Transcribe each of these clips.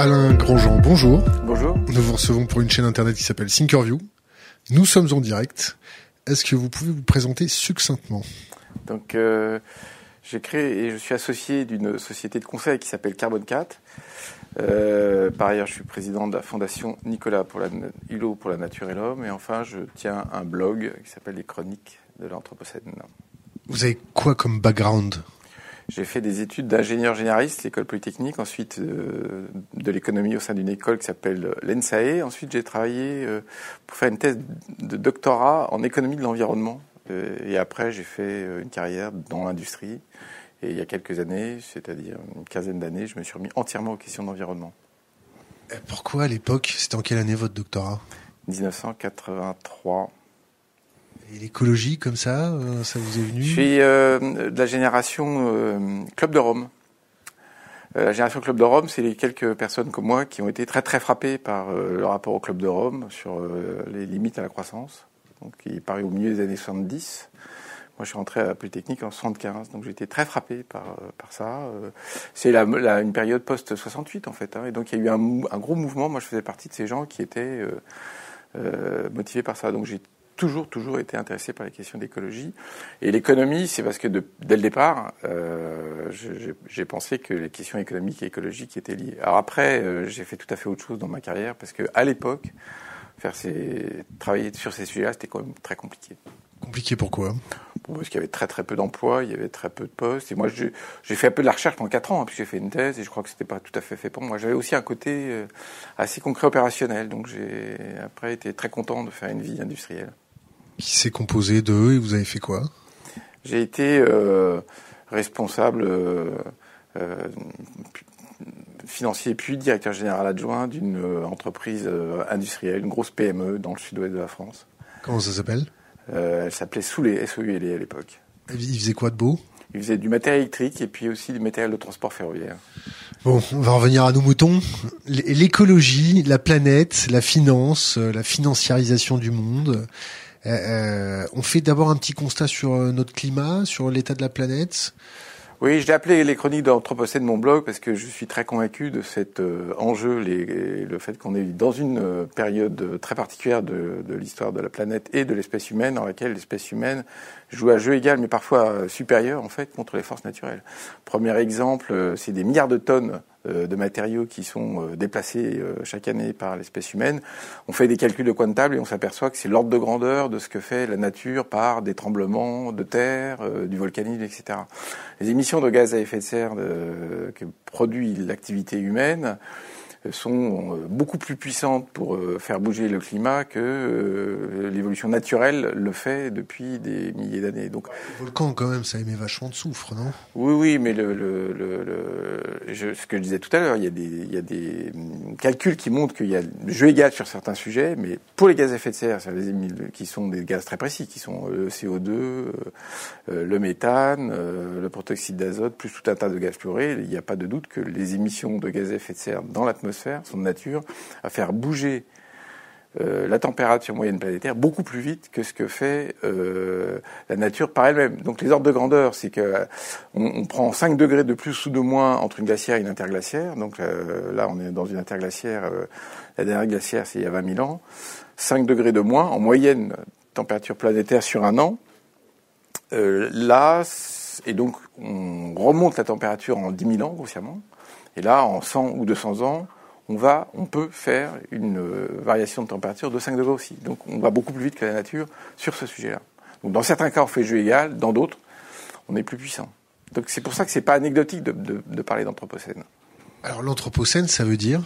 Alain Grandjean, bonjour. Bonjour. Nous vous recevons pour une chaîne internet qui s'appelle Thinkerview. Nous sommes en direct. Est-ce que vous pouvez vous présenter succinctement? Donc, euh, j'ai créé et je suis associé d'une société de conseil qui s'appelle Carbon 4. Euh, par ailleurs, je suis président de la fondation Nicolas pour la, Hulot pour la nature et l'homme. Et enfin, je tiens un blog qui s'appelle Les Chroniques de l'Anthropocène. Vous avez quoi comme background? J'ai fait des études d'ingénieur généraliste, l'école polytechnique, ensuite euh, de l'économie au sein d'une école qui s'appelle l'ENSAE. Ensuite, j'ai travaillé euh, pour faire une thèse de doctorat en économie de l'environnement. Euh, et après, j'ai fait une carrière dans l'industrie. Et il y a quelques années, c'est-à-dire une quinzaine d'années, je me suis remis entièrement aux questions d'environnement. Pourquoi à l'époque C'était en quelle année votre doctorat? 1983. L'écologie, comme ça, euh, ça vous est venu Je suis euh, de la génération euh, Club de Rome. la génération Club de Rome, c'est les quelques personnes comme moi qui ont été très très frappées par le rapport au Club de Rome sur les limites à la croissance, donc qui paru au milieu des années 70. Moi, je suis rentré à la Polytechnique en 75, donc j'ai été très frappé par, par ça. C'est une période post-68, en fait. Hein, et donc, il y a eu un, gros mouvement. Moi, je faisais partie de ces gens qui étaient motivés par ça. Donc, j'ai toujours, toujours été intéressé par les questions d'écologie. Et l'économie, c'est parce que dès le départ, euh, j'ai pensé que les questions économiques et écologiques étaient liées. Alors après, euh, j'ai fait tout à fait autre chose dans ma carrière parce que à l'époque, faire ces, travailler sur ces sujets-là, c'était quand même très compliqué. Compliqué pourquoi? Parce qu'il y avait très très peu d'emplois, il y avait très peu de postes. Et moi, j'ai fait un peu de la recherche pendant 4 ans, hein, puis j'ai fait une thèse, et je crois que c'était pas tout à fait fait pour moi. J'avais aussi un côté euh, assez concret opérationnel, donc j'ai après été très content de faire une vie industrielle qui s'est composé de et vous avez fait quoi? J'ai été euh, responsable euh, euh, financier puis directeur général adjoint d'une entreprise industrielle, une grosse PME dans le sud-ouest de la France. Comment ça s'appelle? Elle s'appelait Soulé, s o u l e à l'époque. Il faisait quoi de beau? Il faisait du matériel électrique et puis aussi du matériel de transport ferroviaire. Bon, on va revenir à nos moutons. L'écologie, la planète, la finance, la financiarisation du monde. Euh, euh, on fait d'abord un petit constat sur euh, notre climat, sur l'état de la planète. Oui, je l'ai appelé les chroniques d'Anthropocène mon blog parce que je suis très convaincu de cet enjeu, les, le fait qu'on est dans une période très particulière de, l'histoire de la planète et de l'espèce humaine, dans laquelle l'espèce humaine joue à jeu égal, mais parfois supérieur en fait contre les forces naturelles. Premier exemple, c'est des milliards de tonnes de matériaux qui sont euh, déplacés euh, chaque année par l'espèce humaine. On fait des calculs de quantable et on s'aperçoit que c'est l'ordre de grandeur de ce que fait la nature par des tremblements de terre, du volcanisme, etc. Les émissions de gaz à effet de serre que produit l'activité humaine sont euh, beaucoup plus puissantes pour euh, faire bouger le climat que euh, l'évolution naturelle le fait depuis des milliers d'années. Donc, le volcan, quand même, ça émet vachement de soufre, non? Oui, oui, mais le, le, le, je, ce que je disais tout à l'heure, il y a des, il y a des hum, calculs qui montrent qu'il y a jeu égal sur certains sujets, mais pour les gaz à effet de serre, qui sont des gaz très précis, qui sont le CO2, le méthane, le protoxyde d'azote, plus tout un tas de gaz fluorés, il n'y a pas de doute que les émissions de gaz à effet de serre dans l'atmosphère son nature, à faire bouger euh, la température moyenne planétaire beaucoup plus vite que ce que fait euh, la nature par elle-même. Donc les ordres de grandeur, c'est que on, prend 5 degrés de plus ou de moins entre une glacière et une interglaciaire. Donc euh, là, on est dans une interglaciaire. la dernière glaciaire, c'est il y a 20 000 ans. 5 degrés de moins en moyenne température planétaire sur un an. là, et donc on remonte la température en 10 000 ans, grossièrement. Et là, en 100 ou 200 ans, on va, on peut faire une euh, variation de température de 5 degrés aussi. Donc on va beaucoup plus vite que la nature sur ce sujet-là. Donc dans certains cas, on fait jeu égal, dans d'autres, on est plus puissant. Donc c'est pour ça que c'est pas anecdotique de, de parler d'anthropocène. Alors l'anthropocène, ça veut dire?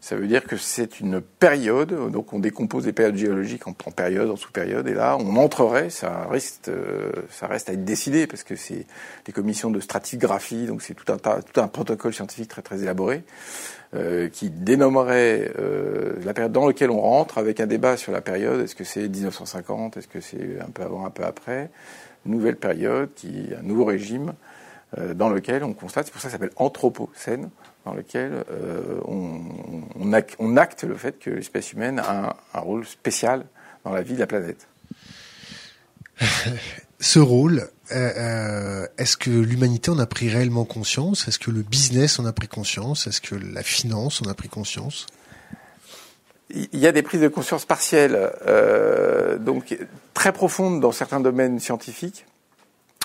Ça veut dire que c'est une période, donc on décompose les périodes géologiques en, périodes, en sous-périodes, et là on entrerait, ça reste, euh, ça reste à être décidé parce que c'est des commissions de stratigraphie, donc c'est tout un, tout un protocole scientifique très très élaboré euh, qui dénommerait euh, la période dans laquelle on rentre avec un débat sur la période. Est-ce que c'est 1950, est-ce que c'est un peu avant, un peu après, nouvelle période, qui un nouveau régime dans lequel on constate, c'est pour ça que ça s'appelle anthropocène dans lequel euh, on, acte le fait que l'espèce humaine a un, rôle spécial dans la vie de la planète. Ce rôle, euh, est-ce que l'humanité en a pris réellement conscience? Est-ce que le business en a pris conscience? Est-ce que la finance en a pris conscience? Il y a des prises de conscience partielles, euh, donc très profondes dans certains domaines scientifiques.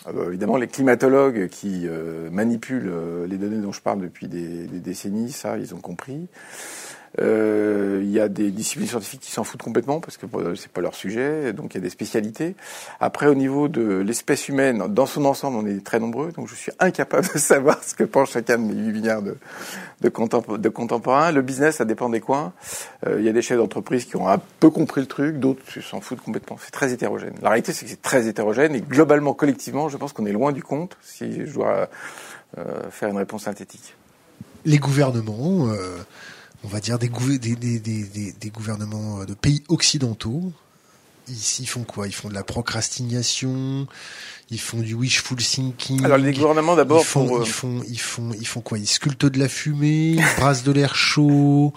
Euh, évidemment, les climatologues qui euh, manipulent les données dont je parle depuis des décennies, ça, ils ont compris. Euh, il y a des disciplines scientifiques qui s'en foutent complètement parce que c'est pas leur sujet, donc il y a des spécialités. Après, au niveau de l'espèce humaine, dans son ensemble, on est très nombreux, donc je suis incapable de savoir ce que pense chacun de mes 8 milliards de, contemporains. Le business, ça dépend des coins. Euh, il y a des chefs d'entreprise qui ont un peu compris le truc, d'autres s'en foutent complètement. C'est très hétérogène. La réalité, c'est que c'est très hétérogène et globalement, collectivement, je pense qu'on est loin du compte si je dois euh, faire une réponse synthétique. Les gouvernements on va dire, des, des, des, gouvernements de pays occidentaux. Ils, ils font quoi? Ils font de la procrastination, ils font du wishful thinking. Alors les gouvernements d'abord ils font, euh, ils font ils font ils font quoi? Ils sculptent de la fumée, ils brassent de l'air chaud,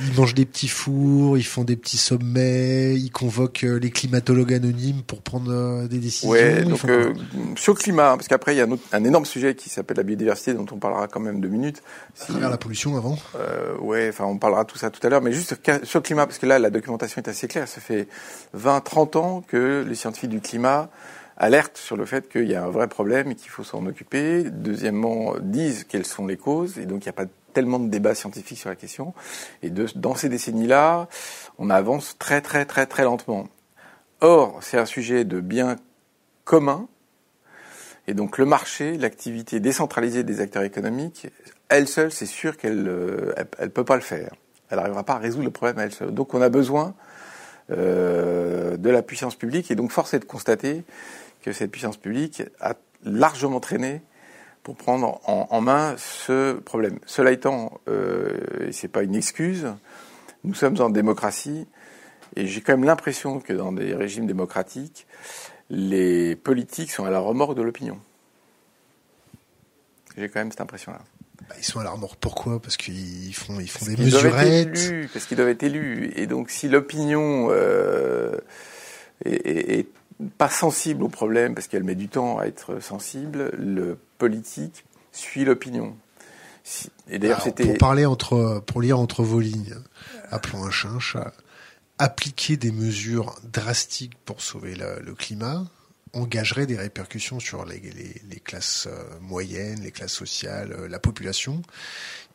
ils mangent des petits fours, ils font des petits sommets, ils convoquent euh, les climatologues anonymes pour prendre euh, des décisions. Ouais, donc sur le climat, parce qu'après il y a un, autre, un, énorme sujet qui s'appelle la biodiversité dont on parlera quand même deux minutes. À travers la pollution avant. Euh, ouais, enfin on parlera tout ça tout à l'heure, mais juste sur, sur le climat parce que là la documentation est assez claire. Ça fait 20-30 ans que les scientifiques du climat alerte sur le fait qu'il y a un vrai problème et qu'il faut s'en occuper. Deuxièmement, disent quelles sont les causes, et donc il n'y a pas tellement de débats scientifiques sur la question. Et de, dans ces décennies-là, on avance très très très très lentement. Or, c'est un sujet de bien commun, et donc le marché, l'activité décentralisée des acteurs économiques, elle seule, c'est sûr qu'elle ne euh, elle, peut pas le faire. Elle n'arrivera pas à résoudre le problème à elle seule. Donc on a besoin euh, de la puissance publique, et donc force est de constater que cette puissance publique a largement traîné pour prendre en, main ce problème. Cela étant, euh, et c'est pas une excuse, nous sommes en démocratie et j'ai quand même l'impression que dans des régimes démocratiques, les politiques sont à la remorque de l'opinion. J'ai quand même cette impression-là. Bah, ils sont à la remorque. Pourquoi? Parce qu'ils font, ils font des mesurettes. parce qu'ils doivent être élus. Et donc, si l'opinion euh, est, est, pas sensible au problème parce qu'elle met du temps à être sensible, le politique suit l'opinion. Et d'ailleurs, c'était pour parler entre, pour lire entre vos lignes, appelons un chat un chat. Appliquer des mesures drastiques pour sauver le, climat engagerait des répercussions sur les, les, les classes euh, moyennes, les classes sociales, euh, la population,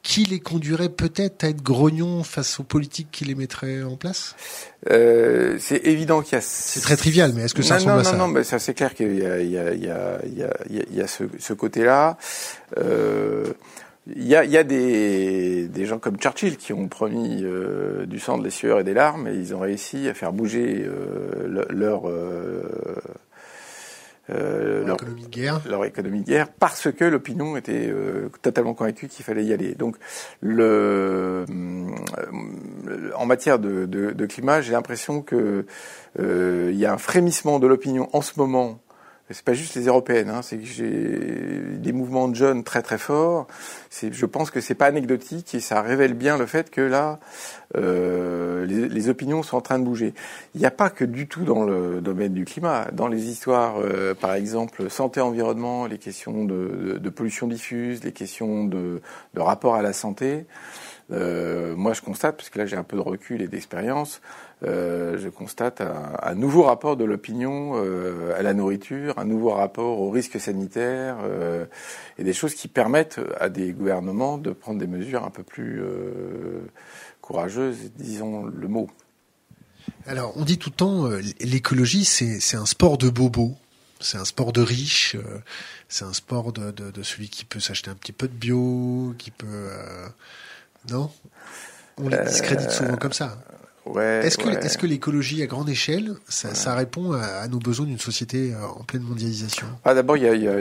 qui les conduirait peut-être à être grognons face aux politiques qui les mettraient en place? Euh, C'est évident qu'il y a... C'est très trivial, mais est-ce que ça ressemble à ça? Non, non, mais ça c'est clair qu'il y a, il y a, il y a, il y a, ce, ce côté-là. Euh, il y a, il y a des, des gens comme Churchill qui ont promis euh, du sang, de les sueurs et des larmes, et ils ont réussi à faire bouger euh, leur... Euh, leur, économie de guerre. leur économie de guerre, parce que l'opinion était euh, totalement convaincue qu'il fallait y aller. Donc, le, euh, en matière de, de, de climat, j'ai l'impression que euh, il y a un frémissement de l'opinion en ce moment c'est pas juste les européennes, hein, c'est que j'ai des mouvements de jeunes très très forts. Je pense que c'est pas anecdotique et ça révèle bien le fait que là, euh, les, opinions sont en train de bouger. Il n'y a pas que du tout dans le domaine du climat. Dans les histoires, euh, par exemple, santé-environnement, les questions de, pollution diffuse, les questions de, de rapport à la santé. Euh, moi, je constate, parce que là j'ai un peu de recul et d'expérience, euh, je constate un, nouveau rapport de l'opinion euh, à la nourriture, un nouveau rapport aux risques sanitaires euh, et des choses qui permettent à des gouvernements de prendre des mesures un peu plus courageuses, disons le mot. Alors, on dit tout le temps, l'écologie, c'est un sport de bobo. C'est un sport de riche. c'est un sport de, de, de, celui qui peut s'acheter un petit peu de bio, qui peut... non? On les discrédite souvent comme ça. Ouais, est-ce que, que l'écologie à grande échelle, ça, ça répond à, nos besoins d'une société euh, en pleine mondialisation? Ah, D'abord, il y a, y a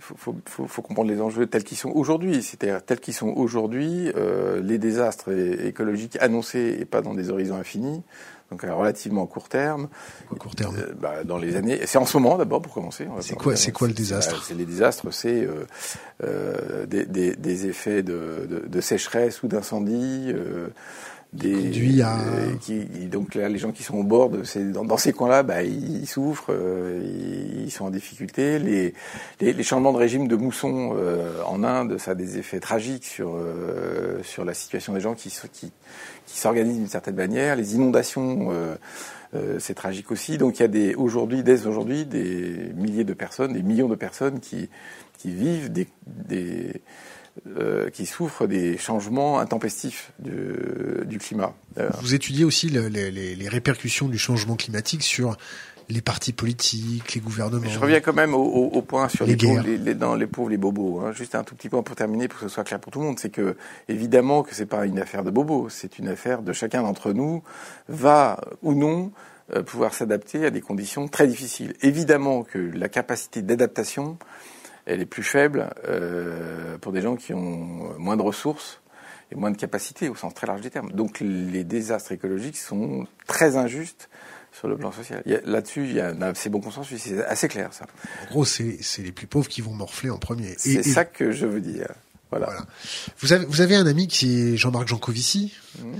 faut, faut, faut, comprendre les enjeux tels qu'ils sont aujourd'hui. C'est-à-dire tels qu'ils sont aujourd'hui, euh, les désastres écologiques annoncés et pas dans des horizons infinis. Donc relativement à court terme. À court terme. Euh, bah, dans les années. C'est en ce moment d'abord pour commencer. C'est quoi, c'est quoi le désastre? C'est les désastres, c'est euh, euh, des, des, des, effets de, de, de, sécheresse ou d'incendie des conduit à qui, donc là, les gens qui sont au bord de ces, dans, dans ces coins-là, bah, ils, ils souffrent, euh, ils, ils sont en difficulté. Les, les, les, changements de régime de mousson euh, en Inde, ça a des effets tragiques sur euh, sur la situation des gens qui qui, qui s'organisent d'une certaine manière. Les inondations. c'est tragique aussi. Donc il y a des aujourd'hui, dès aujourd'hui, des milliers de personnes, des millions de personnes qui qui vivent des, des euh, qui souffrent des changements intempestifs du, du climat. Euh, Vous étudiez aussi le, les, les, répercussions du changement climatique sur les partis politiques, les gouvernements. Je reviens quand même au, au, au point sur les, les pauvres, les, dans les pauvres, les bobos. Hein. Juste un tout petit point pour terminer, pour que ce soit clair pour tout le monde, c'est que évidemment que c'est pas une affaire de bobos, c'est une affaire de chacun d'entre nous va ou non euh, pouvoir s'adapter à des conditions très difficiles. Évidemment que la capacité d'adaptation elle est plus faible euh, pour des gens qui ont moins de ressources et moins de capacités au sens très large du terme. Donc les désastres écologiques sont très injustes sur le plan social. Là-dessus, il y a un assez bon consensus, c'est assez clair ça. En gros, c'est les plus pauvres qui vont morfler en premier. C'est ça que je veux dire. Voilà. voilà. Vous, avez, vous avez un ami qui est Jean-Marc Jancovici. Mmh.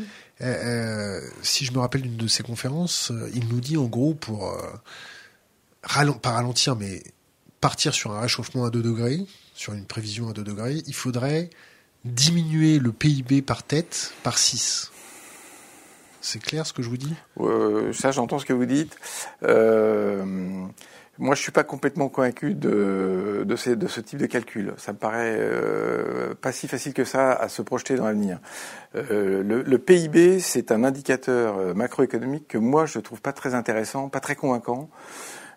Euh, euh, si je me rappelle d'une de ses conférences, euh, il nous dit en gros pour ralent, pas ralentir, mais partir sur un réchauffement à 2 degrés, sur une prévision à 2 degrés, il faudrait diminuer le PIB par tête par 6. C'est clair ce que je vous dis? Euh, Ça, j'entends ce que vous dites. Euh, moi, je suis pas complètement convaincu de, ce type de calcul. Ça me paraît euh, pas si facile que ça à se projeter dans l'avenir. Le, le, PIB, c'est un indicateur macroéconomique que moi, je trouve pas très intéressant, pas très convaincant.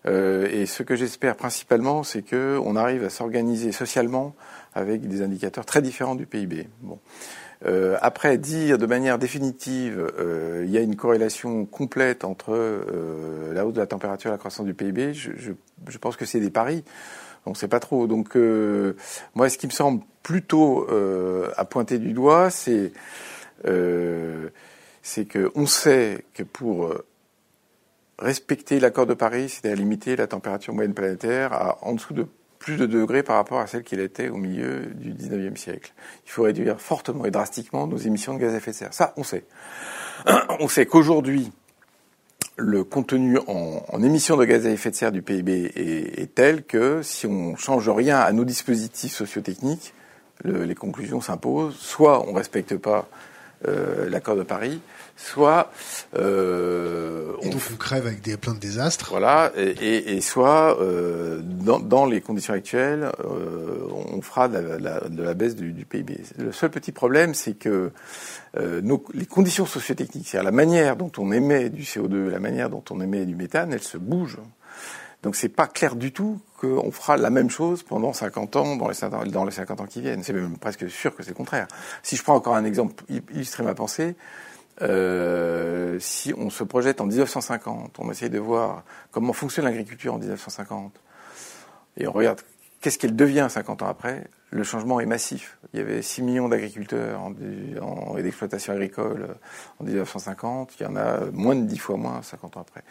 Euh, et ce que j'espère principalement, c'est qu'on arrive à s'organiser socialement avec des indicateurs très différents du PIB. Bon. Euh, après, dire de manière définitive, euh, il y a une corrélation complète entre euh, la hausse de la température et la croissance du PIB, je, je, je pense que c'est des paris. On ne sait pas trop. Donc, euh, moi, ce qui me semble plutôt euh, à pointer du doigt, c'est c'est qu'on sait que pour respecter l'accord de Paris, à limiter la température moyenne planétaire à en dessous de plus de degrés par rapport à celle qu'il était au milieu du 19e siècle. Il faut réduire fortement et drastiquement nos émissions de gaz à effet de serre. Ça, on sait. On sait qu'aujourd'hui, le contenu en, émissions de gaz à effet de serre du PIB est, tel que si on change rien à nos dispositifs sociotechniques, le, les conclusions s'imposent. Soit on ne respecte pas euh, l'accord de Paris, soit euh, on, on crève avec des plein de désastres. Voilà, et, et, et soit euh, dans, dans, les conditions actuelles, euh, on fera de la, la, de la baisse du, du, PIB. Le seul petit problème, c'est que euh, nos, les conditions sociotechniques, c'est-à-dire la manière dont on émet du CO2, la manière dont on émet du méthane, elles se bougent. Donc c'est pas clair du tout qu'on fera la même chose pendant 50 ans dans les 50, dans les 50 ans qui viennent. C'est même presque sûr que c'est le contraire. Si je prends encore un exemple illustrer ma pensée, euh, si on se projette en 1950, on essaye de voir comment fonctionne l'agriculture en 1950, et on regarde qu'est-ce qu'elle devient 50 ans après, le changement est massif. Il y avait 6 millions d'agriculteurs en, et d'exploitation agricole en 1950, il y en a moins de 10 fois moins 50 ans après.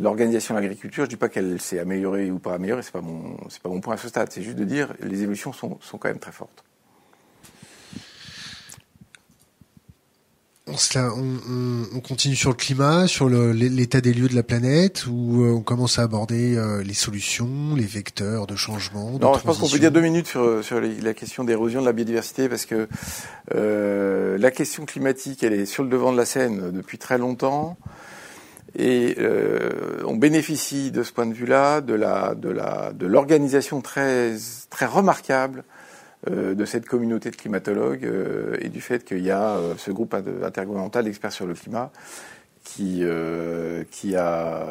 L'organisation de l'agriculture, je dis pas qu'elle s'est améliorée ou pas améliorée, c'est pas mon, pas mon point à ce stade. C'est juste de dire les évolutions sont, sont quand même très fortes. On, on, on, continue sur le climat, sur l'état des lieux de la planète, ou euh, on commence à aborder euh, les solutions, les vecteurs de changement. De non, je pense qu'on peut dire deux minutes sur, la question d'érosion de la biodiversité, parce que euh, la question climatique, elle est sur le devant de la scène depuis très longtemps. Et euh, on bénéficie de ce point de vue-là de la de la de l'organisation très très remarquable de cette communauté de climatologues euh, et du fait qu'il y a euh, ce groupe intergouvernemental d'experts sur le climat qui euh, qui a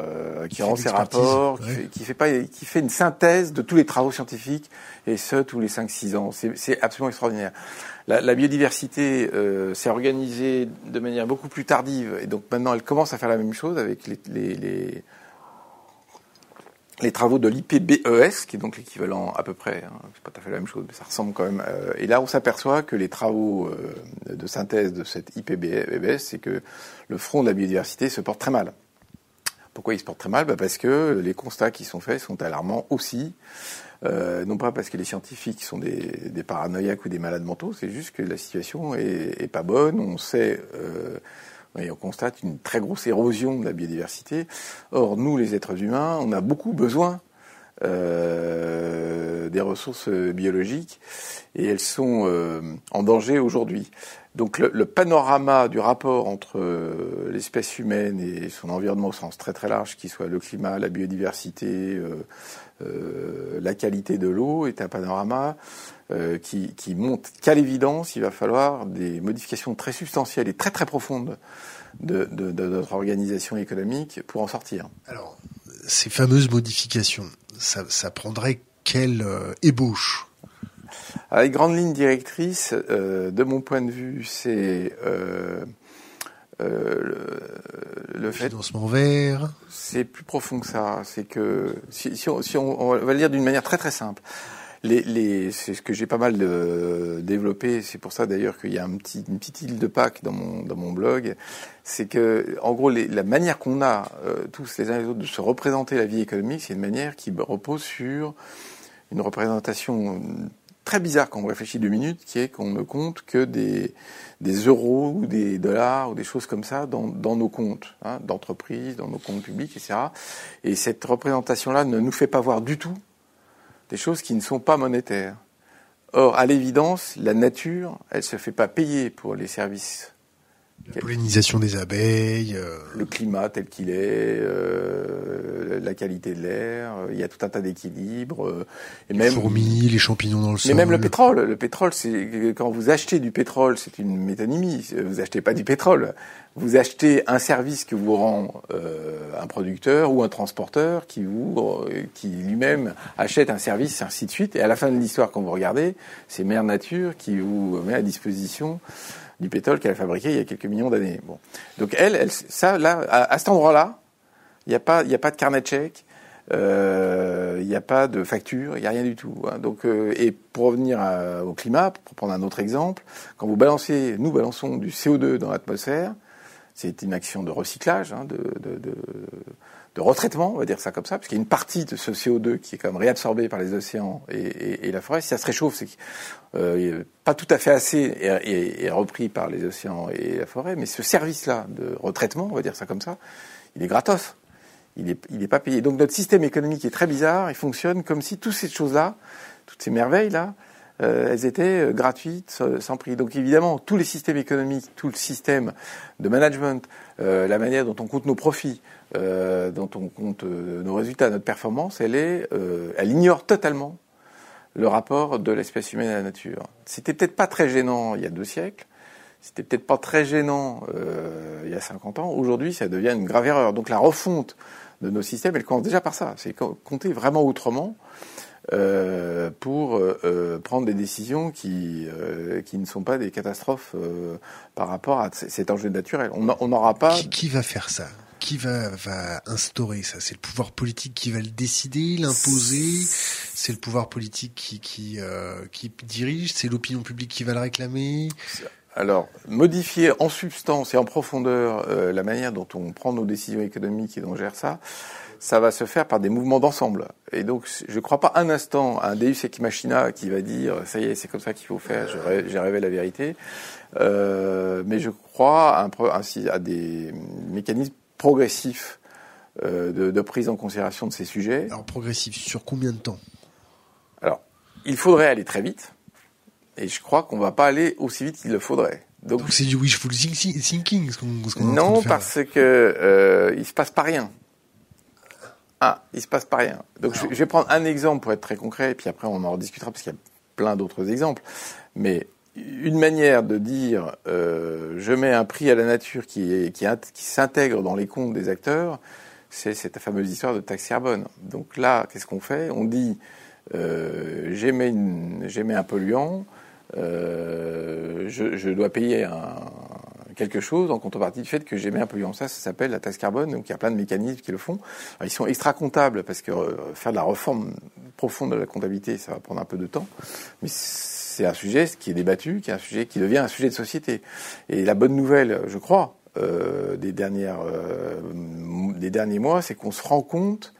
qui rend ses rapports, ouais. qui, fait, qui fait pas qui fait une synthèse de tous les travaux scientifiques et ce tous les 5-6 ans. C'est absolument extraordinaire. La, la biodiversité euh, s'est organisée de manière beaucoup plus tardive et donc maintenant elle commence à faire la même chose avec les, les, les les travaux de l'IPBES, qui est donc l'équivalent à peu près, hein, c'est pas tout à fait la même chose, mais ça ressemble quand même. Euh, et là, on s'aperçoit que les travaux euh, de synthèse de cette IPBES, c'est que le front de la biodiversité se porte très mal. Pourquoi ils se portent très mal? Bah Parce que les constats qui sont faits sont alarmants aussi. Euh, non pas parce que les scientifiques sont des, des paranoïaques ou des malades mentaux, c'est juste que la situation est, est pas bonne. On sait, euh, et on constate une très grosse érosion de la biodiversité. Or, nous, les êtres humains, on a beaucoup besoin euh, des ressources biologiques et elles sont euh, en danger aujourd'hui. Donc le, panorama du rapport entre euh, l'espèce humaine et son environnement au sens très très large, qui soit le climat, la biodiversité, euh, euh la qualité de l'eau, est un panorama euh, qui, qui, montre qu'à l'évidence, il va falloir des modifications très substantielles et très très profondes de, de, de notre organisation économique pour en sortir. Alors, ces fameuses modifications, ça, ça prendrait quelle euh, ébauche? Alors, les grandes lignes directrices, euh, de mon point de vue, c'est euh, euh, le, le, fait. Financement vert. C'est plus profond que ça. C'est que si, si, on, si on, on, va le dire d'une manière très très simple. Les, les, c'est ce que j'ai pas mal de, développé. C'est pour ça d'ailleurs qu'il y a un petit, une petite île de Pâques dans mon, dans mon blog. C'est que, en gros, les, la manière qu'on a euh, tous les uns et les autres de se représenter la vie économique, c'est une manière qui repose sur une représentation très bizarre quand on réfléchit deux minutes, qui est qu'on ne compte que des, des euros ou des dollars ou des choses comme ça dans, dans nos comptes hein, d'entreprise, dans nos comptes publics, etc. Et cette représentation-là ne nous fait pas voir du tout des choses qui ne sont pas monétaires. Or, à l'évidence, la nature, elle se fait pas payer pour les services la pollinisation des abeilles. Euh... Le climat tel qu'il est, euh, la qualité de l'air, il y a tout un tas d'équilibres. Euh, et les même, fourmis, les champignons dans le sol. Mais même le pétrole. Le pétrole, c'est quand vous achetez du pétrole, c'est une métonymie. Vous achetez pas du pétrole. Vous achetez un service que vous rend euh, un producteur ou un transporteur qui vous, qui lui-même achète un service, ainsi de suite. Et à la fin de l'histoire, quand vous regardez, c'est Mère Nature qui vous met à disposition du pétrole qu'elle a fabriqué il y a quelques millions d'années. Bon. Donc elle, elle, ça, là, à, cet endroit-là, il n'y a pas, il a pas de carnet de chèques, euh, il n'y a pas de facture, il n'y a rien du tout. Hein. Donc, euh, et pour revenir au climat, pour prendre un autre exemple, quand vous balancez, nous balançons du CO2 dans l'atmosphère, c'est une action de recyclage, hein, de, de, retraitement, on va dire ça comme ça, parce y a une partie de ce CO2 qui est quand même réabsorbé par les océans et, la forêt. Si ça se réchauffe, c'est euh, pas tout à fait assez et, repris par les océans et la forêt, mais ce service-là de retraitement, on va dire ça comme ça, il est gratos. Il n'est il est pas payé. Donc notre système économique est très bizarre. Il fonctionne comme si toutes ces choses-là, toutes ces merveilles-là, elles étaient euh, gratuites, sans prix. Donc évidemment, tous les systèmes économiques, tout le système de management, euh, la manière dont on compte nos profits, euh, dont on compte euh, nos résultats, notre performance, elle est, elle ignore totalement le rapport de l'espèce humaine à la nature. C'était peut-être pas très gênant il y a deux siècles. C'était peut-être pas très gênant euh, il y a 50 ans. Aujourd'hui, ça devient une grave erreur. Donc la refonte de nos systèmes, elle commence déjà par ça. C'est compter vraiment autrement euh, pour euh, prendre des décisions qui, euh, qui ne sont pas des catastrophes euh, par rapport à cet enjeu naturel. On n'aura pas. Qui, qui, va faire ça? Qui va, va instaurer ça? C'est le pouvoir politique qui va le décider, l'imposer? C'est le pouvoir politique qui, qui, qui dirige? C'est l'opinion publique qui va le réclamer? Alors, modifier en substance et en profondeur euh, la manière dont on prend nos décisions économiques et dont on gère ça, ça va se faire par des mouvements d'ensemble. Et donc, je ne crois pas un instant à un Deus ex machina qui va dire ça y est, c'est comme ça qu'il faut faire, j'ai rêvé la vérité. Euh, mais je crois à, un, à des mécanismes progressifs euh, de, de, prise en considération de ces sujets. Alors, progressif, sur combien de temps? Alors, il faudrait aller très vite. Et je crois qu'on va pas aller aussi vite qu'il le faudrait. Donc c'est du wishful thinking, ce qu'on qu Non, parce que euh, il se passe pas rien. Ah, il se passe pas rien. Donc je, je, vais prendre un exemple pour être très concret, et puis après on en rediscutera parce qu'il y a plein d'autres exemples. Mais une manière de dire euh, je mets un prix à la nature qui, est, qui, qui s'intègre dans les comptes des acteurs, c'est cette fameuse histoire de taxe carbone. Donc là, qu'est-ce qu'on fait? On dit euh, j'émets un polluant, euh, je, je, dois payer un, quelque chose en contrepartie du fait que j'émets un polluant. Ça, ça s'appelle la taxe carbone. Donc il y a plein de mécanismes qui le font. Ils sont extra comptables parce que euh, faire de la réforme profonde de la comptabilité, ça va prendre un peu de temps. Mais c'est un sujet qui est débattu, qui est un sujet qui devient un sujet de société. Et la bonne nouvelle, je crois, des, dernières, des derniers mois, c'est qu'on se rend compte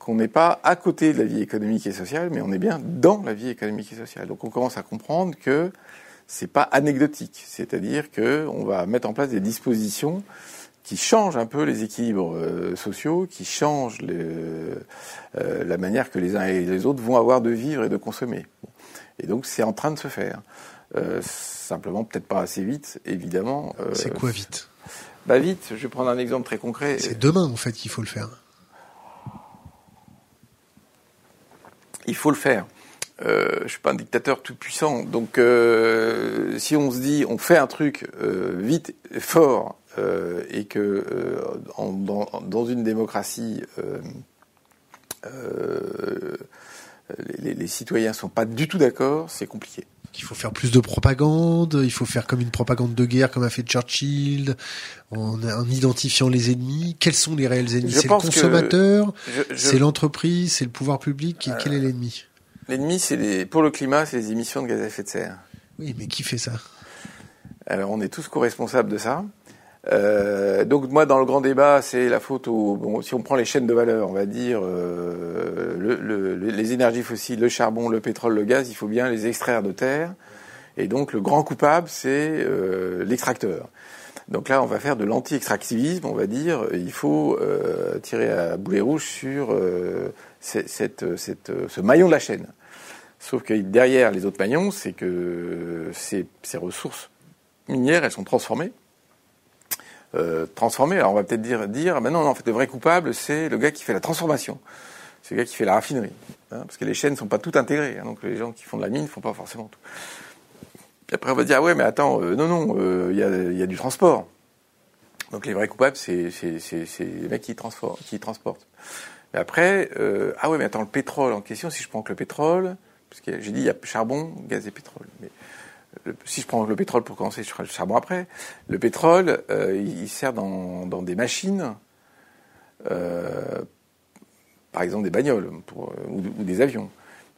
qu'on n'est pas à côté de la vie économique et sociale, mais on est bien dans la vie économique et sociale. Donc on commence à comprendre que c'est pas anecdotique, c'est-à-dire que on va mettre en place des dispositions qui changent un peu les équilibres euh, sociaux, qui changent euh, la manière que les uns et les autres vont avoir de vivre et de consommer. Et donc c'est en train de se faire. Euh, simplement peut-être pas assez vite, évidemment. c'est quoi vite? Bah vite, je vais prendre un exemple très concret. C'est demain en fait qu'il faut le faire. il faut le faire. Euh, je suis pas un dictateur tout puissant, donc euh, si on se dit on fait un truc euh, vite, fort, euh, et que euh, en, dans, dans, une démocratie, les, les, citoyens sont pas du tout d'accord, c'est compliqué. Il faut faire plus de propagande, il faut faire comme une propagande de guerre comme a fait Churchill, en, en identifiant les ennemis. Quels sont les réels ennemis? C'est le consommateur, c'est l'entreprise, c'est le pouvoir public? Euh, quel est l'ennemi? L'ennemi, c'est pour le climat, c'est les émissions de gaz à effet de serre. Oui, mais qui fait ça? Alors, on est tous co-responsables de ça. Euh, donc moi, dans le grand débat, c'est la faute au. Bon, si on prend les chaînes de valeur, on va dire euh, le, le, les énergies fossiles, le charbon, le pétrole, le gaz, il faut bien les extraire de terre. Et donc le grand coupable, c'est euh, l'extracteur. Donc là, on va faire de l'anti-extractivisme, on va dire. Il faut tirer à boulet rouge sur cette, cette, cette, ce maillon de la chaîne. Sauf que derrière les autres maillons, c'est que ces, ces ressources minières, elles sont transformées euh, transformer. Alors on va peut-être dire, dire ben non, non, en fait, le vrai coupable, c'est le gars qui fait la transformation. C'est le gars qui fait la raffinerie. Hein, parce que les chaînes ne sont pas toutes intégrées. Hein, donc les gens qui font de la mine ne font pas forcément tout. Et après, on va dire, ah ouais, mais attends, euh, non, non, il euh, y, y, a, du transport. Donc les vrais coupables, c'est les mecs qui, qui transportent. Mais après, euh, ah ouais, mais attends, le pétrole en question, si je prends que le pétrole, parce que j'ai dit, il y a charbon, gaz et pétrole. Mais si je prends le pétrole pour commencer, je ferai le charbon après. Le pétrole, euh, il, sert dans, des machines, euh, par exemple des bagnoles euh, ou, des avions.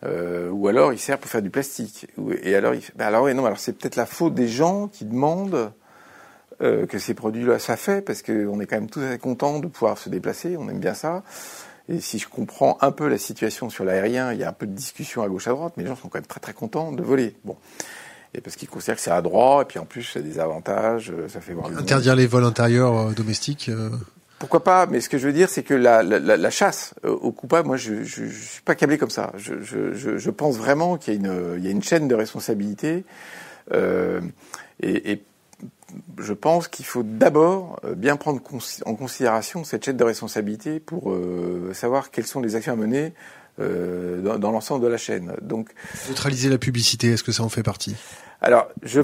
Euh, ou alors il sert pour faire du plastique. Et alors, il, ben non, alors c'est peut-être la faute des gens qui demandent euh, que ces produits-là, ça fait, parce qu'on est quand même tous contents de pouvoir se déplacer, on aime bien ça. Et si je comprends un peu la situation sur l'aérien, il y a un peu de discussion à gauche à droite, mais les gens sont quand même très très contents de voler. Bon et parce qu'ils considèrent que c'est à droit, et puis en plus, ça a des avantages, euh, ça fait voir Interdire les vols intérieurs euh, domestiques euh. Pourquoi pas Mais ce que je veux dire, c'est que la, la, la, chasse aux coupables, moi, je, je, je, suis pas câblé comme ça. Je, je, je pense vraiment qu'il y a une, il y a une chaîne de responsabilité, euh, et, et je pense qu'il faut d'abord bien prendre en considération cette chaîne de responsabilité pour euh, savoir quelles sont les actions à mener euh, dans, dans l'ensemble de la chaîne. Donc, neutraliser la publicité, est-ce que ça en fait partie? Alors, je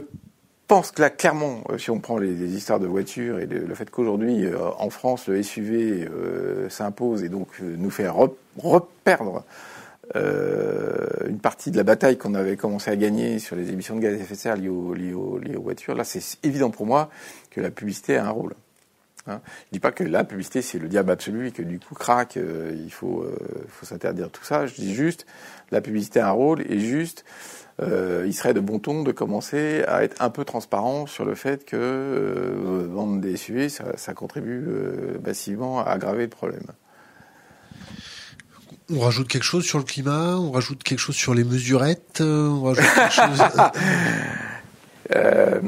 pense que là, clairement, euh, si on prend les, les histoires de voitures et le, le fait qu'aujourd'hui, euh, en France, le SUV euh, s'impose et donc nous fait reperdre une partie de la bataille qu'on avait commencé à gagner sur les émissions de gaz à effet de serre liées aux, voitures, là, c'est évident pour moi que la publicité a un rôle. Hein. Je dis pas que la publicité c'est le diable absolu et que du coup crac, euh, il faut, euh, faut s'interdire tout ça. Je dis juste la publicité a un rôle et juste euh, il serait de bon ton de commencer à être un peu transparent sur le fait que euh, vendre des SUV ça contribue massivement à aggraver le problème. On rajoute quelque chose sur le climat, on rajoute quelque chose sur les mesurettes, on rajoute quelque chose. Euh,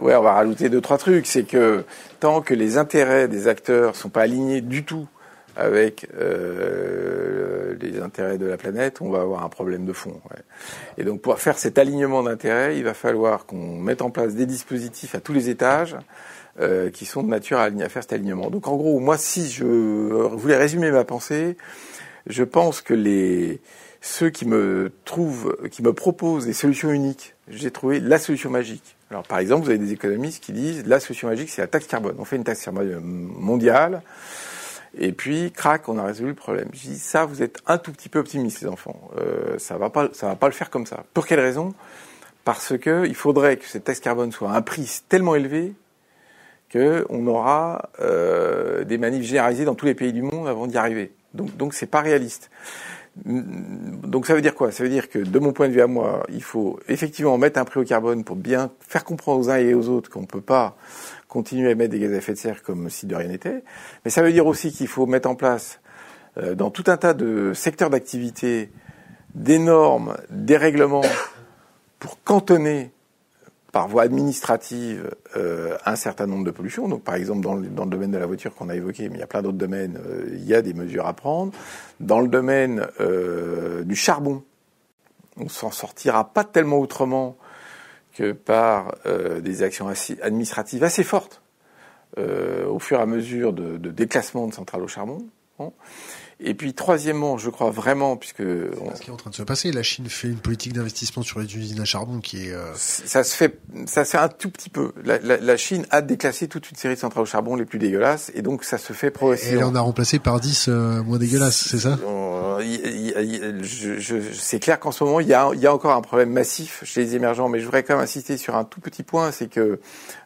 ouais, on va rajouter deux trois trucs. C'est que tant que les intérêts des acteurs sont pas alignés du tout avec euh, les intérêts de la planète, on va avoir un problème de fond. Ouais. Et donc pour faire cet alignement d'intérêts, il va falloir qu'on mette en place des dispositifs à tous les étages euh, qui sont de nature à, à, faire cet alignement. Donc en gros, moi, si je voulais résumer ma pensée, je pense que les ceux qui me trouvent, qui me proposent des solutions uniques, j'ai trouvé la solution magique. Alors, par exemple, vous avez des économistes qui disent la solution magique, c'est la taxe carbone. On fait une taxe carbone mondiale, et puis, crac, on a résolu le problème. Je dis ça, vous êtes un tout petit peu optimiste, les enfants. Euh, ça va pas, ça va pas le faire comme ça. Pour quelle raison? Parce que il faudrait que cette taxe carbone soit à un prix tellement élevé qu'on aura euh, des manifs généralisés dans tous les pays du monde avant d'y arriver. Donc, donc c'est pas réaliste. Donc ça veut dire quoi? Ça veut dire que de mon point de vue à moi, il faut effectivement mettre un prix au carbone pour bien faire comprendre aux uns et aux autres qu'on ne peut pas continuer à émettre des gaz à effet de serre comme si de rien n'était. Mais ça veut dire aussi qu'il faut mettre en place euh, dans tout un tas de secteurs d'activité des normes, des règlements pour cantonner par voie administrative euh, un certain nombre de pollutions. Donc, par exemple, dans le, dans le domaine de la voiture qu'on a évoqué, mais il y a plein d'autres domaines, euh, il y a des mesures à prendre. Dans le domaine euh, du charbon, on s'en sortira pas tellement autrement que par euh, des actions administratives assez fortes euh, au fur et à mesure de, de déclassement de centrales au charbon. Bon. Et puis troisièmement, je crois vraiment, puisque on... ce qui est en train de se passer, la Chine fait une politique d'investissement sur les usines à charbon qui est. Euh... Ça se fait, ça se fait un tout petit peu. La, la, la, Chine a déclassé toute une série de centrales au charbon les plus dégueulasses, et donc ça se fait progressivement. Et elle en a remplacé par 10 euh, moins dégueulasses, c'est ça? C'est clair qu'en ce moment, il y, a, il y a encore un problème massif chez les émergents, mais je voudrais quand même insister sur un tout petit point, c'est que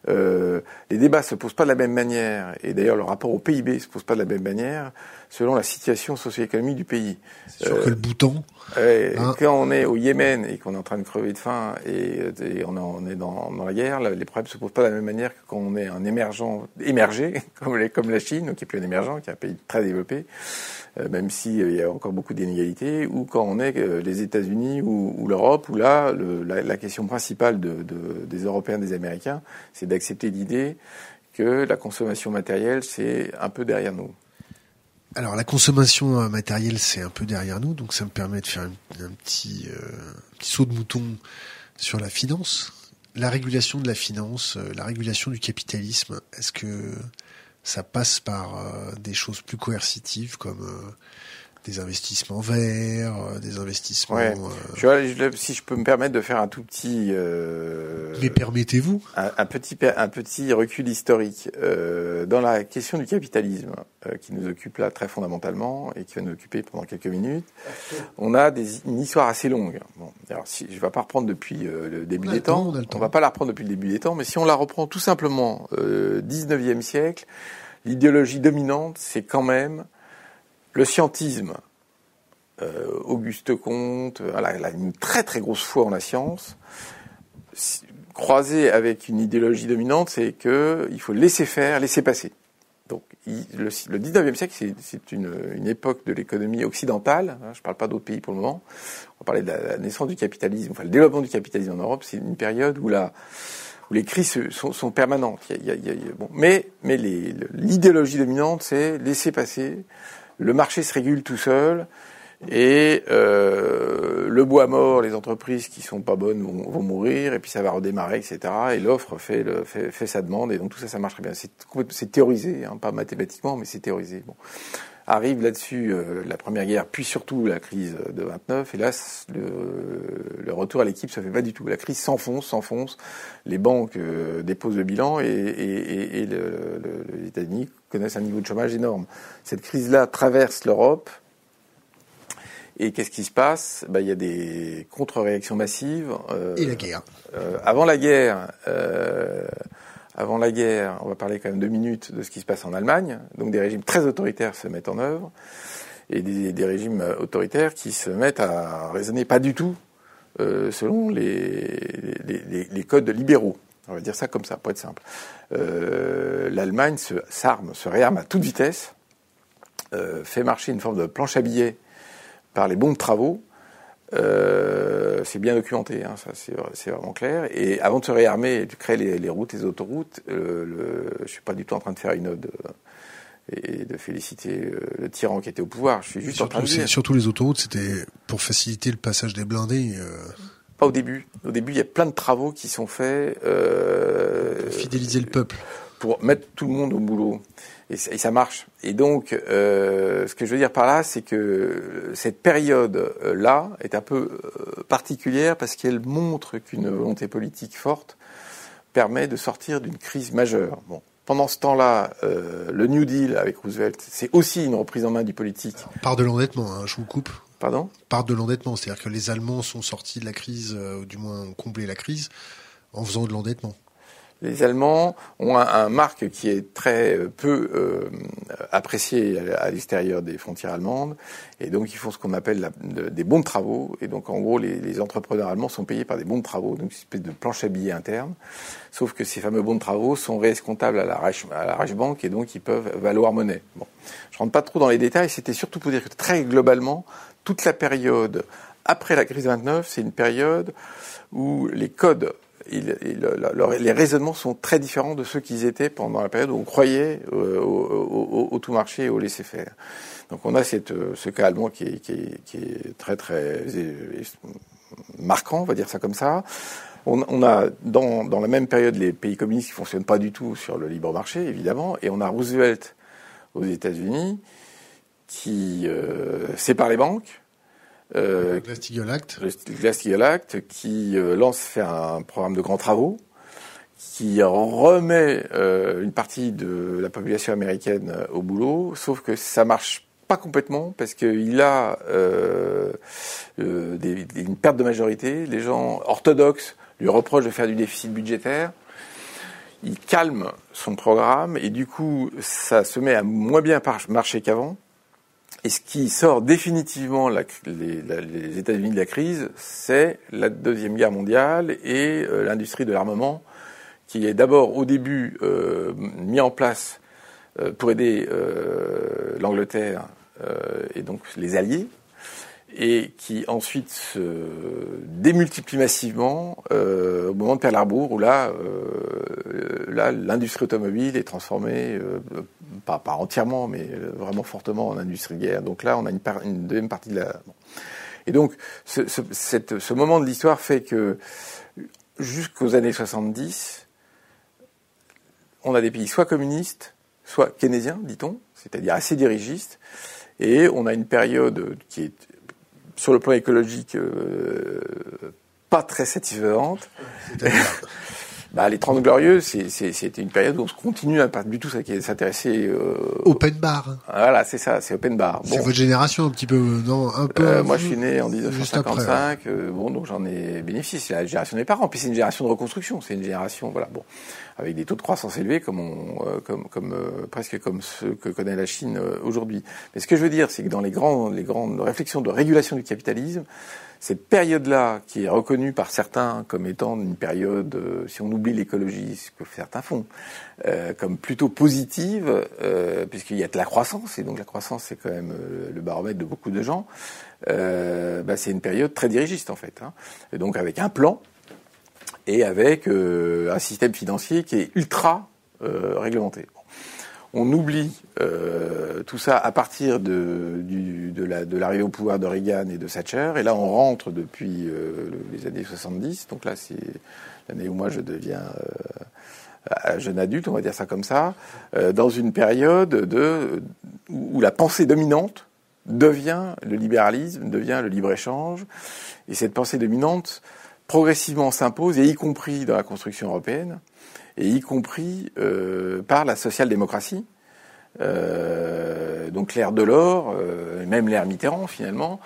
euh, les débats se posent pas de la même manière, et d'ailleurs le rapport au PIB se pose pas de la même manière selon la situation socio-économique du pays. C'est sûr euh, que le bouton. Ouais, hein. Quand on est au Yémen et qu'on est en train de crever de faim et, et on, on, est dans, dans, la guerre, les problèmes se posent pas de la même manière que quand on est un émergent émergé comme, les, comme la Chine, qui est plus un émergent, qui est un pays très développé, euh, même s'il euh, y a encore beaucoup d'inégalités, ou quand on est euh, les États-Unis ou, ou l'Europe, où là, le, la, la, question principale de, de, des Européens, des Américains, c'est d'accepter l'idée que la consommation matérielle, c'est un peu derrière nous. Alors la consommation euh, matérielle c'est un peu derrière nous, donc ça me permet de faire un, petit, euh, petit, saut de mouton sur la finance. La régulation de la finance, euh, la régulation du capitalisme, est-ce que ça passe par euh, des choses plus coercitives comme des investissements verts, euh, des investissements. Ouais. Je, si je peux me permettre de faire un tout petit. Euh, Mais permettez-vous. Un, un, petit un petit recul historique euh, dans la question du capitalisme euh, qui nous occupe là très fondamentalement et qui va nous occuper pendant quelques minutes. On a des, une histoire assez longue. Bon, alors si, je ne vais pas reprendre depuis euh, le début des temps. temps. On, on va pas la reprendre depuis le début des temps, mais si on la reprend tout simplement euh, 19e siècle, l'idéologie dominante, c'est quand même le scientisme, euh, Auguste Comte, elle a une très très grosse foi en la science, croisé avec une idéologie dominante, c'est que il faut laisser faire, laisser passer. Donc le, le 19e siècle, c'est une, époque de l'économie occidentale. Hein, je ne parle pas d'autres pays pour le moment. On parler de la, naissance du capitalisme, enfin le développement du capitalisme en Europe. C'est une période où les crises sont, permanentes. Mais l'idéologie dominante, c'est laisser passer, le marché se régule tout seul et euh, le bois mort, les entreprises qui sont pas bonnes vont, mourir et puis ça va redémarrer, etc. Et l'offre fait, fait, sa demande et donc tout ça, ça marche très bien. C'est théorisé, hein, pas mathématiquement, mais c'est théorisé. Arrive là-dessus euh, la Première Guerre, puis surtout la crise de 29. Et là, le, le retour à l'équipe se fait pas du tout. La crise s'enfonce, s'enfonce. Les banques euh, déposent le bilan et, et, et le, le, les États-Unis connaissent un niveau de chômage énorme. Cette crise-là traverse l'Europe. Et qu'est-ce qui se passe? Ben, Il y a des contre-réactions massives. Euh, et la guerre. Euh, avant la guerre, euh, avant la guerre, on va parler quand même deux minutes de ce qui se passe en Allemagne. Donc des régimes très autoritaires se mettent en œuvre et des, régimes autoritaires qui se mettent à raisonner pas du tout euh, selon les, codes libéraux. On va dire ça comme ça, pour être simple. Euh, L'Allemagne s'arme, se, réarme à toute vitesse, euh, fait marcher une forme de planche à billets par les bons travaux. Euh, c'est bien documenté, hein, ça c'est vraiment clair. Et avant de se réarmer, de créer les, les routes, les autoroutes, euh, le, je suis pas du tout en train de faire une ode euh, et de féliciter euh, le tyran qui était au pouvoir. Je suis juste surtout, en train de dire. Surtout les autoroutes, c'était pour faciliter le passage des blindés. Euh... Pas au début. Au début, il y a plein de travaux qui sont faits. Pour fidéliser le peuple. Pour mettre tout le monde au boulot. Et, et ça marche. Et donc, euh, ce que je veux dire par là, c'est que cette période-là est un peu euh, particulière parce qu'elle montre qu'une volonté politique forte permet de sortir d'une crise majeure. Bon, pendant ce temps-là, euh, le New Deal avec Roosevelt, c'est aussi une reprise en main du politique. Par de l'endettement, hein, je vous coupe. Pardon? Par de l'endettement, c'est-à-dire que les Allemands sont sortis de la crise, ou du moins ont comblé la crise, en faisant de l'endettement. Les Allemands ont un, marque qui est très peu euh, apprécié à, l'extérieur des frontières allemandes, et donc ils font ce qu'on appelle des bons de travaux, et donc en gros les, les, entrepreneurs allemands sont payés par des bons de travaux, donc une espèce de planche à billets interne, sauf que ces fameux bons de travaux sont réescomptables à la, Reich, à la Reichsbank, et donc ils peuvent valoir monnaie. Bon. Je rentre pas trop dans les détails, c'était surtout pour dire que très globalement, toute la période après la crise 29, c'est une période où les codes les raisonnements sont très différents de ceux qu'ils étaient pendant la période où on croyait euh, au, tout marché et au laisser-faire. Donc on a euh, ce cas allemand qui est, très très marquant, on va dire ça comme ça. On, a dans, la même période les pays communistes qui fonctionnent pas du tout sur le libre marché, évidemment, et on a Roosevelt aux États-Unis qui euh, sépare les banques, euh, Glass-Steagall Act. Glass-Steagall Act, qui euh, lance faire un programme de grands travaux, qui remet euh, une partie de la population américaine euh, au boulot, sauf que ça marche pas complètement parce qu'il a euh, des, une perte de majorité. Les gens orthodoxes lui reprochent de faire du déficit budgétaire. Il calme son programme et du coup, ça se met à moins bien marcher qu'avant. Et ce qui sort définitivement les États-Unis de la crise, c'est la Deuxième Guerre mondiale et euh, l'industrie de l'armement, qui est d'abord au début euh, mis en place euh, pour aider euh, l'Angleterre et donc les Alliés, et qui ensuite se démultiplie massivement euh, au moment de Pearl Harbor, où là, euh, là l'industrie automobile est transformée, euh, pas, pas, entièrement, mais vraiment fortement en industrie guerre. Donc là, on a une, deuxième partie de la... Et donc, ce, ce moment de l'histoire fait que jusqu'aux années 70, on a des pays soit communistes, soit keynésiens, dit-on, c'est-à-dire assez dirigistes, et on a une période qui est sur le plan écologique, euh, pas très satisfaisante. bah, les 30 Glorieuses, c'était une période où on se continue à pas du tout s'intéresser. Euh, open bar. Voilà, c'est ça, c'est open bar. Bon. C'est votre génération un petit peu, non Un peu. Euh, moi, je suis né en 1955. Euh, bon, donc j'en ai bénéficié. C'est la génération des parents. Puis c'est une génération de reconstruction. C'est une génération, voilà, bon, avec des taux de croissance élevés, comme on, euh, comme, comme euh, presque comme ceux que connaît la Chine aujourd'hui. Mais ce que je veux dire, c'est que dans les grands, les grandes réflexions de régulation du capitalisme, cette période-là, qui est reconnue par certains comme étant une période, euh, si on oublie l'écologie, ce que certains font, euh, comme plutôt positive, euh, puisqu'il y a de la croissance, et donc la croissance c'est quand même euh, le baromètre de beaucoup de gens, euh, bah, c'est une période très dirigiste en fait. Hein. Et donc avec un plan et avec un système financier qui est ultra réglementé on oublie euh, tout ça à partir de, l'arrivée au pouvoir de Reagan et de Thatcher. Et là, on rentre depuis euh, les années 70. Donc là, c'est l'année où moi je deviens euh, jeune adulte, on va dire ça comme ça, euh, dans une période de, où la pensée dominante devient le libéralisme, devient le libre-échange. Et cette pensée dominante progressivement s'impose, et y compris dans la construction européenne et y compris euh, par la social-démocratie. Euh, donc l'ère Delors, euh, même l'ère Mitterrand finalement,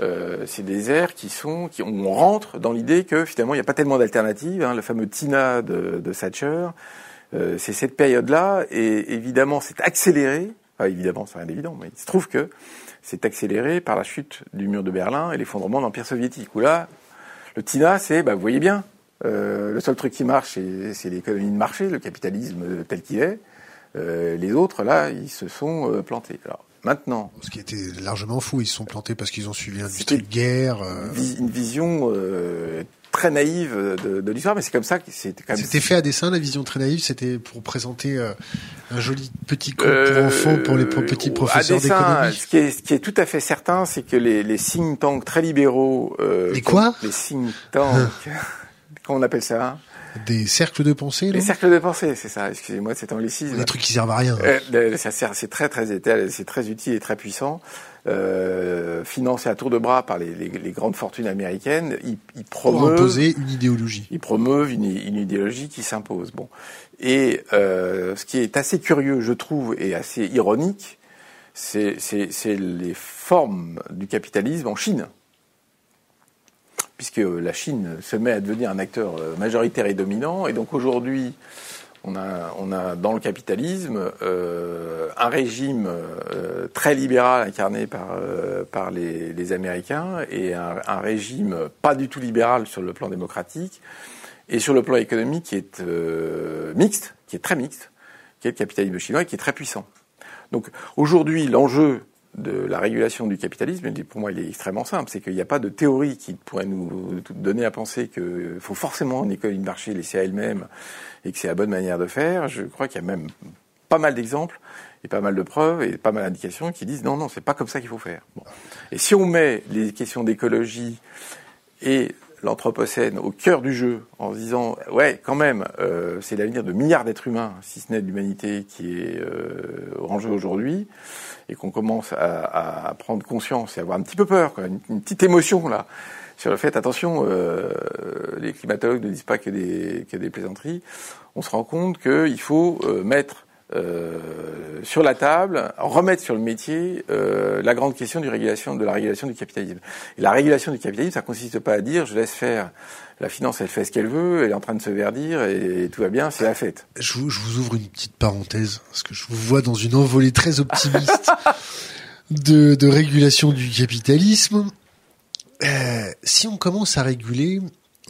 euh, c'est des airs qui sont, qui on rentre dans l'idée que finalement il n'y a pas tellement d'alternatives. Hein, le fameux Tina de, de Thatcher, euh, c'est cette période-là, et évidemment c'est accéléré. Enfin, évidemment, c'est rien d'évident, mais il se trouve que c'est accéléré par la chute du mur de Berlin et l'effondrement de l'empire soviétique. Où là, le Tina, c'est, bah, vous voyez bien, euh, le seul truc qui marche, c'est l'économie de marché, le capitalisme tel qu'il est. Euh, les autres, là, ils se sont euh, plantés. Alors, maintenant. Ce qui était largement fou, ils se sont plantés parce qu'ils ont suivi l'industrie de guerre. Euh... Une vision euh, très naïve de, de l'histoire, mais c'est comme ça que c'était quand même. C'était fait à dessein, la vision très naïve, c'était pour présenter un joli petit conte pour enfants pour les petits professeurs d'économie. Ce qui est, ce qui est tout à fait certain, c'est que les, les think tanks très libéraux. les quoi Les think tanks. Comment on appelle ça Des cercles de pensée Des cercles de pensée, c'est ça. Excusez-moi de cet anglicisme. Des trucs qui servent à rien. Euh, ça sert, c'est très très c'est très utile et très puissant. Euh, financé à tour de bras par les, les, les grandes fortunes américaines, ils, ils promeuvent imposer une idéologie. Ils promeuvent une, une idéologie qui s'impose. Bon, et euh, ce qui est assez curieux, je trouve, et assez ironique, c'est les formes du capitalisme en Chine. Puisque la Chine se met à devenir un acteur majoritaire et dominant. Et donc aujourd'hui, on a, on a dans le capitalisme euh, un régime euh, très libéral incarné par, euh, par les, les, Américains et un, un, régime pas du tout libéral sur le plan démocratique et sur le plan économique qui est euh, mixte, qui est très mixte, qui est le capitalisme chinois et qui est très puissant. Donc aujourd'hui, l'enjeu de la régulation du capitalisme, pour moi, il est extrêmement simple. C'est qu'il n'y a pas de théorie qui pourrait nous donner à penser qu'il faut forcément une économie de marché laisser à elle-même et que c'est la bonne manière de faire. Je crois qu'il y a même pas mal d'exemples et pas mal de preuves et pas mal d'indications qui disent non, non, c'est pas comme ça qu'il faut faire. Bon. Et si on met les questions d'écologie et l'anthropocène au cœur du jeu en se disant ouais quand même euh, c'est l'avenir de milliards d'êtres humains si ce n'est de l'humanité qui est euh, en jeu aujourd'hui et qu'on commence à, prendre conscience et avoir un petit peu peur quoi, une, petite émotion là sur le fait attention euh, les climatologues ne disent pas que des que des plaisanteries. On se rend compte qu'il faut euh, mettre euh, sur la table, remettre sur le métier euh, la grande question du régulation, de la régulation du capitalisme. Et la régulation du capitalisme, ça consiste pas à dire je laisse faire la finance, elle fait ce qu'elle veut, elle est en train de se verdir et, tout va bien, c'est la fête. Je vous, je vous, ouvre une petite parenthèse parce que je vous vois dans une envolée très optimiste de, de, régulation du capitalisme. Euh, si on commence à réguler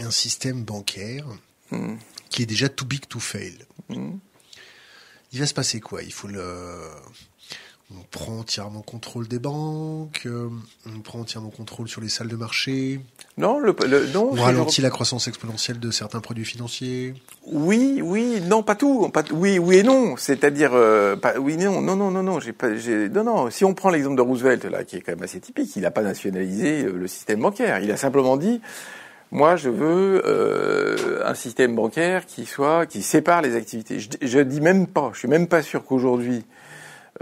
un système bancaire mmh. qui est déjà too big to fail. Mmh il va se passer quoi? Il faut le on prend entièrement contrôle des banques, euh, on prend entièrement contrôle sur les salles de marché. Non, le, le non. On ralentit la croissance exponentielle de certains produits financiers. Oui, oui, non, pas tout, pas oui, oui et non. C'est-à-dire, euh, pas, oui, non, non, non, non, non, j'ai pas, j'ai, non, non. Si on prend l'exemple de Roosevelt là, qui est quand même assez typique, il n'a pas nationalisé le système bancaire. Il a simplement dit, moi, je veux euh, un système bancaire qui soit qui sépare les activités. Je, je dis même pas, je suis même pas sûr qu'aujourd'hui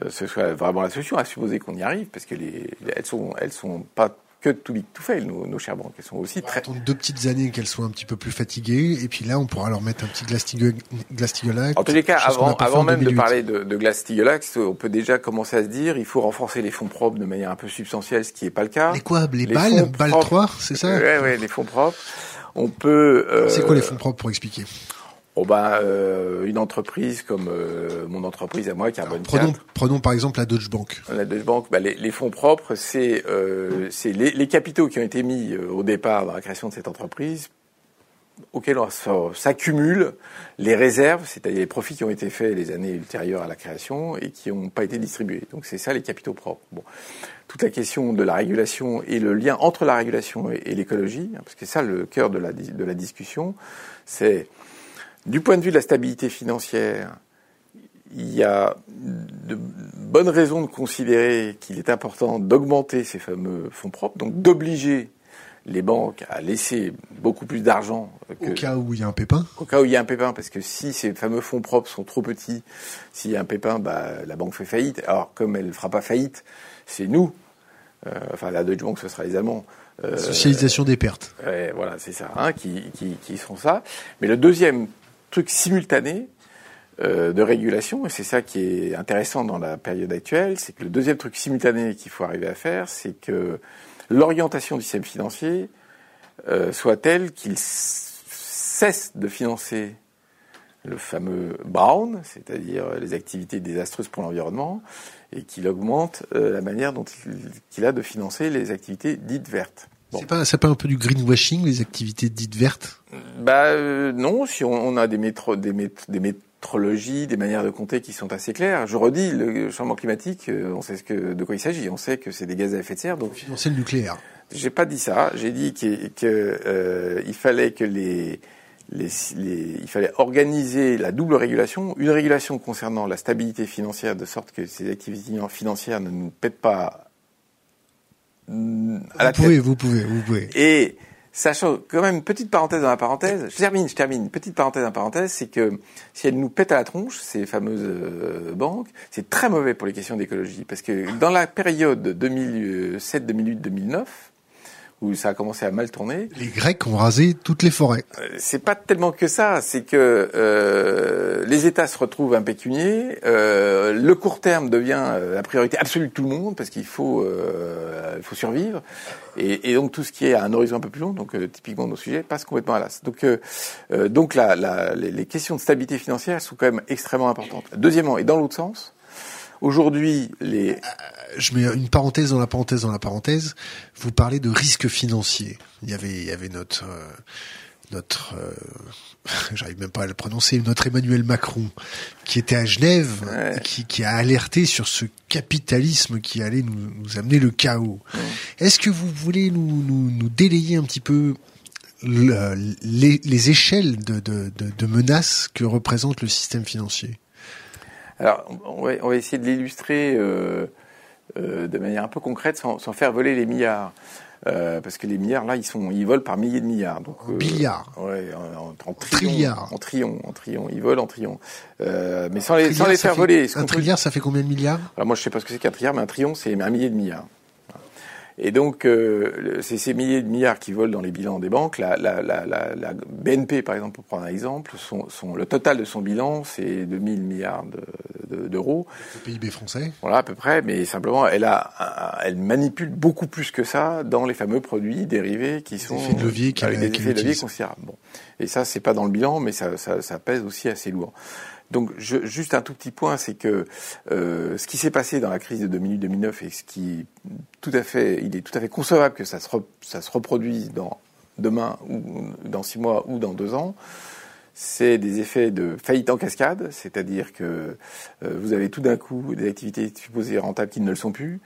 euh, ce soit vraiment la solution. À supposer qu'on y arrive, parce que les, elles sont elles sont pas que too big to fail, nos, nos chères banques. Elles sont aussi très... Attendre deux petites années qu'elles soient un petit peu plus fatiguées, et puis là, on pourra leur mettre un petit Glass-Steagall En tous les cas, avant, avant même de parler de, de Glass-Steagall on peut déjà commencer à se dire, il faut renforcer les fonds propres de manière un peu substantielle, ce qui n'est pas le cas. Les quoi? Les, les balles Balles 3, c'est ça? Ouais, ouais, les fonds propres. On peut... Euh... C'est quoi les fonds propres pour expliquer? Oh ben, euh, une entreprise comme euh, mon entreprise à moi, Carbone prenons, Prenons par exemple la Deutsche Bank. La Deutsche Bank, bah, les, les, fonds propres, c'est euh, les, les, capitaux qui ont été mis euh, au départ dans la création de cette entreprise, auxquels s'accumulent les réserves, c'est-à-dire les profits qui ont été faits les années ultérieures à la création et qui n'ont pas été distribués. Donc c'est ça les capitaux propres. Bon. Toute la question de la régulation et le lien entre la régulation et, et l'écologie, hein, parce que c'est ça le cœur de la, de la discussion, c'est du point de vue de la stabilité financière, il y a de bonnes raisons de considérer qu'il est important d'augmenter ces fameux fonds propres, donc d'obliger les banques à laisser beaucoup plus d'argent. Au cas où il y a un pépin Au cas où il y a un pépin, parce que si ces fameux fonds propres sont trop petits, s'il y a un pépin, bah, la banque fait faillite. Alors, comme elle ne fera pas faillite, c'est nous, euh, enfin la Deutsche Bank, ce sera les Allemands, euh, Socialisation des pertes. Euh, voilà, c'est ça, hein, qui, qui, qui seront ça. Mais le deuxième truc simultané euh, de régulation, et c'est ça qui est intéressant dans la période actuelle, c'est que le deuxième truc simultané qu'il faut arriver à faire, c'est que l'orientation du système financier euh, soit telle qu'il cesse de financer le fameux brown, c'est-à-dire les activités désastreuses pour l'environnement, et qu'il augmente euh, la manière dont il, a de financer les activités dites vertes. Bon. C'est pas, pas un peu du greenwashing, les activités dites vertes? Bah euh, non, si on, on a des, métro, des, mét, des métrologies, des manières de compter qui sont assez claires. Je redis, le changement climatique, euh, on sait ce que, de quoi il s'agit. On sait que c'est des gaz à effet de serre. Donc financer le nucléaire. J'ai pas dit ça. J'ai dit qu'il que, euh, il fallait que les les, les, il fallait organiser la double régulation, une régulation concernant la stabilité financière de sorte que ces activités financières ne nous pètent pas à la vous pouvez, vous pouvez, vous pouvez. Et sachant quand même petite parenthèse dans la parenthèse, je termine, je termine. Petite parenthèse dans la parenthèse, c'est que si elles nous pètent à la tronche, ces fameuses euh, banques, c'est très mauvais pour les questions d'écologie, parce que dans la période 2007, 2008, 2009, où ça a commencé à mal tourner. Les Grecs ont rasé toutes les forêts. Euh, c'est pas tellement que ça, c'est que euh, les États se retrouvent impécuniers, euh, le court terme devient euh, la priorité absolue de tout le monde parce qu'il faut, euh, il faut survivre, et, et, donc tout ce qui est à un horizon un peu plus long, donc typiquement nos sujets, passe complètement à l'as. Donc, donc la, la, les questions de stabilité financière sont quand même extrêmement importantes. Deuxièmement, et dans l'autre sens, Aujourd'hui, les... Je mets une parenthèse dans la parenthèse dans la parenthèse. Vous parlez de risque financier. Il y avait, il y avait notre, euh, notre, euh, j'arrive même pas à le prononcer, notre Emmanuel Macron, qui était à Genève, qui, qui, a alerté sur ce capitalisme qui allait nous, nous amener le chaos. Est-ce que vous voulez nous, nous, nous délayer un petit peu les, les, échelles de, de, de, de menaces que représente le système financier? Alors, on va, on va essayer de l'illustrer euh, euh, de manière un peu concrète, sans, sans faire voler les milliards. Euh, parce que les milliards là, ils sont, ils volent par milliers de milliards. Donc, euh, milliards. Ouais, en, en, en trilliards. En trillions, en trillions. Ils volent en trillions. Euh, mais sans les, sans les faire voler. Un trilliard, ça fait combien de milliards? Alors moi, je sais pas ce que c'est qu'un trilliard, mais un trillion, c'est un millier de milliards. Et donc, euh, c'est ces milliers de milliards qui volent dans les bilans des banques. La, la, la, la BNP, par exemple, pour prendre un exemple, son, son, le total de son bilan, c'est 2000 milliards d'euros. De, le PIB français Voilà, à peu près, mais simplement, elle, a, elle manipule beaucoup plus que ça dans les fameux produits dérivés qui sont... Effets de levier avec des effets de levier considérables. Bon. Et ça, c'est pas dans le bilan, mais ça, ça, ça pèse aussi assez lourd. Donc juste un tout petit point, c'est que euh, ce qui s'est passé dans la crise de 2008-2009 et ce qui tout à fait, il est tout à fait concevable que ça se, ça se reproduise dans demain ou dans six mois ou dans deux ans. C'est des effets de faillite en cascade, c'est-à-dire que euh, vous avez tout d'un coup des activités supposées rentables qui ne le sont plus.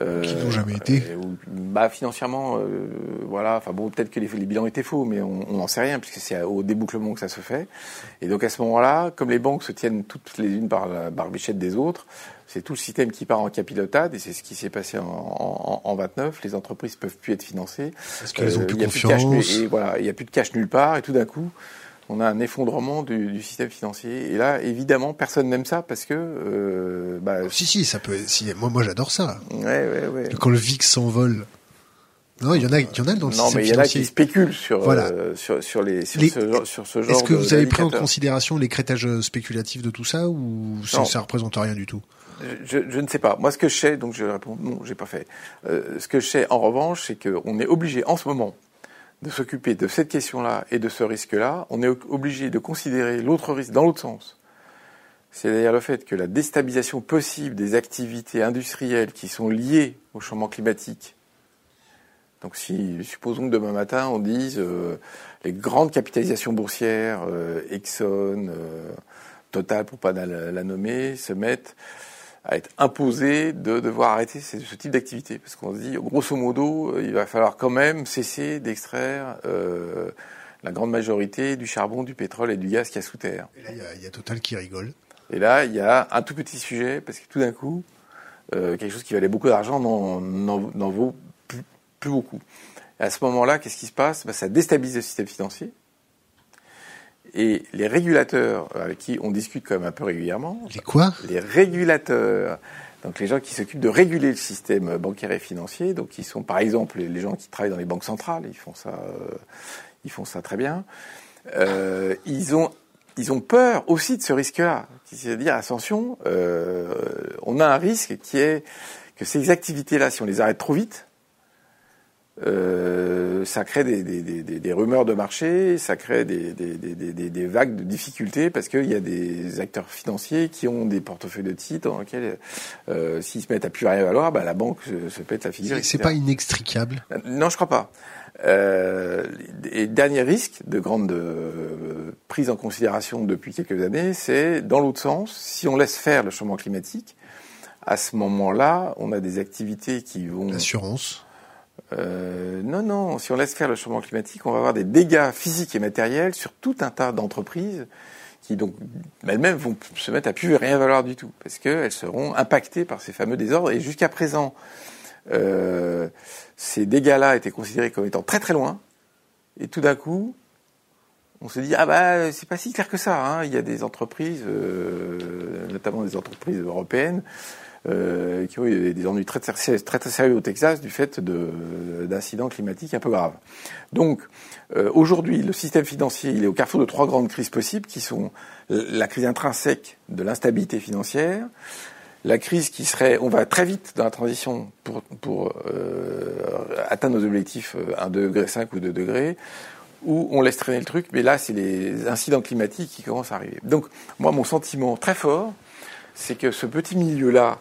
Euh, qui n'ont jamais été. Euh, bah financièrement, euh, voilà. Enfin bon, peut-être que les, les, bilans étaient faux, mais on n'en sait rien puisque c'est au débouclement que ça se fait. Et donc à ce moment-là, comme les banques se tiennent toutes les unes par la barbichette des autres, c'est tout le système qui part en capilotade et c'est ce qui s'est passé en, en, en, 29. Les entreprises peuvent plus être financées parce qu'elles ont plus confiance. et voilà, il n'y a plus de cash nulle part et tout d'un coup on a un effondrement du, du, système financier. Et là, évidemment, personne n'aime ça parce que. Euh, bah, si si, ça peut. Si, moi, moi, j'adore ça. Ouais, ouais, ouais. Quand le VIX s'envole. Non, il y en a, il y en a dans le non, système mais il y en a qui spéculent sur, voilà. euh, sur, sur, les, sur, les, ce, sur ce genre Est-ce que vous avez pris en considération les crétages spéculatifs de tout ça ou ça, ça représente rien du tout? Je, je, ne sais pas. Moi, ce que je sais, donc je réponds non, j'ai pas fait. Euh, ce que je sais, en revanche, c'est qu'on est obligé en ce moment de s'occuper de cette question-là et de ce risque-là, on est obligé de considérer l'autre risque dans l'autre sens. C'est-à-dire le fait que la déstabilisation possible des activités industrielles qui sont liées au changement climatique. Donc si, supposons que demain matin, on dise euh, les grandes capitalisations boursières, euh, Exxon, euh, Total pour pas la, la nommer, se mettent à être imposé de devoir arrêter ce, ce type d'activité. Parce qu'on se dit, grosso modo, euh, il va falloir quand même cesser d'extraire euh, la grande majorité du charbon, du pétrole et du gaz qu'il y a sous terre. Et là, il y, y, a Total qui rigole. Et là, il y a un tout petit sujet, parce que tout d'un coup, euh, quelque chose qui valait beaucoup d'argent n'en vaut plus, plus, beaucoup. Et à ce moment-là, qu'est-ce qui se passe? Ben, Ça déstabilise le système financier. Et les régulateurs avec qui on discute quand même un peu régulièrement. Les quoi? Les régulateurs. Donc les gens qui s'occupent de réguler le système bancaire et financier, donc qui sont par exemple les gens qui travaillent dans les banques centrales, ils font ça, euh, ils font ça très bien. Euh, ils ont ils ont peur aussi de ce risque-là, c'est-à-dire attention, euh, on a un risque qui est que ces activités-là, si on les arrête trop vite, euh, ça crée des, des, des, des, rumeurs de marché, ça crée des, des vagues de difficultés parce qu'il y a des acteurs financiers qui ont des portefeuilles de titres dans lesquels, euh, s'ils se mettent à plus rien valoir, bah, la banque se, se pète la figure. C'est pas inextricable Non, je crois pas. Euh, et dernier risque de grande euh, prise en considération depuis quelques années, c'est dans l'autre sens, si on laisse faire le changement climatique, à ce moment-là, on a des activités qui vont... L'assurance euh, non, non. Si on laisse faire le changement climatique, on va avoir des dégâts physiques et matériels sur tout un tas d'entreprises qui donc elles-mêmes vont se mettre à plus rien valoir du tout parce qu'elles seront impactées par ces fameux désordres. Et jusqu'à présent, euh, ces dégâts-là étaient considérés comme étant très très loin. Et tout d'un coup, on se dit ah bah c'est pas si clair que ça. Hein. Il y a des entreprises, euh, notamment des entreprises européennes, euh, qui ont eu des ennuis très, très, très, sérieux au Texas du fait d'incidents climatiques un peu graves. Donc, euh, aujourd'hui, le système financier, il est au carrefour de trois grandes crises possibles, qui sont la crise intrinsèque de l'instabilité financière, la crise qui serait, on va très vite dans la transition pour, pour euh, atteindre nos objectifs 1 degré 5 ou 2 degrés, où on laisse traîner le truc, mais là, c'est les incidents climatiques qui commencent à arriver. Donc, moi, mon sentiment très fort, c'est que ce petit milieu-là,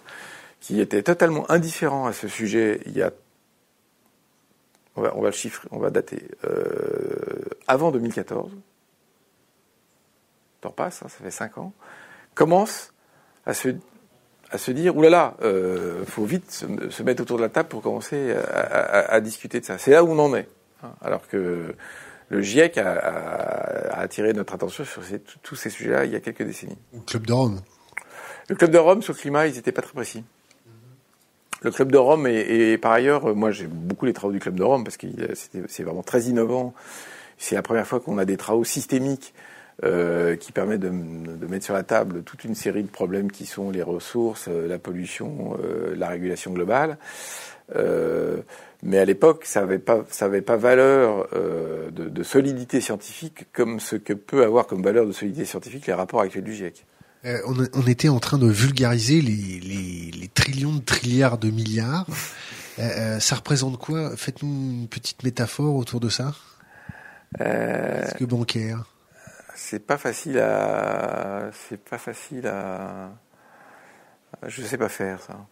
qui était totalement indifférent à ce sujet il y a on va, on va le chiffrer, on va dater, euh, avant 2014, temps passe, hein, ça fait 5 ans, commence à se, à se dire, oulala, euh, faut vite se, mettre autour de la table pour commencer à, discuter de ça. C'est là où on en est. Hein. alors que le GIEC a, attiré notre attention sur tous ces sujets-là il y a quelques décennies. Le Club de Rome. Le Club de Rome sur le climat, ils n'étaient pas très précis. Le Club de Rome, et, par ailleurs, moi j'ai beaucoup les travaux du Club de Rome parce que c'est vraiment très innovant. C'est la première fois qu'on a des travaux systémiques euh, qui permettent de, mettre sur la table toute une série de problèmes qui sont les ressources, euh, la pollution, euh, la régulation globale. mais à l'époque, ça n'avait pas, ça avait pas valeur de, de, solidité scientifique comme ce que peut avoir comme valeur de solidité scientifique les rapports actuels du GIEC. Euh, on, était en train de vulgariser les, trillions de trilliards de milliards. Euh, euh, ça représente quoi? Faites-nous une petite métaphore autour de ça. Est-ce que bancaire C'est pas facile à. C'est pas facile à. Je sais pas faire ça.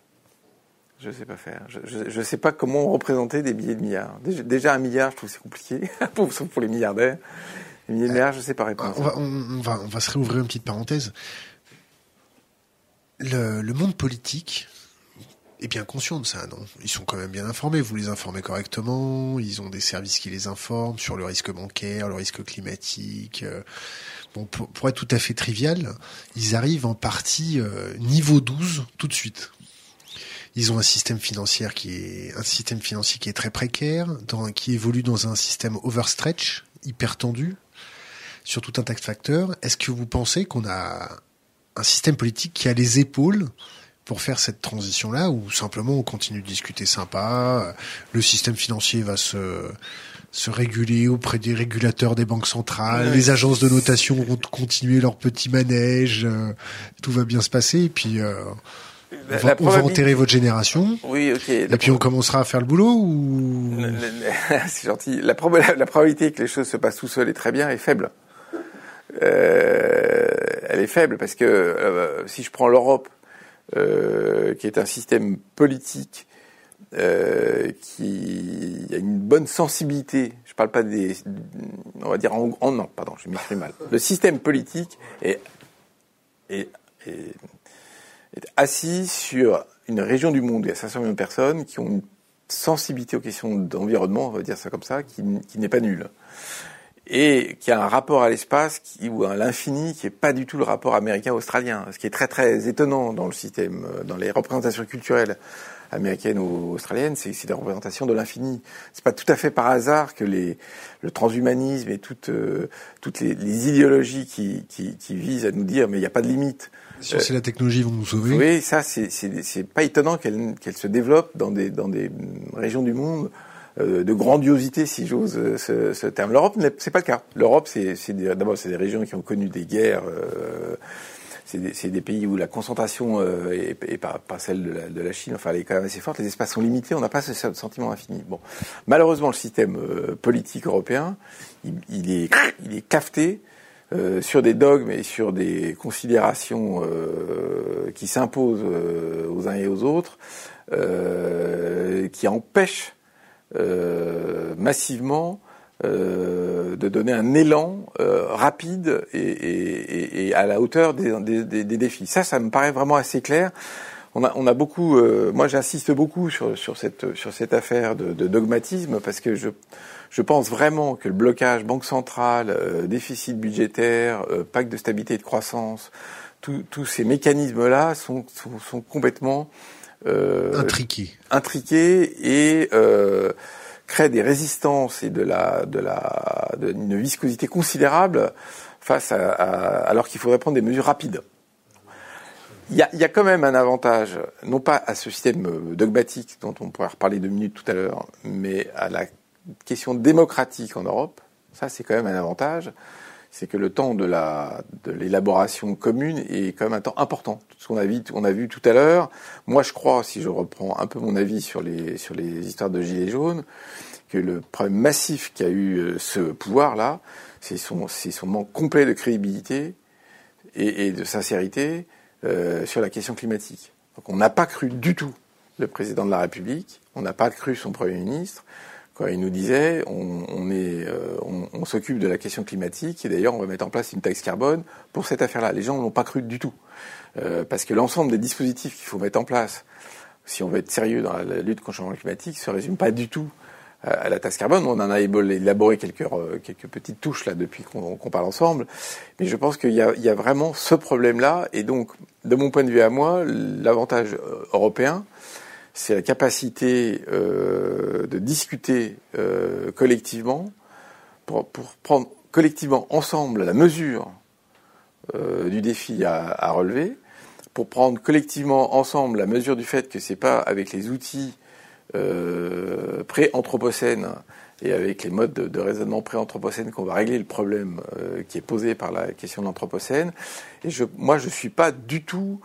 Je sais pas faire. Je, ne sais pas comment représenter des billets de milliards. Déjà, un milliard, je trouve c'est compliqué, sauf pour les milliardaires. Les milliardaires, je sais pas répondre. On va, on, va, on va se réouvrir une petite parenthèse le, monde politique est bien conscient de ça, non? Ils sont quand même bien informés, vous les informez correctement, ils ont des services qui les informent sur le risque bancaire, le risque climatique. Euh. Bon, pour, être tout à fait trivial, ils arrivent en partie euh, niveau 12 tout de suite. Ils ont un système financier qui est un système financier qui est très précaire, dans, qui évolue dans un système overstretch, hyper tendu, sur tout un tas de facteurs. Est-ce que vous pensez qu'on a un système politique qui a les épaules pour faire cette transition-là, ou simplement on continue de discuter sympa, le système financier va se se réguler auprès des régulateurs des banques centrales, les agences de notation vont continuer leur petit manège, euh, tout va bien se passer, et puis euh, on, va, enterrer votre génération. Oui, ok. Et puis on commencera à faire le boulot ou C'est gentil. La, la probabilité que les choses se passent tout seul et très bien est faible. Euh, elle est faible parce que euh, si je prends l'Europe, euh, qui est un système politique qui a une bonne sensibilité, je parle pas des, on va dire en, en non, pardon, je m'écris mal. Le système politique est, assis sur une région du monde, il y a 500 millions de personnes qui ont une sensibilité aux questions d'environnement, on va dire ça comme ça, qui n'est pas nulle et qui a un rapport à l'espace ou à l'infini qui est pas du tout le rapport américain-australien, ce qui est très très étonnant dans le système, euh, dans les représentations culturelles américaines ou australiennes, c'est des représentations de l'infini. C'est pas tout à fait par hasard que les, le transhumanisme et toutes, euh, toutes les, les idéologies qui, qui, qui, visent à nous dire mais il n'y a pas de limite. Si c'est la technologie vont nous sauver. Oui, ça c'est pas étonnant qu'elle qu'elle se développe dans des, dans des régions du monde de grandiosité, si j'ose euh, ce, terme. L'Europe, c'est pas le cas. L'Europe, c'est d'abord c'est des régions qui ont connu des guerres. Euh, c'est des, pays où la concentration euh, est, pas, celle de la, de la, Chine, enfin elle est quand même assez forte, les espaces sont limités, on n'a pas ce sentiment infini. Bon, malheureusement le système politique européen, il, est, il cafeté euh, sur des dogmes et sur des considérations euh, qui s'imposent aux uns et aux autres, qui empêchent euh, massivement euh, de donner un élan euh, rapide et, et, et, à la hauteur des, des, des, défis. Ça, ça me paraît vraiment assez clair. On a, on a beaucoup, moi j'insiste beaucoup sur, sur, cette, sur cette affaire de, de, dogmatisme parce que je, je pense vraiment que le blocage banque centrale, déficit budgétaire, pacte de stabilité et de croissance, tous ces mécanismes-là sont, sont, sont, complètement euh, intriqué, intriqué et euh, crée des résistances et de la de la de une viscosité considérable face à, alors qu'il faudrait prendre des mesures rapides. Il y, a, il y a, quand même un avantage, non pas à ce système dogmatique dont on pourrait reparler deux minutes tout à l'heure, mais à la question démocratique en Europe. Ça, c'est quand même un avantage. C'est que le temps de la de l'élaboration commune est quand même un temps important. Ce qu'on a vu, tout à l'heure. Moi, je crois, si je reprends un peu mon avis sur les histoires de gilets jaunes, que le problème massif qu'a eu euh, ce pouvoir-là, c'est son, son manque complet de crédibilité et, et de sincérité euh, sur la question climatique. Donc on n'a pas cru du tout le président de la République, on n'a pas cru son Premier ministre il nous disait euh, on, s'occupe de la question climatique et d'ailleurs on va mettre en place une taxe carbone pour cette affaire-là. Les gens n'ont pas cru du tout euh, parce que l'ensemble des dispositifs qu'il faut mettre en place si on veut être sérieux dans la lutte contre le changement climatique se résume pas du tout à la taxe carbone. On en a élaboré quelques, euh, quelques petites touches là depuis qu'on parle ensemble, mais je pense qu'il y, y a, vraiment ce problème-là. Et donc, de mon point de vue à moi, l'avantage européen, c'est la capacité euh, de discuter euh, collectivement pour, prendre collectivement ensemble la mesure euh, du défi à, relever, pour prendre collectivement ensemble la mesure du fait que c'est pas avec les outils euh, pré-anthropocène et avec les modes de, raisonnement pré-anthropocène qu'on va régler le problème euh, qui est posé par la question de l'anthropocène. Et je, moi, je suis pas du tout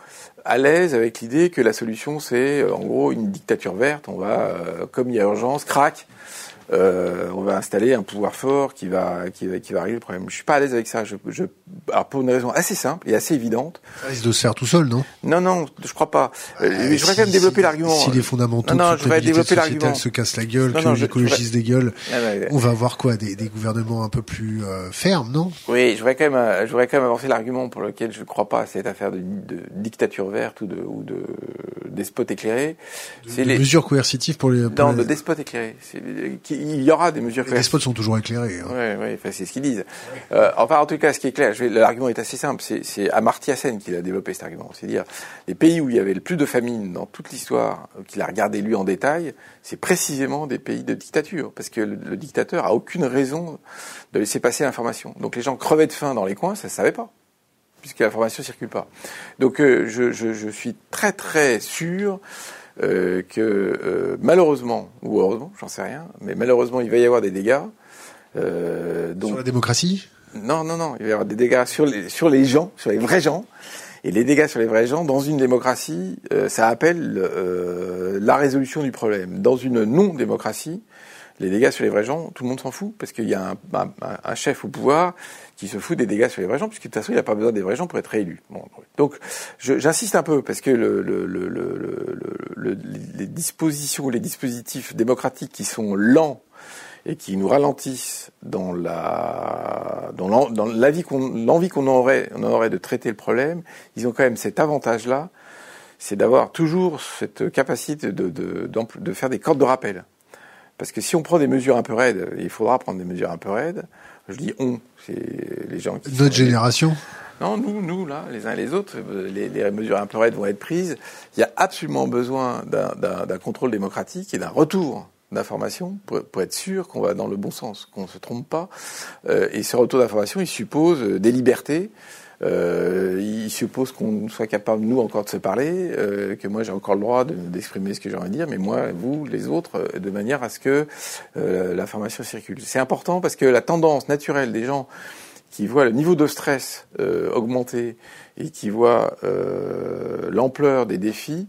à l'aise avec l'idée que la solution c'est euh, en gros une dictature verte. On va, euh, comme il y a urgence, crac, euh, on va installer un pouvoir fort qui va, qui va, qui va régler le problème. Je suis pas à l'aise avec ça. Je, je, alors pour une raison assez simple et assez évidente. Ça risque de se faire tout seul, non? Non, non, je crois pas. Euh, je voudrais quand même développer si, l'argument. Si les fondamentaux non, non, de toute développer l'argument. se cassent la gueule, non, que se dégueule, ah, on va avoir quoi? Des, des, gouvernements un peu plus euh, fermes, non? Oui, je voudrais quand même, euh, je voudrais quand même avancer l'argument pour lequel je ne crois pas à cette affaire de, de dictature verte ou de, ou de despote éclairé. C'est les mesures coercitives pour les. Pour non, les... de despote éclairé. Il y aura des mesures. Les despotes sont toujours éclairés. Hein. Oui, enfin, c'est ce qu'ils disent. Euh, enfin, en tout cas, ce qui est clair, l'argument est assez simple. C'est Amartya Sen qui a développé cet argument. C'est-à-dire, les pays où il y avait le plus de famine dans toute l'histoire, qu'il a regardé lui en détail, c'est précisément des pays de dictature, parce que le, le, dictateur a aucune raison de laisser passer l'information. Donc les gens crevaient de faim dans les coins, ça ne savait pas puisque l'information circule pas. Donc euh, je, je, je, suis très très sûr euh, que euh, malheureusement, ou heureusement, j'en sais rien, mais malheureusement il va y avoir des dégâts. Euh, donc, sur la démocratie? Non, non, non, il va y avoir des dégâts sur les, sur les gens, sur les vrais gens. Et les dégâts sur les vrais gens, dans une démocratie, euh, ça appelle euh, la résolution du problème. Dans une non-démocratie, les dégâts sur les vrais gens, tout le monde s'en fout, parce qu'il y a un, un, un, chef au pouvoir qui se fout des dégâts sur les vrais gens, puisque de toute façon, il n'a pas besoin des vrais gens pour être réélu. Donc, j'insiste un peu, parce que le, le, le, les dispositions, les dispositifs démocratiques qui sont lents et qui nous ralentissent dans la dans l'envie qu'on aurait on aurait de traiter le problème, ils ont quand même cet avantage là, c'est d'avoir toujours cette capacité de, de, de faire des cordes de rappel. Parce que si on prend des mesures un peu raides, il faudra prendre des mesures un peu raides. Je dis on, c'est les gens qui. Notre génération. Non, nous, nous là, les uns et les autres, les, les, mesures raides vont être prises. Il y a absolument besoin d'un contrôle démocratique et d'un retour d'information pour, pour, être sûr qu'on va dans le bon sens, qu'on ne se trompe pas. Euh, et ce retour d'information, il suppose des libertés. Euh, il suppose qu'on soit capable, nous, encore de se parler, euh, que moi j'ai encore le droit d'exprimer ce que j'ai envie de dire, mais moi, vous, les autres, euh, de manière à ce que euh, l'information circule. C'est important parce que la tendance naturelle des gens qui voient le niveau de stress euh, augmenter et qui voient l'ampleur des défis,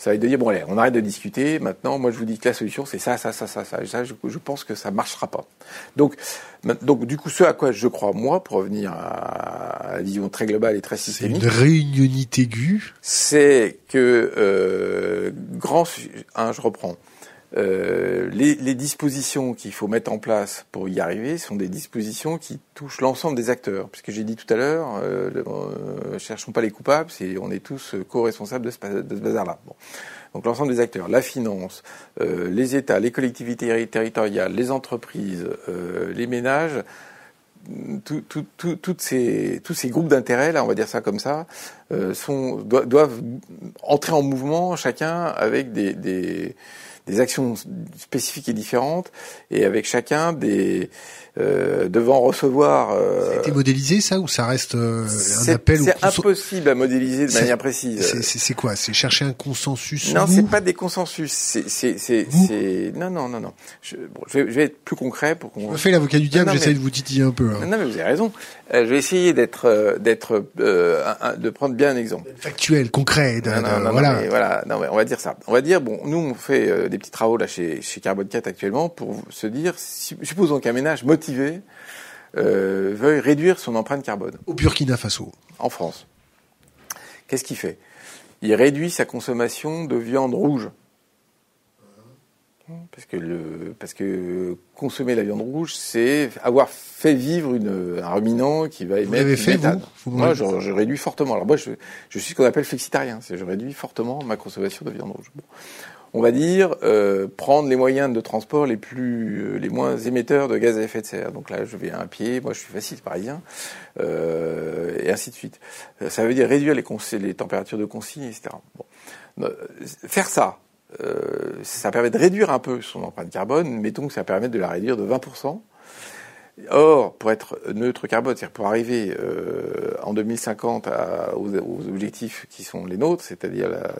ça va être de dire bon allez, on arrête de discuter. Maintenant, moi je vous dis que la solution c'est ça, ça, ça, ça, ça. ça je, je, pense que ça marchera pas. Donc, donc du coup, ce à quoi je crois moi, pour revenir à, la vision très globale et très systémique, c'est une réunionite aiguë. C'est que euh, grand, hein, je reprends. Euh, les, les, dispositions qu'il faut mettre en place pour y arriver sont des dispositions qui touchent l'ensemble des acteurs. Puisque j'ai dit tout à l'heure, euh, euh, cherchons pas les coupables, c'est on est tous co-responsables de ce, ce bazar-là. Bon. Donc l'ensemble des acteurs, la finance, euh, les États, les collectivités territoriales, les entreprises, euh, les ménages, tout, tout, tout, toutes ces, tous ces groupes d'intérêts, là, on va dire ça comme ça, sont, doivent entrer en mouvement, chacun avec des, des des actions spécifiques et différentes, et avec chacun des euh, devant recevoir. Euh, ça a été modélisé ça ou ça reste euh, un appel C'est impossible à modéliser de manière précise. C'est quoi? C'est chercher un consensus Non, c'est pas des consensus. C'est non non non non. Je, bon, je, vais, je, vais, être plus concret pour qu'on. Je fais l'avocat du diable. J'essaie de vous titiller un peu. Hein. Non mais vous avez raison. Euh, je vais essayer d'être euh, d'être de prendre bien un exemple. Factuel, concret. non, non, non, voilà. Mais voilà. Non mais on va dire ça. On va dire bon, nous on fait des petits travaux là chez chez Carbon 4 actuellement pour se dire, supposons qu'un ménage motivé euh, veuille réduire son empreinte carbone. Au Burkina Faso. En France. Qu'est-ce qu'il fait? Il réduit sa consommation de viande rouge. Parce que, le, parce que consommer la viande rouge, c'est avoir fait vivre une, un ruminant qui va émettre. Vous l'avez fait, vous, Moi, je, je, réduis fortement. Alors moi, je, je suis ce qu'on appelle flexitarien. C'est je réduis fortement ma consommation de viande rouge. Bon on va dire, euh, prendre les moyens de transport les plus, euh, les moins émetteurs de gaz à effet de serre. Donc là, je vais à un pied, moi je suis facile parisien, euh, et ainsi de suite. Euh, ça veut dire réduire les, températures de consigne, etc. Bon. Faire ça, ça permet de réduire un peu son empreinte carbone. Mettons que ça permet de la réduire de 20%. Or, pour être neutre carbone, c'est-à-dire pour arriver euh, en 2050 à, aux, aux, objectifs qui sont les nôtres, c'est-à-dire la,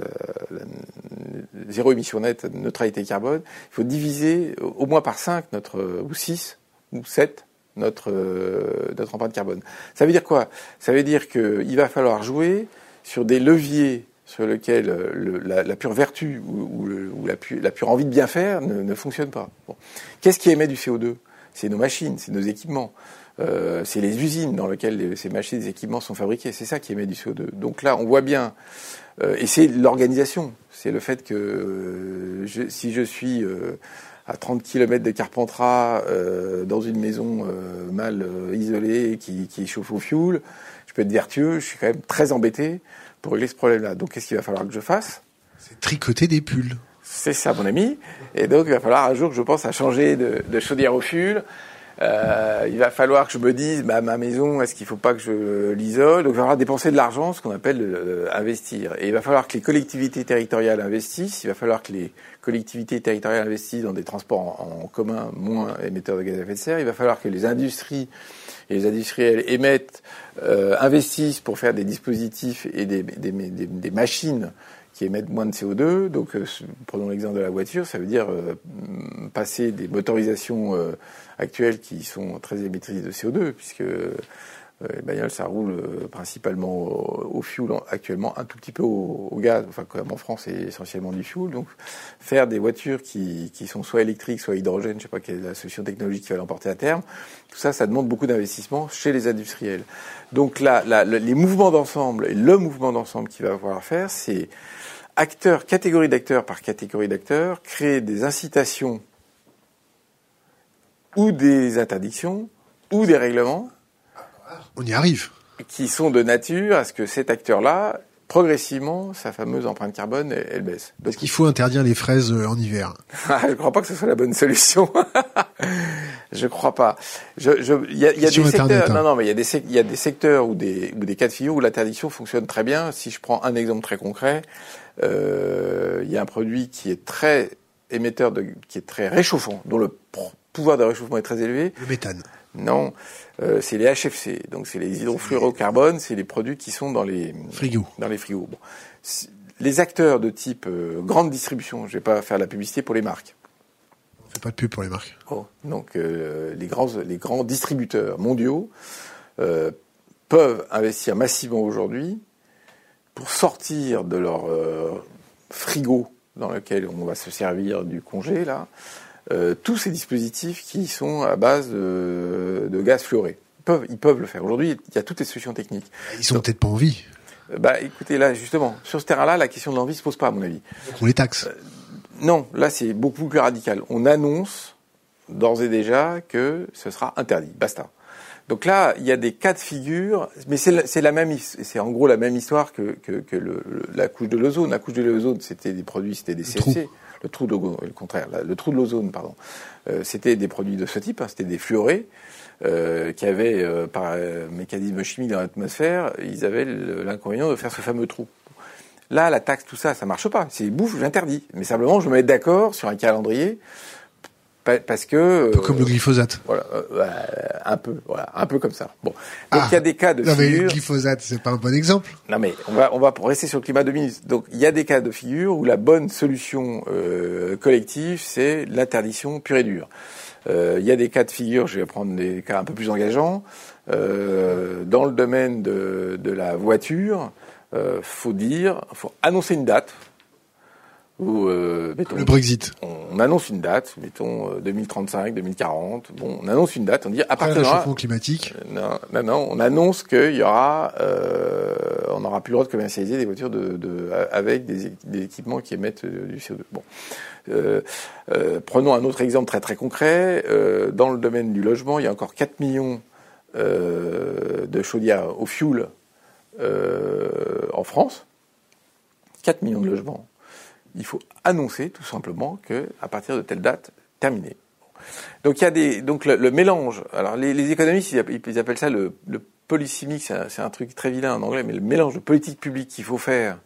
zéro émission nette, neutralité carbone, il faut diviser au moins par 5 notre, ou 6 ou 7 notre, euh, notre empreinte carbone. Ça veut dire quoi? Ça veut dire qu'il va falloir jouer sur des leviers sur lesquels le, la, pure vertu ou, la, pure, envie de bien faire ne, ne fonctionne pas. Qu'est-ce qui émet du CO2 c'est nos machines, c'est nos équipements. Euh, c'est les usines dans lesquelles ces machines, ces équipements sont fabriqués. C'est ça qui émet du CO2. Donc là, on voit bien, euh, et c'est l'organisation. C'est le fait que euh, si je suis à 30 km de Carpentras dans une maison mal isolée qui, qui chauffe au fioul, je peux être vertueux. Je suis quand même très embêté pour régler ce problème-là. Donc qu'est-ce qu'il va falloir que je fasse? C'est tricoter des pulls. C'est ça, mon ami. Et donc, il va falloir un jour je pense à changer de, chaudière au ful. Euh, il va falloir que je me dise, bah, ma maison, est-ce qu'il ne faut pas que je l'isole? Donc, il va falloir dépenser de l'argent, ce qu'on appelle euh, investir. Et il va falloir que les collectivités territoriales investissent. Il va falloir que les collectivités territoriales investissent dans des transports en, commun moins émetteurs de gaz à effet de serre. Il va falloir que les industries et les industriels émettent, euh, investissent pour faire des dispositifs et des machines qui émettent moins de CO2. Donc, euh, prenons l'exemple de la voiture, ça veut dire euh, passer des motorisations euh, actuelles qui sont très émettrices de CO2, puisque les bagnoles, ça roule euh, principalement au, au, fuel actuellement, un tout petit peu au, au, gaz. Enfin, comme en France, c'est essentiellement du fuel. Donc, faire des voitures qui, qui sont soit électriques, soit hydrogène, je sais pas quelle est la solution technologique qui va l'emporter à terme. Tout ça, ça demande beaucoup d'investissement chez les industriels. Donc là, là les mouvements d'ensemble, et le mouvement d'ensemble qu'il va falloir faire, c'est acteurs, catégorie d'acteurs par catégorie d'acteurs, créer des incitations ou des interdictions ou des règlements. On y arrive. Qui sont de nature à ce que cet acteur-là, progressivement, sa fameuse empreinte carbone, elle, elle baisse. Est-ce qu'il faut interdire les fraises en hiver Je ne crois pas que ce soit la bonne solution. je crois pas. Je, je, y a, y a des secteurs, Internet, hein. non, non, mais il y a des, il y a des secteurs ou des, ou des cas de figure où l'interdiction fonctionne très bien. Si je prends un exemple très concret, euh, il y a un produit qui est très émetteur, de, qui est très réchauffant, dont le pouvoir de réchauffement est très élevé. Le méthane. Non, euh, c'est les HFC, donc c'est les hydrofluorocarbones, c'est les produits qui sont dans les frigos. Dans les frigos. Bon. Les acteurs de type euh, grande distribution, je vais pas faire la publicité pour les marques. On fait pas de pub pour les marques. Oh, donc euh, les grands les grands distributeurs mondiaux peuvent investir massivement aujourd'hui pour sortir de leur frigo dans lequel on va se servir du congé là, euh, tous ces dispositifs qui sont à base de, de gaz fluoré. Ils peuvent, ils peuvent le faire. Aujourd'hui, il y a toutes les solutions techniques. Ils sont peut-être pas en vie. Euh, bah, écoutez, là, justement, sur ce terrain-là, la question de l'envie se pose pas, à mon avis. On les taxe. Euh, non, là, c'est beaucoup plus radical. On annonce d'ores et déjà que ce sera interdit. Basta. Donc là, il y a des cas de figure, mais c'est la même, c'est en gros la même histoire que, que, que le, la couche de l'ozone. La couche de l'ozone, c'était des produits, c'était des CFC. Le trou de le l'ozone, pardon. Euh, c'était des produits de ce type, hein, c'était des fluorés euh, qui avaient, euh, par mécanisme chimique dans l'atmosphère, ils avaient l'inconvénient de faire ce fameux trou. Là, la taxe, tout ça, ça marche pas. C'est bouffe, j'interdis. Mais simplement, je me mets d'accord sur un calendrier parce que un peu comme le glyphosate. Voilà, euh, un peu, voilà, un peu comme ça. Bon, donc il y a ah. des cas de non, figure. mais le glyphosate, c'est pas un bon exemple. Non, mais on va, on va rester sur le climat de minutes. Donc il y a des cas de figure où la bonne solution euh, collective, c'est l'interdiction pure et dure. Euh, il y a des cas de figure, je vais prendre des cas un peu plus engageants. Euh, dans le domaine de, de la voiture, euh, faut dire, faut annoncer une date euh, le Brexit. On, annonce une date, mettons 2035, euh, 2040. Bon, on annonce une date, on dit à partir de là. climatique. Euh, non, non, on annonce qu'il y aura, on n'aura plus le droit de commercialiser des voitures de, de avec des, des, équipements qui émettent du CO2. Bon, prenons un autre exemple très très concret. dans le domaine du logement, il y a encore 4 millions de chaudières au fioul en France. 4 millions de logements il faut annoncer tout simplement que à partir de telle date, terminé. Donc il y a des donc le, mélange. Alors les, économistes ils appellent, ça le, le polysémique, c'est un, truc très vilain en anglais, mais le mélange de politique publique qu'il faut faire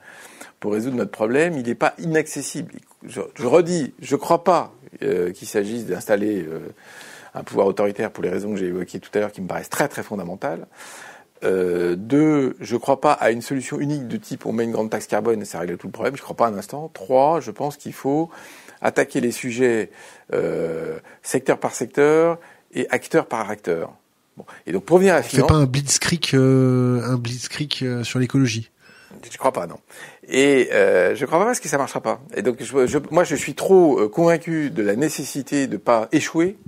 pour résoudre notre problème, il n'est pas inaccessible. Je, redis, je ne crois pas euh, qu'il s'agisse d'installer euh, un pouvoir autoritaire pour les raisons que j'ai évoquées tout à l'heure, qui me paraissent très très fondamentales. Euh, deux, je ne crois pas à une solution unique de type on met une grande taxe carbone et ça règle tout le problème. Je ne crois pas un instant. Trois, je pense qu'il faut attaquer les sujets euh, secteur par secteur et acteur par acteur. Bon. Et donc pour venir à la finance, pas un blitzkrieg, euh, un blitzkrieg euh, sur l'écologie. Je crois pas, non. Et euh, je crois pas parce que ça marchera pas. Et donc je, je, moi je suis trop convaincu de la nécessité de pas échouer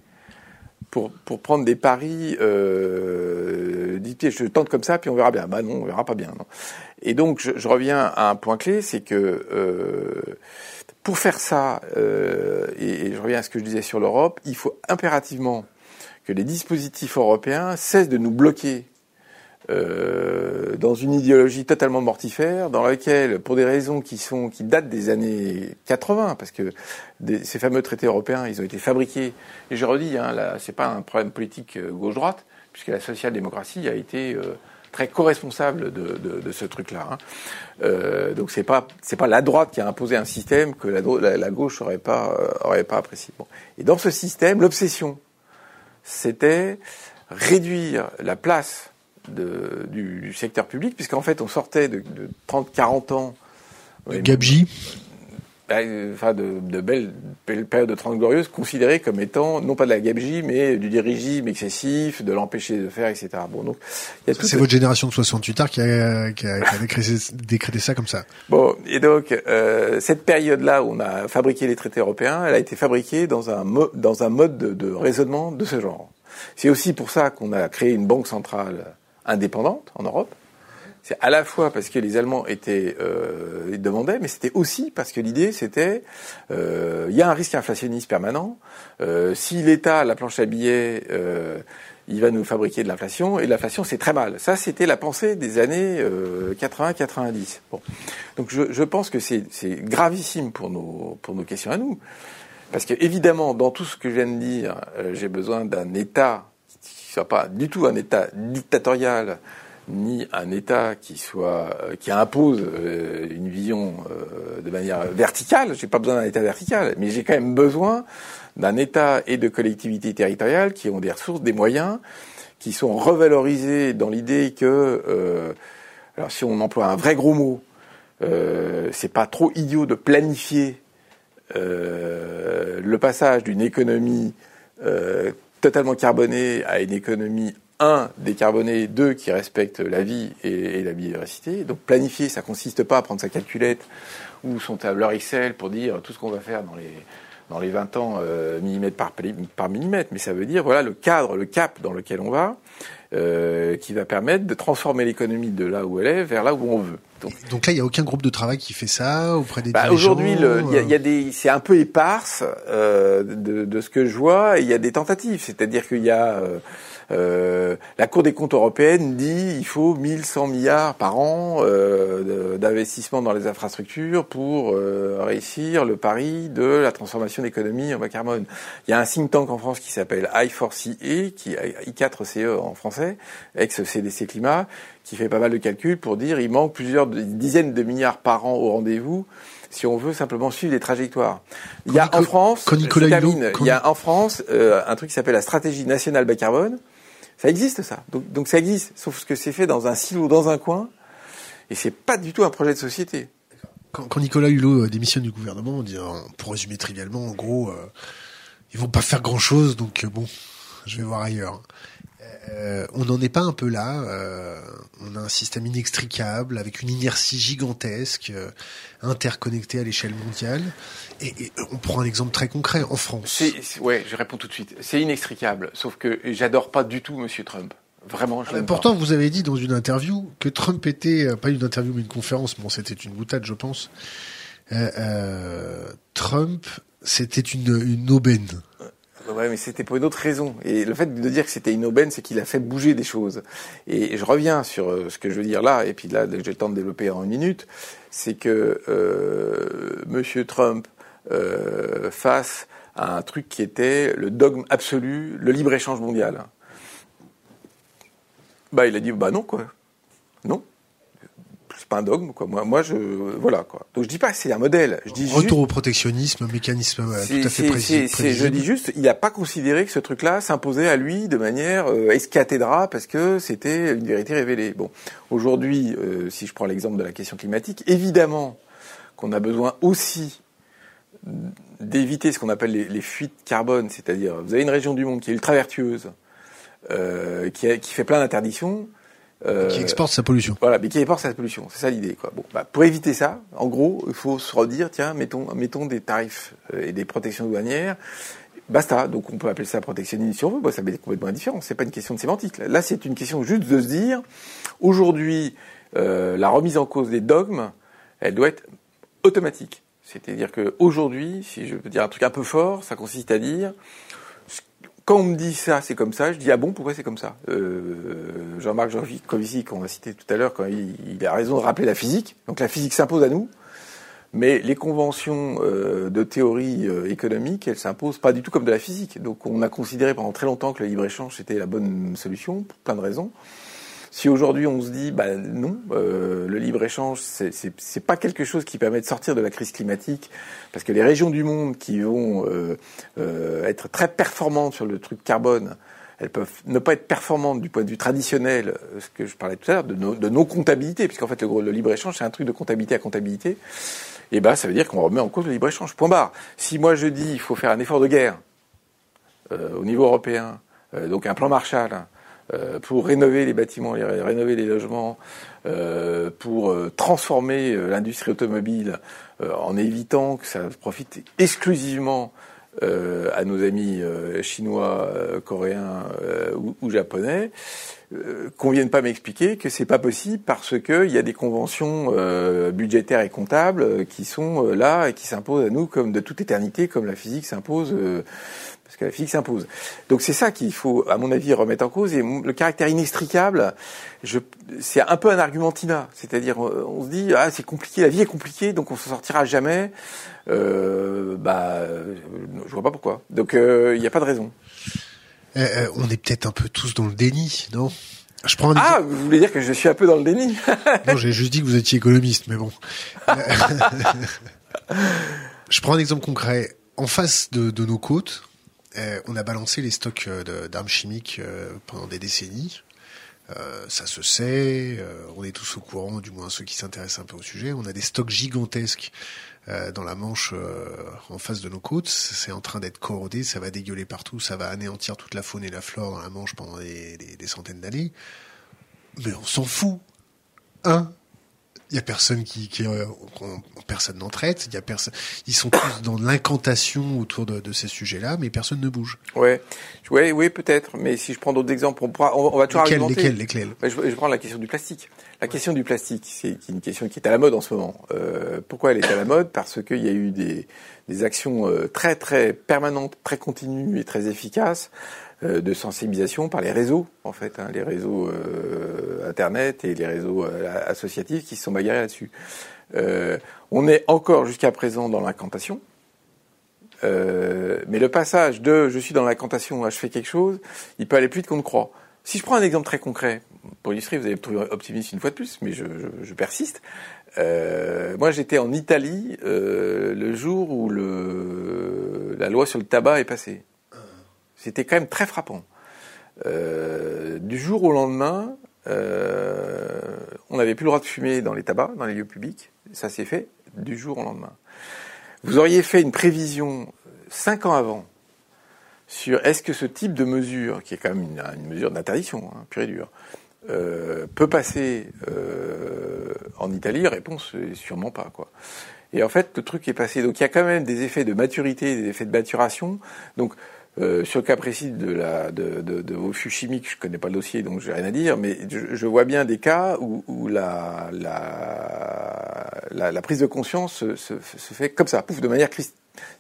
pour, prendre des paris, euh, je tente comme ça, puis on verra bien. Bah non, on verra pas bien. Et donc, je, reviens à un point clé, c'est que euh, pour faire ça, euh, et, je reviens à ce que je disais sur l'Europe, il faut impérativement que les dispositifs européens cessent de nous bloquer euh, dans une idéologie totalement mortifère, dans laquelle, pour des raisons qui sont qui datent des années 80, parce que ces fameux traités européens, ils ont été fabriqués. Et je redis, hein, là, c'est pas un problème politique euh, gauche-droite, puisque la social-démocratie a été euh, très co-responsable de, de, de, ce truc-là. Hein. Euh, donc c'est pas c'est pas la droite qui a imposé un système que la, la, gauche aurait pas aurait pas apprécié. Bon. Et dans ce système, l'obsession, c'était réduire la place de, du, secteur public, puisqu'en fait, on sortait de, de 30-40 ans. De Gabji bah, Enfin, de, de belles, belles, périodes de 30 glorieuses, considérées comme étant, non pas de la gabegie, mais du dirigisme excessif, de l'empêcher de faire, etc. Bon, donc, c'est votre génération de 68 ans qui a, qui a, qui a décrété, décrété, ça comme ça. Bon, et donc, euh, cette période-là où on a fabriqué les traités européens, elle a été fabriquée dans un, dans un mode de, de raisonnement de ce genre. C'est aussi pour ça qu'on a créé une banque centrale indépendante en Europe. C'est à la fois parce que les Allemands étaient euh, demandaient, mais c'était aussi parce que l'idée c'était euh, il y a un risque inflationniste permanent. Euh, si l'État la planche à billets, euh, il va nous fabriquer de l'inflation et l'inflation c'est très mal. Ça c'était la pensée des années 80-90. Bon, donc je, je pense que c'est gravissime pour nos pour nos questions à nous, parce que évidemment dans tout ce que je viens de dire, j'ai besoin d'un État soit pas du tout un État dictatorial ni un État qui soit euh, qui impose euh, une vision euh, de manière verticale. J'ai pas besoin d'un État vertical, mais j'ai quand même besoin d'un État et de collectivités territoriales qui ont des ressources, des moyens, qui sont revalorisés dans l'idée que, alors si on emploie un vrai gros mot, c'est pas trop idiot de planifier le passage d'une économie totalement carboné à une économie un, décarbonée, deux, qui respecte la vie et, la biodiversité. Donc planifier, ça consiste pas à prendre sa calculette ou son tableur Excel pour dire tout ce qu'on va faire dans les dans les 20 ans euh, millimètre par, par millimètre, mais ça veut dire voilà le cadre, le cap dans lequel on va, euh, qui va permettre de transformer l'économie de là où elle est vers là où on veut. Donc, Donc là, il n'y a aucun groupe de travail qui fait ça auprès des bah, Aujourd'hui, il y, y, a euh des, c'est un peu éparse euh, de, de, ce que je vois. Il y a des tentatives, c'est-à-dire qu'il y a Euh, la Cour des comptes européenne dit il faut 1100 milliards par an euh, d'investissement dans les infrastructures pour euh, réussir le pari de la transformation d'économie en bas carbone. Il y a un think tank en France qui s'appelle I4CE, qui I4CE en français, ex-CDC Climat, qui fait pas mal de calculs pour dire il manque plusieurs dizaines de milliards par an au rendez-vous si on veut simplement suivre les trajectoires. Il y a en France, il y a en France un truc qui s'appelle la stratégie nationale bas carbone. Ça existe ça. Donc, ça existe, sauf que c'est fait dans un silo, dans un coin, et c'est pas du tout un projet de société. Quand, Nicolas Hulot euh, démissionne du gouvernement, on dit, pour résumer trivialement, en gros, euh, ils vont pas faire grand chose, donc euh, bon, je vais voir ailleurs. Euh, on n'en est pas un peu là. Euh, on a un système inextricable avec une inertie gigantesque, euh, interconnectée à l'échelle mondiale. Et, et, on prend un exemple très concret en France. ouais, je réponds tout de suite. C'est inextricable. Sauf que j'adore pas du tout Monsieur Trump. Vraiment, je Pourtant, vous avez dit dans une interview que Trump était pas une interview mais une conférence. Bon, c'était une boutade, je pense. Trump, c'était une, une aubaine. Ouais, mais c'était pour une autre raison. Et le fait de dire que c'était une aubaine, c'est qu'il a fait bouger des choses. Et je reviens sur euh, ce que je veux dire là, et puis là, j'ai le temps de développer en une minute, c'est que euh, Monsieur Trump euh, face à un truc qui était le dogme absolu, le libre-échange mondial. Bah, il a dit, bah non, quoi. Non pas un dogme, quoi. Moi, moi, je, voilà, quoi. Donc je dis pas que c'est un modèle. Je dis Retour au protectionnisme, mécanisme tout à fait précis. Je dis juste, il n'a pas considéré que ce truc-là s'imposait à lui de manière euh, escathédra parce que c'était une vérité révélée. Bon, aujourd'hui, euh, si je prends l'exemple de la question climatique, évidemment qu'on a besoin aussi d'éviter ce qu'on appelle les, les, fuites carbone, c'est-à-dire vous avez une région du monde qui est ultra vertueuse, euh, qui, a, qui fait plein d'interdictions, euh, qui exporte sa pollution. Voilà, mais qui exporte sa pollution. C'est ça l'idée, quoi. Bon, bah, pour éviter ça, en gros, il faut se redire, tiens, mettons, mettons des tarifs euh, et des protections douanières. Basta. Donc, on peut appeler ça protectionnisme si on veut. Bon, ça être complètement indifférent. C'est pas une question de sémantique. Là, c'est une question juste de se dire, aujourd'hui, euh, la remise en cause des dogmes, elle doit être automatique. C'est-à-dire que aujourd'hui, si je veux dire un truc un peu fort, ça consiste à dire quand on me dit ça, c'est comme ça, je dis ah bon, pourquoi c'est comme ça? Euh, Jean-Marc Janvici, qu'on a cité tout à l'heure, quand il, a raison de rappeler la physique. Donc la physique s'impose à nous, mais les conventions euh, de théorie euh, économique, elles s'imposent pas du tout comme de la physique. Donc on a considéré pendant très longtemps que le libre échange c'était la bonne solution pour plein de raisons. Si aujourd'hui on se dit, bah non, euh, le libre échange, c'est pas quelque chose qui permet de sortir de la crise climatique, parce que les régions du monde qui vont euh, euh, être très performantes sur le truc carbone, elles peuvent ne pas être performantes du point de vue traditionnel, ce que je parlais tout à l'heure, de, de non-comptabilité, puisqu'en fait le, libre-échange, c'est un truc de comptabilité à comptabilité, et eh ben ça veut dire qu'on remet en cause le libre-échange. Point barre. Si moi je dis il faut faire un effort de guerre au niveau européen, donc un plan Marshall, pour rénover les bâtiments, rénover les logements, euh, pour euh, transformer l'industrie automobile en évitant que ça profite exclusivement à nos amis chinois, coréens ou, japonais, qu'on vienne pas m'expliquer que c'est pas possible parce qu'il y a des conventions budgétaires et comptables qui sont là et qui s'imposent à nous comme de toute éternité, comme la physique s'impose parce que la physique s'impose. Donc c'est ça qu'il faut, à mon avis, remettre en cause. Et le caractère inextricable, c'est un peu un argumentina. C'est-à-dire, on se dit, ah, c'est compliqué, la vie est compliquée, donc on s'en sortira jamais. Euh, bah, je vois pas pourquoi. Donc euh, il n'y a pas de raison. Eh, eh, on est peut-être un peu tous dans le déni, non? Je prends ah, vous voulez dire que je suis un peu dans le déni? Non, j'ai juste dit que vous étiez économiste, mais bon. je prends un exemple concret. En face de, de nos côtes, euh, on a balancé les stocks euh, d'armes chimiques euh, pendant des décennies. ça se sait, on est tous au courant, du moins ceux qui s'intéressent un peu au sujet. On a des stocks gigantesques dans la Manche en face de nos côtes. C'est en train d'être corrodé, ça va dégueuler partout, ça va anéantir toute la faune et la flore dans la Manche pendant des, des centaines d'années. Mais on s'en fout. Hein il y a personne qui, qui euh, personne n'en traite. Il y a personne. Ils sont tous dans l'incantation autour de, de ces sujets-là, mais personne ne bouge. Ouais, ouais, oui, peut-être. Mais si je prends d'autres exemples, on, pourra, on, va toujours lesquels, Lesquels, lesquels? Je, je, prends la question du plastique. La question du plastique, c'est une question qui est à la mode en ce moment. Euh, pourquoi elle est à la mode? Parce qu'il y a eu des, des actions euh, très très permanentes, très continues et très efficaces de sensibilisation par les réseaux, en fait, hein, les réseaux Internet et les réseaux associatifs qui se sont bagarrés là-dessus. on est encore jusqu'à présent dans l'incantation. mais le passage de je suis dans l'incantation je fais quelque chose, il peut aller plus vite qu'on ne croit. Si je prends un exemple très concret, pour illustrer, vous allez me trouver optimiste une fois de plus, mais je, je, je persiste. Euh, moi, j'étais en Italie euh, le jour où le, la loi sur le tabac est passée. C'était quand même très frappant. Euh, du jour au lendemain, euh, on n'avait plus le droit de fumer dans les tabacs, dans les lieux publics. Ça s'est fait du jour au lendemain. Vous auriez fait une prévision cinq ans avant sur est-ce que ce type de mesure, qui est quand même une, mesure d'interdiction, hein, pure et dure, euh, peut passer en Italie? Réponse sûrement pas quoi. Et en fait, le truc est passé. Donc il y a quand même des effets de maturité, des effets de maturation. Donc euh, sur le cas précis de, la, de, de, de, vos fûts chimiques, je connais pas le dossier, donc j'ai rien à dire, mais je, je, vois bien des cas où, où la, la, la, la, prise de conscience se, se, se, fait comme ça, pouf, de manière...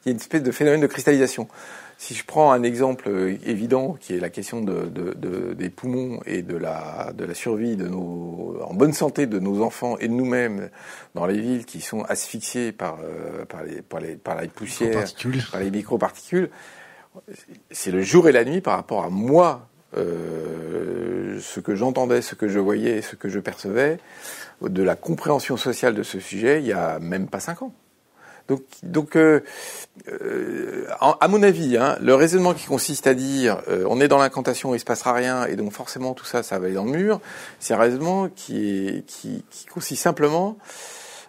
Il y a une espèce de phénomène de cristallisation. Si je prends un exemple euh, évident, qui est la question de, de, de, des poumons et de la, de la survie de nos, en bonne santé de nos enfants et de nous-mêmes dans les villes qui sont asphyxiées par, euh, par, les, par, les, par la poussière, par les microparticules, c'est le jour et la nuit par rapport à moi, euh, ce que j'entendais, ce que je voyais, ce que je percevais, de la compréhension sociale de ce sujet, il y a même pas cinq ans. Donc, donc euh, euh, à mon avis, hein, le raisonnement qui consiste à dire euh, on est dans l'incantation, il se passera rien, et donc forcément tout ça, ça va aller dans le mur, c'est un raisonnement qui, est, qui, qui, consiste simplement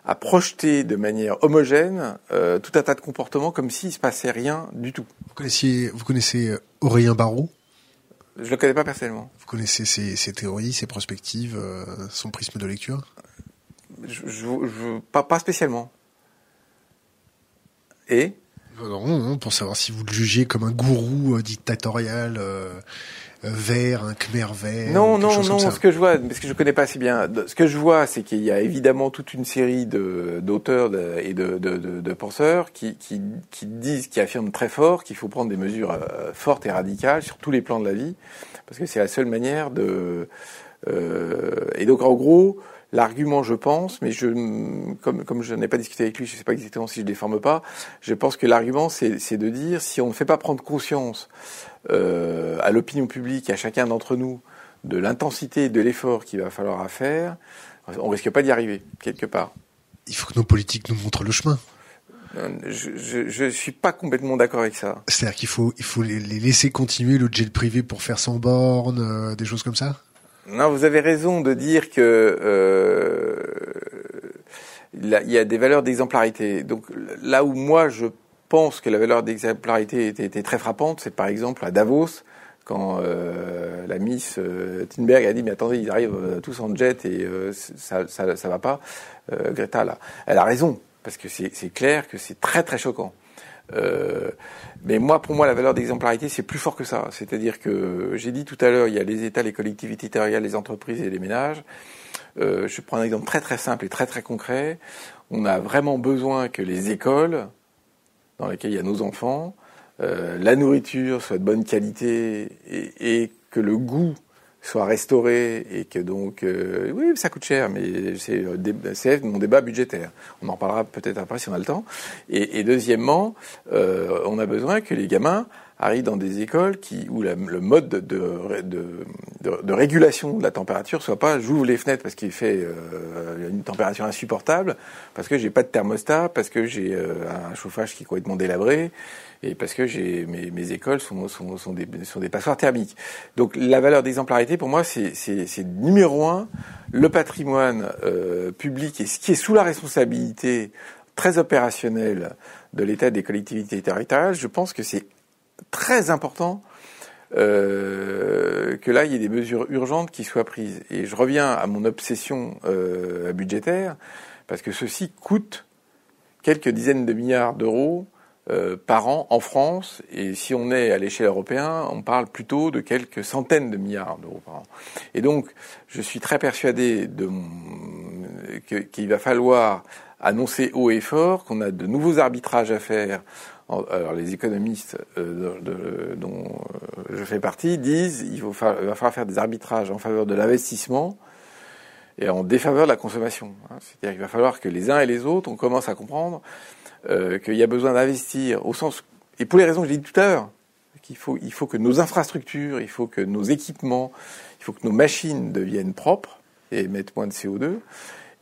à projeter de manière homogène euh, tout un tas de comportements comme s'il se passait rien du tout. Vous connaissiez, vous connaissez euh, Aurélien Barraud Je le connais pas personnellement. Vous connaissez ses, ses théories, ses perspectives, son prisme de lecture? Je, je, je, pas, pas spécialement. Et non, pour savoir si vous le jugez comme un gourou euh, dictatorial euh, euh, vert, un khmer vert. Non, non, non. Ce que je vois, parce que je connais pas assez bien, ce que je vois, c'est qu'il y a évidemment toute une série de d'auteurs et de, de, de, de, penseurs qui, qui, qui, disent, qui affirment très fort qu'il faut prendre des mesures euh, fortes et radicales sur tous les plans de la vie, parce que c'est la seule manière de. Euh, et donc en gros, L'argument, je pense, mais je, comme, comme je n'ai pas discuté avec lui, je ne sais pas exactement si je déforme pas, je pense que l'argument, c'est de dire, si on ne fait pas prendre conscience euh, à l'opinion publique, à chacun d'entre nous, de l'intensité et de l'effort qu'il va falloir faire, on risque pas d'y arriver, quelque part. Il faut que nos politiques nous montrent le chemin. Je ne suis pas complètement d'accord avec ça. C'est-à-dire qu'il faut, il faut les, laisser continuer le jet privé pour faire sans borne, euh, des choses comme ça? Non, vous avez raison de dire que euh, il y a des valeurs d'exemplarité. Donc là où moi je pense que la valeur d'exemplarité était, très frappante, c'est par exemple à Davos, quand euh, la Miss euh, a dit mais attendez ils arrivent euh, tous en jet et euh, ça, ça ça va pas Greta là elle a raison parce que c'est clair que c'est très très choquant euh, mais moi, pour moi, la valeur d'exemplarité, c'est plus fort que ça. C'est-à-dire que j'ai dit tout à l'heure, il y a les États, les collectivités territoriales, les entreprises et les ménages. Euh, je prends un exemple très très simple et très très concret. On a vraiment besoin que les écoles, dans lesquelles il y a nos enfants, euh, la nourriture soit de bonne qualité et, et que le goût soit restauré et que donc euh, oui ça coûte cher mais c'est mon débat budgétaire. On en parlera peut-être après si on a le temps. Et, deuxièmement euh, on a besoin que les gamins arrivent dans des écoles qui où le mode de, de, régulation de la température soit pas j'ouvre les fenêtres parce qu'il fait euh, une température insupportable parce que j'ai pas de thermostat parce que j'ai euh, un chauffage qui est complètement délabré et parce que j'ai mes, mes écoles sont, sont, sont, des, sont des passoires thermiques. Donc la valeur d'exemplarité pour moi c'est numéro un le patrimoine euh, public et ce qui est sous la responsabilité très opérationnelle de l'État des collectivités territoriales. Je pense que c'est très important euh, que là, il y ait des mesures urgentes qui soient prises. Et je reviens à mon obsession euh, budgétaire, parce que ceci coûte quelques dizaines de milliards d'euros euh, par an en France, et si on est à l'échelle européenne, on parle plutôt de quelques centaines de milliards d'euros par an. Et donc, je suis très persuadé de qu'il va falloir annoncer haut et fort qu'on a de nouveaux arbitrages à faire alors les économistes euh, dont euh, je fais partie disent il, va falloir faire des arbitrages en faveur de l'investissement et en défaveur de la consommation. Hein. C'est-à-dire qu'il va falloir que les uns et les autres, on commence à comprendre euh, qu'il y a besoin d'investir au sens et pour les raisons que j'ai dit tout à l'heure, qu'il faut il faut que nos infrastructures, il faut que nos équipements, il faut que nos machines deviennent propres et émettent moins de CO2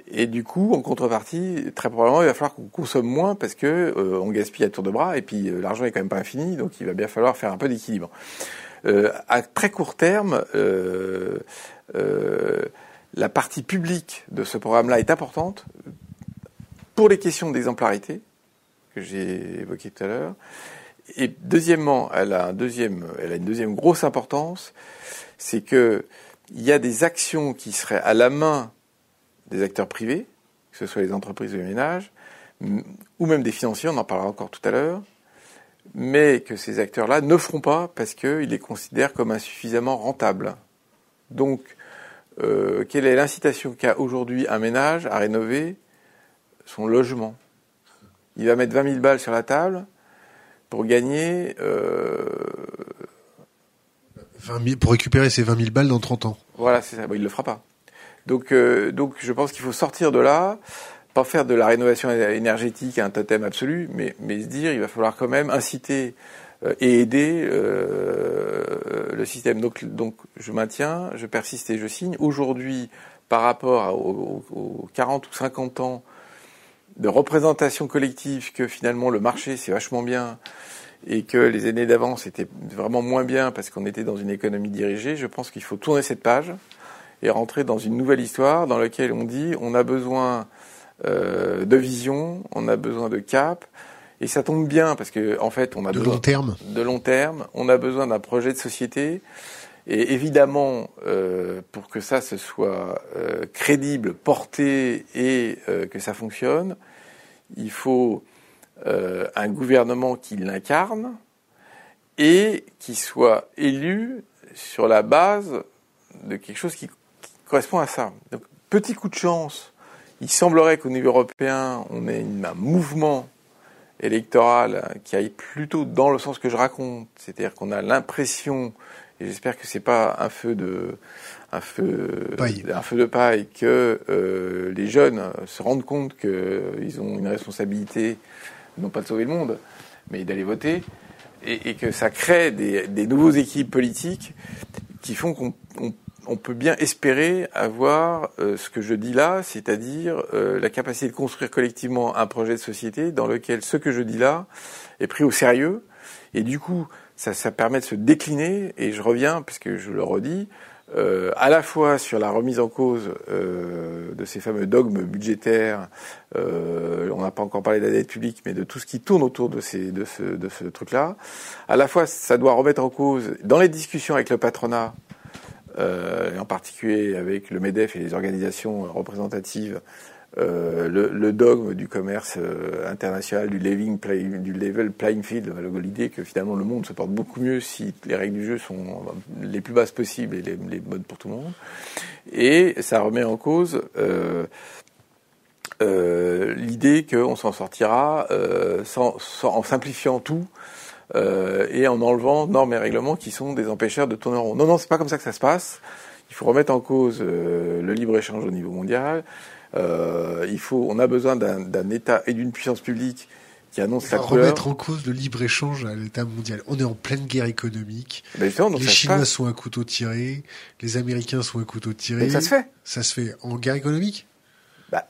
et du coup, en contrepartie, très probablement, il va falloir qu'on consomme moins parce que euh, on gaspille à tour de bras et puis euh, l'argent est quand même pas infini, donc il va bien falloir faire un peu d'équilibre. Euh, à très court terme, euh, la partie publique de ce programme-là est importante pour les questions d'exemplarité que j'ai évoquées tout à l'heure. Et deuxièmement, elle a une deuxième grosse importance, c'est que il y a des actions qui seraient à la main des acteurs privés, que ce soit les entreprises ou les ménages, ou même des financiers, on en parlera encore tout à l'heure, mais que ces acteurs-là ne feront pas parce qu'ils les considèrent comme insuffisamment rentables. Donc, euh, quelle est l'incitation qu'a aujourd'hui un ménage à rénover son logement? Il va mettre 20 000 balles sur la table pour gagner... Euh, 20 000, pour récupérer ces 20 000 balles dans 30 ans. Voilà, c'est ça. Bon, il ne le fera pas. Donc, euh, donc je pense qu'il faut sortir de là, pas faire de la rénovation énergétique un totem absolu, mais, mais se dire il va falloir quand même inciter euh, et aider euh, le système. Donc, donc je maintiens, je persiste et je signe. Aujourd'hui, par rapport aux, aux 40 ou 50 ans de représentation collective que finalement le marché c'est vachement bien et que les années d'avant c'était vraiment moins bien parce qu'on était dans une économie dirigée, je pense qu'il faut tourner cette page et rentrer dans une nouvelle histoire dans laquelle on dit on a besoin euh, de vision, on a besoin de cap, et ça tombe bien parce que en fait on a de besoin long terme. de long terme, on a besoin d'un projet de société. Et évidemment, euh, pour que ça se soit euh, crédible, porté et euh, que ça fonctionne, il faut un gouvernement qui l'incarne et qui soit élu sur la base de quelque chose qui correspond à ça. Donc, petit coup de chance, il semblerait qu'au niveau européen, on ait un mouvement électoral qui aille plutôt dans le sens que je raconte, c'est-à-dire qu'on a l'impression, et j'espère que c'est pas un feu de un feu, paille. un feu de paille, que euh, les jeunes se rendent compte qu'ils ont une responsabilité, non pas de sauver le monde, mais d'aller voter, et, et, que ça crée des, des nouveaux équipes politiques qui font qu'on on peut bien espérer avoir euh, ce que je dis là, c'est-à-dire euh, la capacité de construire collectivement un projet de société dans lequel ce que je dis là est pris au sérieux. Et du coup, ça, ça permet de se décliner, et je reviens, puisque je le redis, euh, à la fois sur la remise en cause euh, de ces fameux dogmes budgétaires, euh, on n'a pas encore parlé de la dette publique, mais de tout ce qui tourne autour de, ces, de ce, de ce truc-là. À la fois, ça doit remettre en cause, dans les discussions avec le patronat, euh, en particulier avec le MEDEF et les organisations représentatives, euh, le, le, dogme du commerce euh, international, du, living play, du level playing field, l'idée que finalement le monde se porte beaucoup mieux si les règles du jeu sont les plus basses possibles et les, les bonnes pour tout le monde. Et ça remet en cause euh, euh, l'idée qu'on s'en sortira sans, sans, en simplifiant tout euh, et en enlevant normes et règlements qui sont des empêcheurs de tourner en rond. Non, non, c'est pas comme ça que ça se passe. Il faut remettre en cause euh, le libre échange au niveau mondial. Euh, il faut, on a besoin d'un État et d'une puissance publique qui annonce sa couleur. remettre en cause le libre échange à l'état mondial. On est en pleine guerre économique. Ben les Chinois sont à couteau tiré, les Américains sont à couteau tiré. Donc ça se fait. Ça se fait en guerre économique. Bah,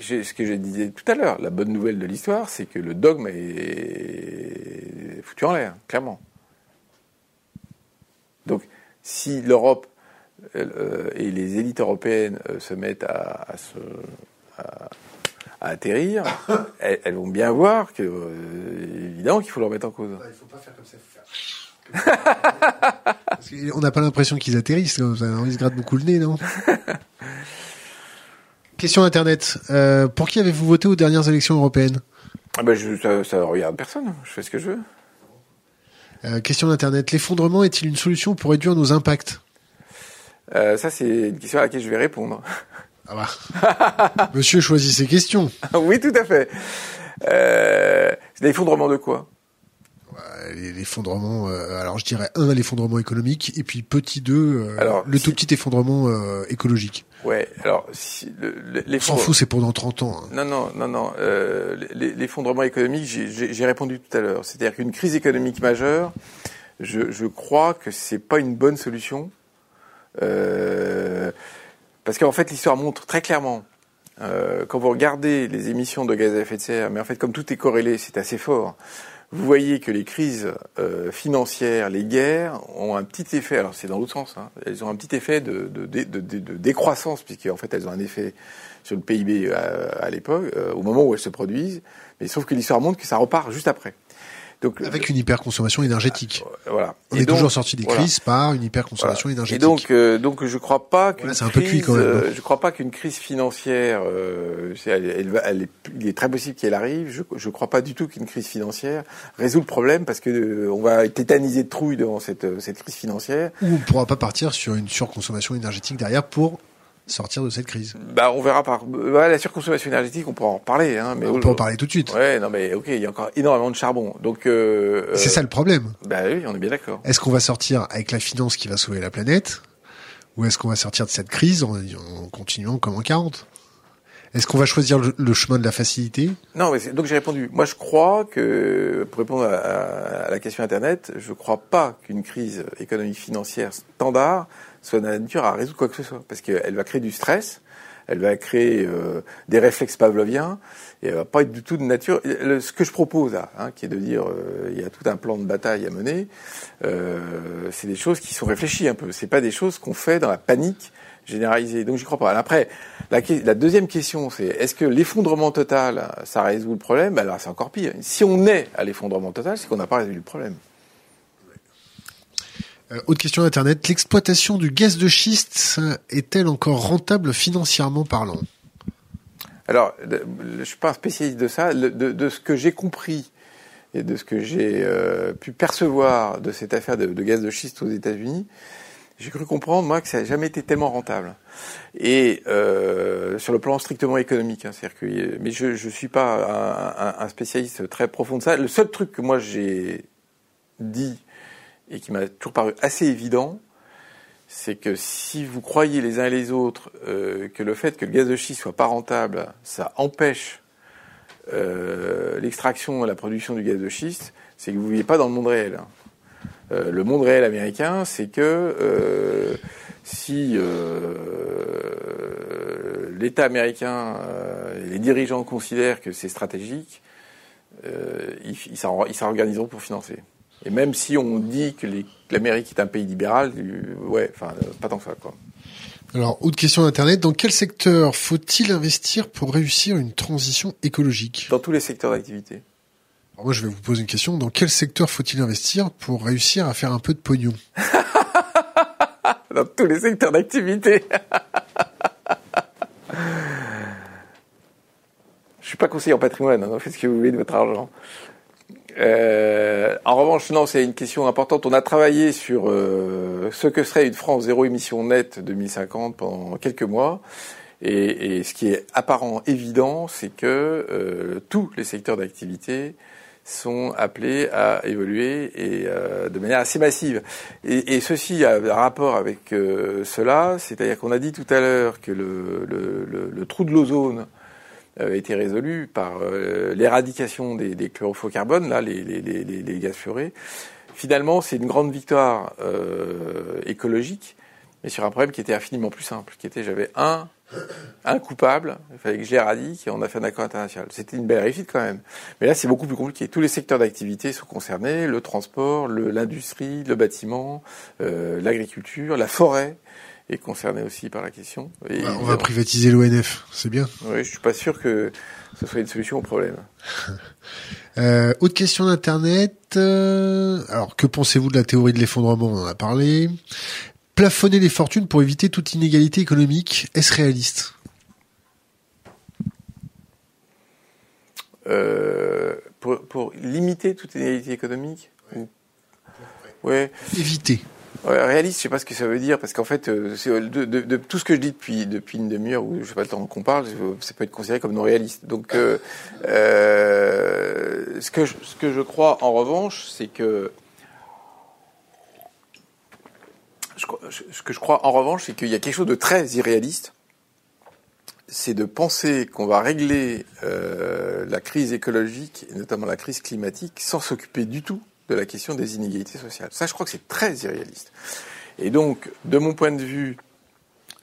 ce que je disais tout à l'heure, la bonne nouvelle de l'histoire, c'est que le dogme est foutu en l'air, clairement. Donc, si l'Europe et les élites européennes euh, se mettent à, à se, à, à atterrir, elles, elles, vont bien voir que, euh, évidemment, qu'il faut leur mettre en cause. Il faut pas faire comme ça, il faut faire. Parce on n'a pas l'impression qu'ils atterrissent, ils se grattent beaucoup le nez, non? Question Internet. Euh, pour qui avez-vous voté aux dernières élections européennes? Ah ben je, ça, ça regarde personne. Je fais ce que je veux. Euh, question d'Internet. L'effondrement est-il une solution pour réduire nos impacts? Euh, Ça, c'est une question à laquelle je vais répondre. Ah bah. Monsieur choisit ses questions. oui, tout à fait. Euh, L'effondrement de quoi? L'effondrement, euh, alors je dirais un, l'effondrement économique, et puis petit deux, euh, alors, le tout petit effondrement euh, écologique. Ouais, alors si, On s'en fout, c'est pour dans 30 ans. Hein. Non, non, non, non. Euh, l'effondrement économique, j'ai répondu tout à l'heure. C'est-à-dire qu'une crise économique majeure, je, je crois que c'est pas une bonne solution. Euh, parce qu'en fait, l'histoire montre très clairement, euh, quand vous regardez les émissions de gaz à effet de serre, mais en fait, comme tout est corrélé, c'est assez fort, vous voyez que les crises euh, financières, les guerres, ont un petit effet, alors c'est dans l'autre sens, hein, elles ont un petit effet de, de, de, de décroissance, puisqu'en fait, elles ont un effet sur le PIB à, à l'époque, au moment où elles se produisent, mais sauf que l'histoire montre que ça repart juste après. Donc, Avec une hyperconsommation énergétique. Euh, voilà. On est toujours sorti des crises par une hyperconsommation énergétique. Et donc, euh, donc je crois pas qu'une crise, un peu cuit quand même. Hein. Euh, je crois pas qu'une crise financière, euh, elle, elle, elle est, il est très possible qu'elle arrive. Je, je crois pas du tout qu'une crise financière résout le problème parce que on va être tétanisé de trouille devant cette, cette crise financière. Ou on pourra pas partir sur une surconsommation énergétique derrière pour sortir de cette crise Bah, on verra par la surconsommation énergétique, on pourra en parler. Hein, mais on peut en parler tout de suite. Ouais, non, mais ok, il y a encore énormément de charbon. Donc euh, c'est ça le problème. Bah oui, on est bien d'accord. Est-ce qu'on va sortir avec la finance qui va sauver la planète, ou est-ce qu'on va sortir de cette crise en, en continuant comme en 40 est-ce qu'on va choisir le, chemin de la facilité? Non, mais donc j'ai répondu. Moi, je crois que, pour répondre à, à la question Internet, je ne crois pas qu'une crise économique financière standard soit de nature à résoudre quoi que ce soit, parce qu'elle va créer du stress, elle va créer euh, des réflexes pavloviens, et elle va pas être du tout de nature. ce que je propose hein, qui est de dire, euh, il y a tout un plan de bataille à mener, euh, c'est des choses qui sont réfléchies un peu. C'est pas des choses qu'on fait dans la panique généralisée. Donc je crois pas. Après, la, la deuxième question, c'est est-ce que l'effondrement total, ça résout le problème? Ben Alors c'est encore pire. Si on est à l'effondrement total, c'est qu'on n'a pas résolu le problème. Euh, autre question Internet. L'exploitation du gaz de schiste est-elle encore rentable financièrement parlant? Alors, je suis pas un spécialiste de ça. De, ce que j'ai compris et de ce que j'ai euh, pu percevoir de cette affaire de, gaz de schiste aux États-Unis, j'ai cru comprendre moi que ça n'a jamais été tellement rentable. Et euh, sur le plan strictement économique, hein, que, mais je ne suis pas un, spécialiste très profond de ça. Le seul truc que moi j'ai dit et qui m'a toujours paru assez évident, c'est que si vous croyez les uns et les autres euh, que le fait que le gaz de schiste soit pas rentable, ça empêche euh, l'extraction et la production du gaz de schiste, c'est que vous ne vivez pas dans le monde réel. Euh, le monde réel américain, c'est que si l'État américain et les dirigeants considèrent que c'est stratégique, ils, ils s'organiseront pour financer. Et même si on dit que l'Amérique est un pays libéral, euh, ouais, enfin, euh, pas tant que ça, quoi. Alors, autre question d'Internet, dans quel secteur faut-il investir pour réussir une transition écologique? Dans tous les secteurs d'activité. moi, je vais vous poser une question. Dans quel secteur faut-il investir pour réussir à faire un peu de pognon? Dans tous les secteurs d'activité. je suis pas conseiller en patrimoine, hein, faites ce que vous voulez de votre argent. Euh, en revanche, non, c'est une question importante. On a travaillé sur euh, ce que serait une France zéro émission nette 2050 pendant quelques mois. Et, ce qui est apparent évident, c'est que euh, tous les secteurs d'activité sont appelés à évoluer et de manière assez massive. Et, ceci a un rapport avec cela, c'est-à-dire qu'on a dit tout à l'heure que le, le, trou de l'ozone été résolu par euh, l'éradication des, des là, les, les, les, les, gaz furés. Finalement, c'est une grande victoire euh, écologique, mais sur un problème qui était infiniment plus simple, qui était j'avais un un coupable, il fallait que je l'éradique et on a fait un accord international. C'était une belle réussite quand même. Mais là, c'est beaucoup plus compliqué. Tous les secteurs d'activité sont concernés, le transport, l'industrie, le, bâtiment, euh, l'agriculture, la forêt est concerné aussi par la question. on va privatiser l'ONF, c'est bien. Oui, je suis pas sûr que ce soit une solution au problème. euh, autre question d'internet. Euh, alors, que pensez-vous de la théorie de l'effondrement? On en a parlé. Plafonner les fortunes pour éviter toute inégalité économique, est-ce réaliste? Euh, pour, pour, limiter toute inégalité économique? Ouais. Éviter. Réaliste, je sais pas ce que ça veut dire parce qu'en fait, euh, de, de, tout ce que je dis depuis une demi-heure ou je sais pas le temps qu'on parle, ça peut être considéré comme non réaliste. Donc, euh, euh, ce que je, crois en revanche, c'est que ce que je crois en revanche, c'est qu'il y a quelque chose de très irréaliste. C'est de penser qu'on va régler euh, la crise écologique, et notamment la crise climatique, sans s'occuper du tout de la question des inégalités sociales. Ça, je crois que c'est très irréaliste. Et donc, de mon point de vue,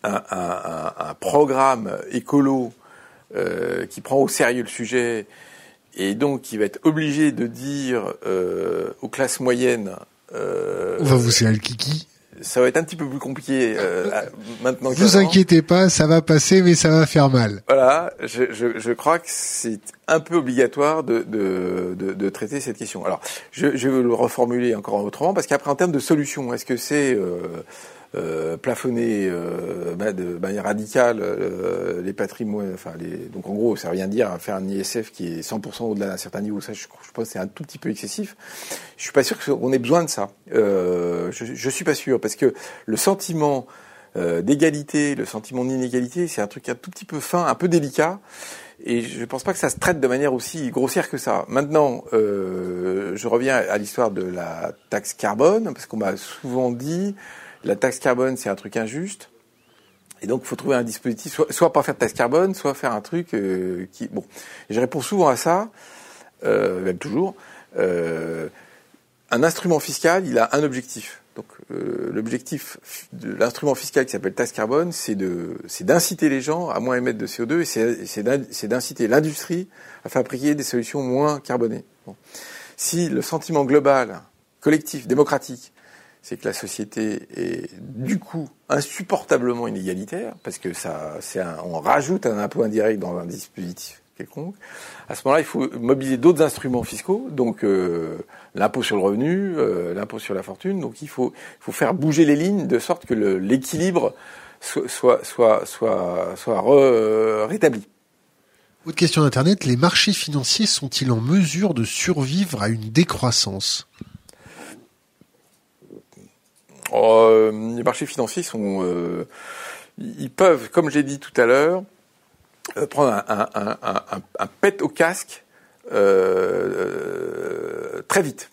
un, programme écolo euh, qui prend au sérieux le sujet et donc qui va être obligé de dire euh, aux classes moyennes. Euh, On va vous serrer le kiki ça va être un petit peu plus compliqué euh, maintenant. Vous inquiétez pas, ça va passer, mais ça va faire mal. Voilà, je, je, je crois que c'est un peu obligatoire de, de, de, de, traiter cette question. Alors, je, je vais le reformuler encore autrement, parce qu'après, en termes de solution, est-ce que c'est euh, euh, plafonner euh, bah, de manière radicale euh, les patrimoines. Enfin, les, donc en gros, ça veut rien dire faire un ISF qui est 100% au-delà d'un certain niveau. Ça, je, je pense c'est un tout petit peu excessif. Je suis pas sûr qu'on ait besoin de ça. Euh, je, je suis pas sûr parce que le sentiment d'égalité, le sentiment d'inégalité, c'est un truc un tout petit peu fin, un peu délicat. Et je ne pense pas que ça se traite de manière aussi grossière que ça. Maintenant, euh, je reviens à l'histoire de la taxe carbone, parce qu'on m'a souvent dit, la taxe carbone, c'est un truc injuste. Et donc, il faut trouver un dispositif, soit, soit, pas faire de taxe carbone, soit faire un truc euh, qui... Bon, je réponds souvent à ça, euh, même toujours. Euh, un instrument fiscal, il a un objectif. Donc, l'objectif de l'instrument fiscal qui s'appelle taxe carbone, c'est d'inciter les gens à moins émettre de CO2 et c'est d'inciter l'industrie à fabriquer des solutions moins carbonées. Bon. Si le sentiment global, collectif, démocratique, c'est que la société est du coup insupportablement inégalitaire, parce que ça, c'est on rajoute un impôt indirect dans un dispositif quelconque. À ce moment-là, il faut mobiliser d'autres instruments fiscaux, donc euh, l'impôt sur le revenu, euh, l'impôt sur la fortune. Donc il faut, il faut faire bouger les lignes de sorte que l'équilibre soit, soit, soit, soit, soit rétabli. Autre question d'Internet, les marchés financiers sont-ils en mesure de survivre à une décroissance? Euh, les marchés financiers sont, euh, ils peuvent, comme j'ai dit tout à l'heure, euh, prendre un, pet au casque très vite.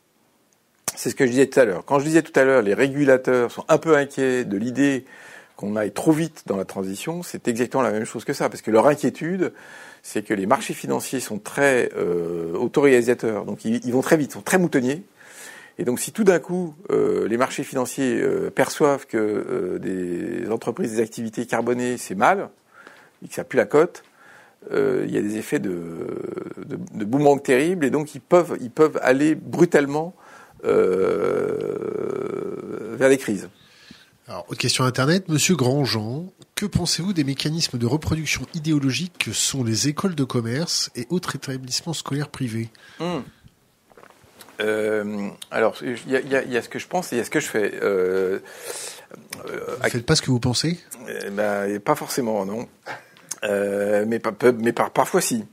C'est ce que je disais tout à l'heure. Quand je disais tout à l'heure, les régulateurs sont un peu inquiets de l'idée qu'on aille trop vite dans la transition, c'est exactement la même chose que ça, parce que leur inquiétude, c'est que les marchés financiers sont très autoréalisateurs, donc ils, ils, vont très vite, sont très moutonniers, et donc, si tout d'un coup euh, les marchés financiers euh, perçoivent que euh, des entreprises, des activités carbonées, c'est mal, et que ça pue la cote, il y a des effets de, de, de boomerang terribles, et donc ils peuvent, ils peuvent aller brutalement vers les crises. Alors, autre question Internet, Monsieur Grandjean, que pensez-vous des mécanismes de reproduction idéologique que sont les écoles de commerce et autres établissements scolaires privés? Hum. Euh, alors, il y a, y, y a, ce que je pense et il y a ce que je fais. Euh, euh, vous faites pas ce que vous pensez? Euh, ben, Pas forcément, non. Euh, mais, pas, mais par, parfois si.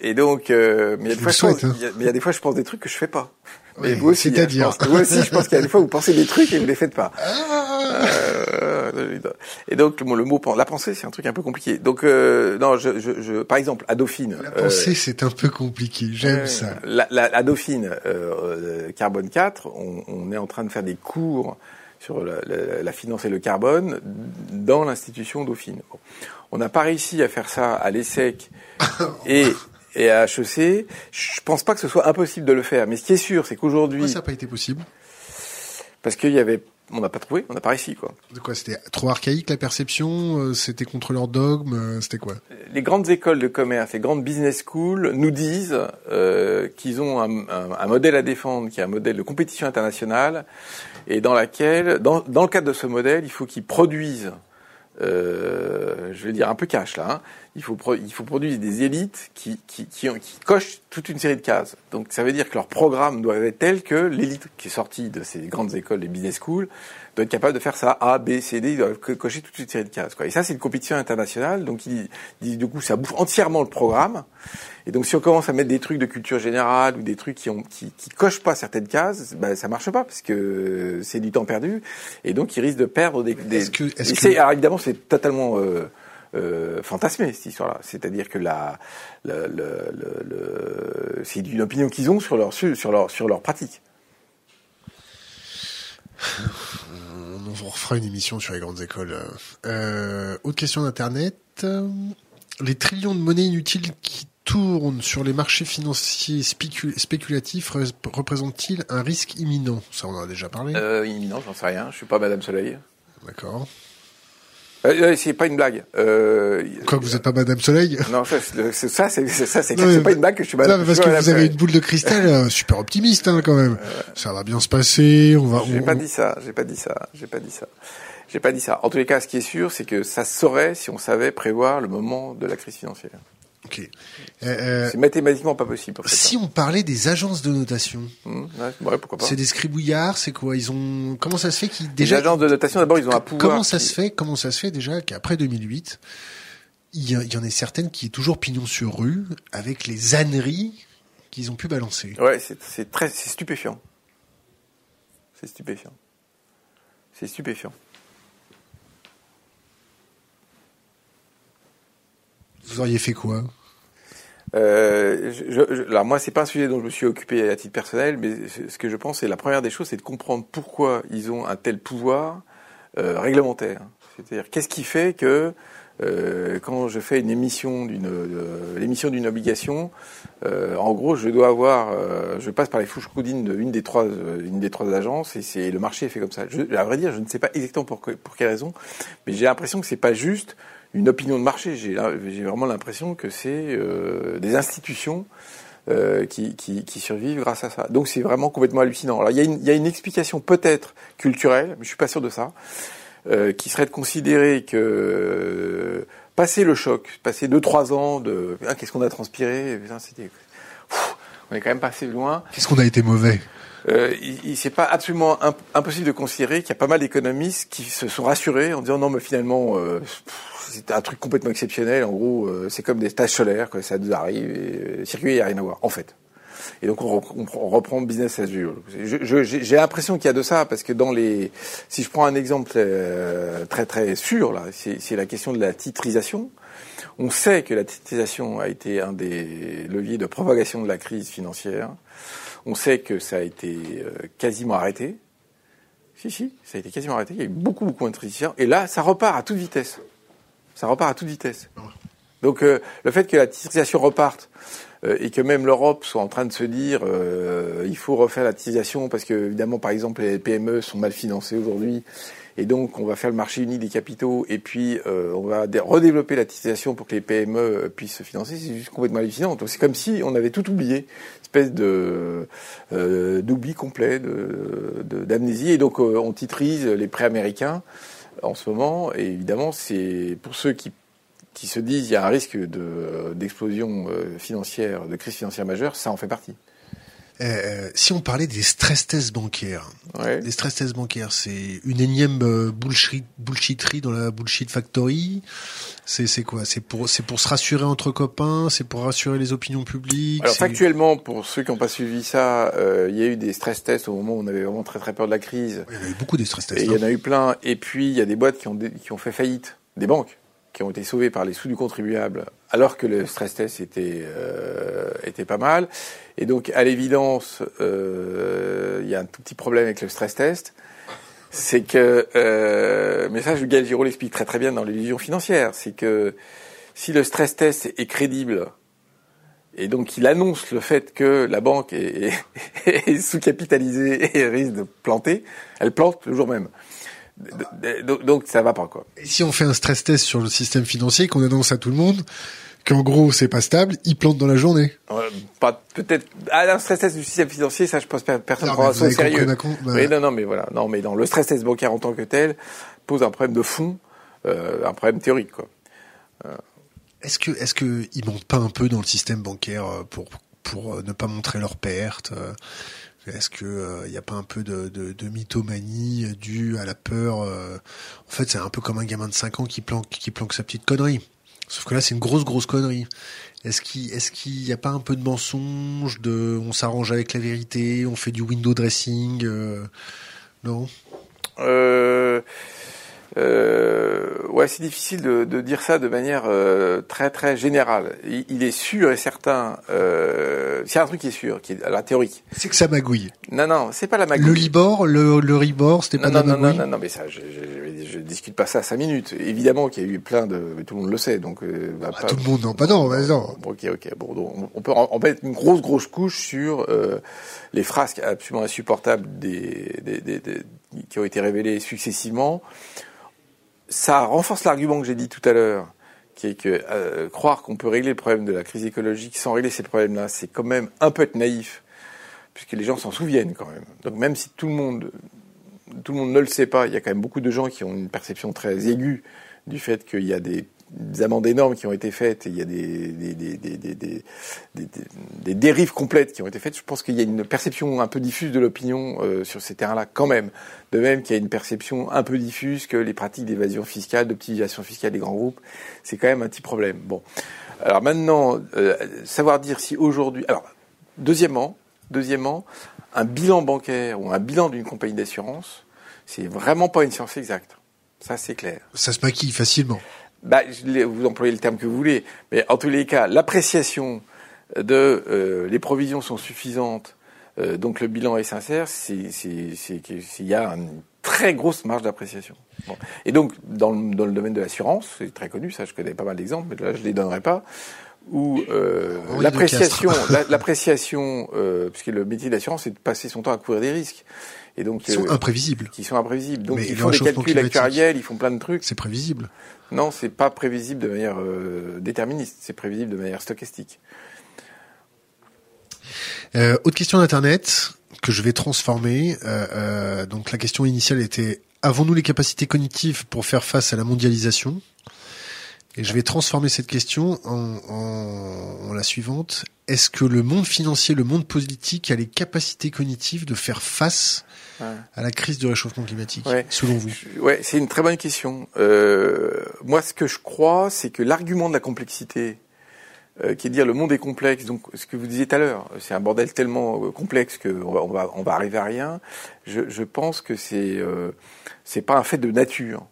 Et donc, euh, mais il y a des fois, je pense, y a des fois, je pense des trucs que je fais pas. Mais oui, vous aussi, c'est-à-dire, hein, moi aussi, je pense qu'il y a des fois, vous pensez des trucs et vous les faites pas. Ah euh, et donc, le mot, le mot, la pensée, c'est un truc un peu compliqué. Donc, euh, non, je, je, je, par exemple, à Dauphine. La pensée, euh, c'est un peu compliqué. J'aime euh, ça. La, la, à Dauphine, Carbone 4, on, on, est en train de faire des cours sur la, la, la finance et le carbone dans l'institution Dauphine. Bon. On n'a pas réussi à faire ça à l'ESSEC et et à HEC, je pense pas que ce soit impossible de le faire. Mais ce qui est sûr, c'est qu'aujourd'hui. Pourquoi ça n'a pas été possible? Parce qu'il y avait, on n'a pas trouvé, on n'a pas réussi, quoi. De quoi C'était trop archaïque la perception euh, C'était contre leur dogme euh, C'était quoi? Les grandes écoles de commerce, les grandes business schools nous disent euh, qu'ils ont un, un, un, modèle à défendre, qui est un modèle de compétition internationale, et dans laquelle, dans, dans le cadre de ce modèle, il faut qu'ils produisent euh, je vais dire un peu cash là, hein, il faut, il faut produire des élites qui, qui, qui, qui, cochent toute une série de cases. Donc ça veut dire que leur programme doit être tel que l'élite qui est sortie de ces grandes écoles, les business schools, doit être capable de faire ça A, B, C, D, ils doivent cocher toute une série de cases. Quoi. Et ça, c'est une compétition internationale, donc il, dit, du coup, ça bouffe entièrement le programme. Et donc si on commence à mettre des trucs de culture générale ou des trucs qui ont qui, qui cochent pas certaines cases, ben, ça marche pas parce que c'est du temps perdu. Et donc ils risquent de perdre des. des... Est-ce que, est-ce que... Alors évidemment, c'est totalement euh, euh, fantasmé cette histoire-là. C'est-à-dire que la, c'est une opinion qu'ils ont sur leur sur leur sur leur pratique. On refera une émission sur les grandes écoles. Euh, autre question d'internet. Les trillions de monnaies inutiles qui tournent sur les marchés financiers spéculatifs représentent-ils un risque imminent? Ça, on en a déjà parlé. Euh, imminent, j'en sais rien. Je suis pas Madame Soleil. D'accord. Euh, c'est pas une blague. Euh, Quoi, vous êtes pas Madame Soleil? Non, ça, c'est ça, c'est ça, c'est pas une blague que je suis Madame. Non, parce que vous avez une boule de cristal euh, super optimiste hein, quand même. Euh, ça va bien se passer. On va. J'ai on... pas dit ça. J'ai pas dit ça. J'ai pas dit ça. J'ai pas dit ça. En tous les cas, ce qui est sûr, c'est que ça saurait si on savait prévoir le moment de la crise financière. Ok. Euh, c'est mathématiquement pas possible. En fait, si hein. on parlait des agences de notation, mmh, ouais, ouais, pourquoi pas. C'est des scribouillards, c'est quoi? Ils ont comment ça se fait qu'ils déjà Les agences de notation d'abord ils ont un pouvoir. Comment ça se fait Comment ça se fait déjà qu'après 2008, il y, il y en ait certaines qui est toujours pignon sur rue avec les âneries qu'ils ont pu balancer? Ouais, c'est très c'est stupéfiant. C'est stupéfiant. C'est stupéfiant. Vous auriez fait quoi euh, je, je, alors moi, c'est pas un sujet dont je me suis occupé à titre personnel, mais ce que je pense, c'est la première des choses, c'est de comprendre pourquoi ils ont un tel pouvoir euh, réglementaire. C'est-à-dire, qu'est-ce qui fait que euh, quand je fais une émission d'une euh, l'émission d'une obligation, en gros, je dois avoir, je passe par les fouches coudines d'une des trois, une des trois agences, et c'est le marché est fait comme ça. Je, à vrai dire, je ne sais pas exactement pour, pour quelle raison, mais j'ai l'impression que c'est pas juste une opinion de marché. J'ai vraiment l'impression que c'est euh, des institutions euh, qui, survivent grâce à ça. Donc c'est vraiment complètement hallucinant. Alors il y a une, explication peut-être culturelle, mais je suis pas sûr de ça, euh, qui serait de considérer que passer le choc, passer deux trois ans de ah, qu'est-ce qu'on a transpiré, c'était on est quand même passé loin. Qu'est-ce qu'on a été mauvais? Euh, il, c'est pas absolument imp impossible de considérer qu'il y a pas mal d'économistes qui se sont rassurés en disant non mais finalement euh, c'est un truc complètement exceptionnel. En gros, euh, c'est comme des tâches solaires, quoi. Ça nous arrive. Et, euh, circuit, il n'y a rien à voir, en fait. Et donc on, on reprend business as usual. J'ai l'impression qu'il y a de ça parce que dans les, si je prends un exemple euh, très très sûr là, c'est la question de la titrisation. On sait que la titrisation a été un des leviers de propagation de la crise financière. On sait que ça a été euh, quasiment arrêté. Si si, ça a été quasiment arrêté. Il y a eu beaucoup beaucoup titrisation. Et là, ça repart à toute vitesse. Ça repart à toute vitesse. Donc euh, le fait que la titrisation reparte euh, et que même l'Europe soit en train de se dire euh, il faut refaire la titrisation parce que évidemment par exemple les PME sont mal financées aujourd'hui et donc on va faire le marché unique des capitaux et puis euh, on va redévelopper la titrisation pour que les PME puissent se financer, c'est juste complètement hallucinant. Donc c'est comme si on avait tout oublié, espèce de euh, d'oubli complet, de d'amnésie et donc on titrise les prêts américains en ce moment. Et évidemment, c'est pour ceux qui, qui se disent il y a un risque de, d'explosion euh, financière, de crise financière majeure, ça en fait partie. Euh, si on parlait des stress tests bancaires, ouais. les stress tests bancaires, c'est une énième euh, bullshit, bullshitterie dans la bullshit factory. C'est, c'est quoi? C'est pour, c'est pour se rassurer entre copains, c'est pour rassurer les opinions publiques. Alors factuellement, pour ceux qui n'ont pas suivi ça, euh, il y a eu des stress tests au moment où on avait vraiment très très peur de la crise. Il y en a eu beaucoup des stress tests. Et il y en a eu plein. Et puis il y a des boîtes qui ont, qui ont fait faillite, des banques qui ont été sauvées par les sous du contribuable, alors que le stress test était euh, était pas mal. Et donc, à l'évidence, euh, il y a un tout petit problème avec le stress test. C'est que, euh, mais ça, Gaël Giraud l'explique très très bien dans l'illusion financière, c'est que si le stress test est crédible, et donc il annonce le fait que la banque est sous-capitalisée et risque de planter, elle plante le jour même. Donc, ça va pas quoi. Et si on fait un stress test sur le système financier, qu'on annonce à tout le monde, qu'en gros c'est pas stable, il plante dans la journée. Euh, pas peut-être ah, un stress test du système financier, ça je pense que personne ne prendra ça au sérieux. Bah... Oui, non non mais voilà, non mais dans le stress test bancaire en tant que tel pose un problème de fond, euh, un problème théorique quoi. Euh, Est-ce que est-ce que ils montent pas un peu dans le système bancaire pour pour ne pas montrer leurs pertes est-ce que il n'y a pas un peu de, mythomanie due à la peur En fait, c'est un peu comme un gamin de 5 ans qui planque sa petite connerie. Sauf que là, c'est une grosse grosse connerie. Est-ce qu'il est-ce qu'il n'y a pas un peu de mensonge de on s'arrange avec la vérité, on fait du window dressing Non? Euh, euh, ouais, c'est difficile de, de, dire ça de manière euh, très très générale. Il, il, est sûr et certain. Euh, c'est un truc qui est sûr, qui est la théorique. C'est que ça magouille. Non, non, c'est pas la magouille. Le Libor, le, le Ribor, c'était pas non, de non, la magouille. non, non, non, mais ça, je, je, je, discute pas ça à cinq minutes. Évidemment qu'il y a eu plein de, mais tout le monde le sait, donc. Euh, bah, pas, tout le monde, non, pas non, mais non. Ok, ok, bon, donc, on peut en mettre une grosse grosse couche sur euh, les frasques absolument insupportables des, des, des, des qui ont été révélées successivement ça renforce l'argument que j'ai dit tout à l'heure, qui est que euh, croire qu'on peut régler le problème de la crise écologique sans régler ces problèmes-là, c'est quand même un peu être naïf, puisque les gens s'en souviennent quand même. Donc même si tout le monde, tout le monde ne le sait pas, il y a quand même beaucoup de gens qui ont une perception très aiguë du fait qu'il y a des des amendes énormes qui ont été faites, il y a des dérives complètes qui ont été faites. Je pense qu'il y a une perception un peu diffuse de l'opinion euh, sur ces terrains-là quand même. De même qu'il y a une perception un peu diffuse que les pratiques d'évasion fiscale, d'optimisation fiscale des grands groupes, c'est quand même un petit problème. Bon. Alors maintenant, euh, savoir dire si aujourd'hui... Alors, deuxièmement, deuxièmement, un bilan bancaire ou un bilan d'une compagnie d'assurance, c'est vraiment pas une science exacte. Ça, c'est clair. Ça se maquille facilement bah, vous employez le terme que vous voulez, mais en tous les cas, l'appréciation de euh, les provisions sont suffisantes, euh, donc le bilan est sincère, c'est qu'il y a une très grosse marge d'appréciation. Bon. Et donc, dans le, dans le domaine de l'assurance, c'est très connu, ça je connais pas mal d'exemples, mais là je les donnerai pas, où euh, l'appréciation, l'appréciation, euh, puisque le métier d'assurance, c'est de passer son temps à couvrir des risques. Et donc, qui sont euh, imprévisibles. Qui sont imprévisibles. Donc, ils font des calculs actuariels, ils font plein de trucs. C'est prévisible. Non, c'est pas prévisible de manière euh, déterministe, c'est prévisible de manière stochastique. Euh, autre question d'internet que je vais transformer. Euh, euh, donc la question initiale était avons-nous les capacités cognitives pour faire face à la mondialisation? Et je vais transformer cette question en, en, en la suivante est-ce que le monde financier, le monde politique a les capacités cognitives de faire face à la crise du réchauffement climatique, selon vous? Ouais, c'est une très bonne question. Euh, moi, ce que je crois, c'est que l'argument de la complexité, euh, qui est de dire le monde est complexe, donc ce que vous disiez tout à l'heure, c'est un bordel tellement euh, complexe qu'on va, on va, on va arriver à rien. Je, je pense que c'est euh, c'est pas un fait de nature.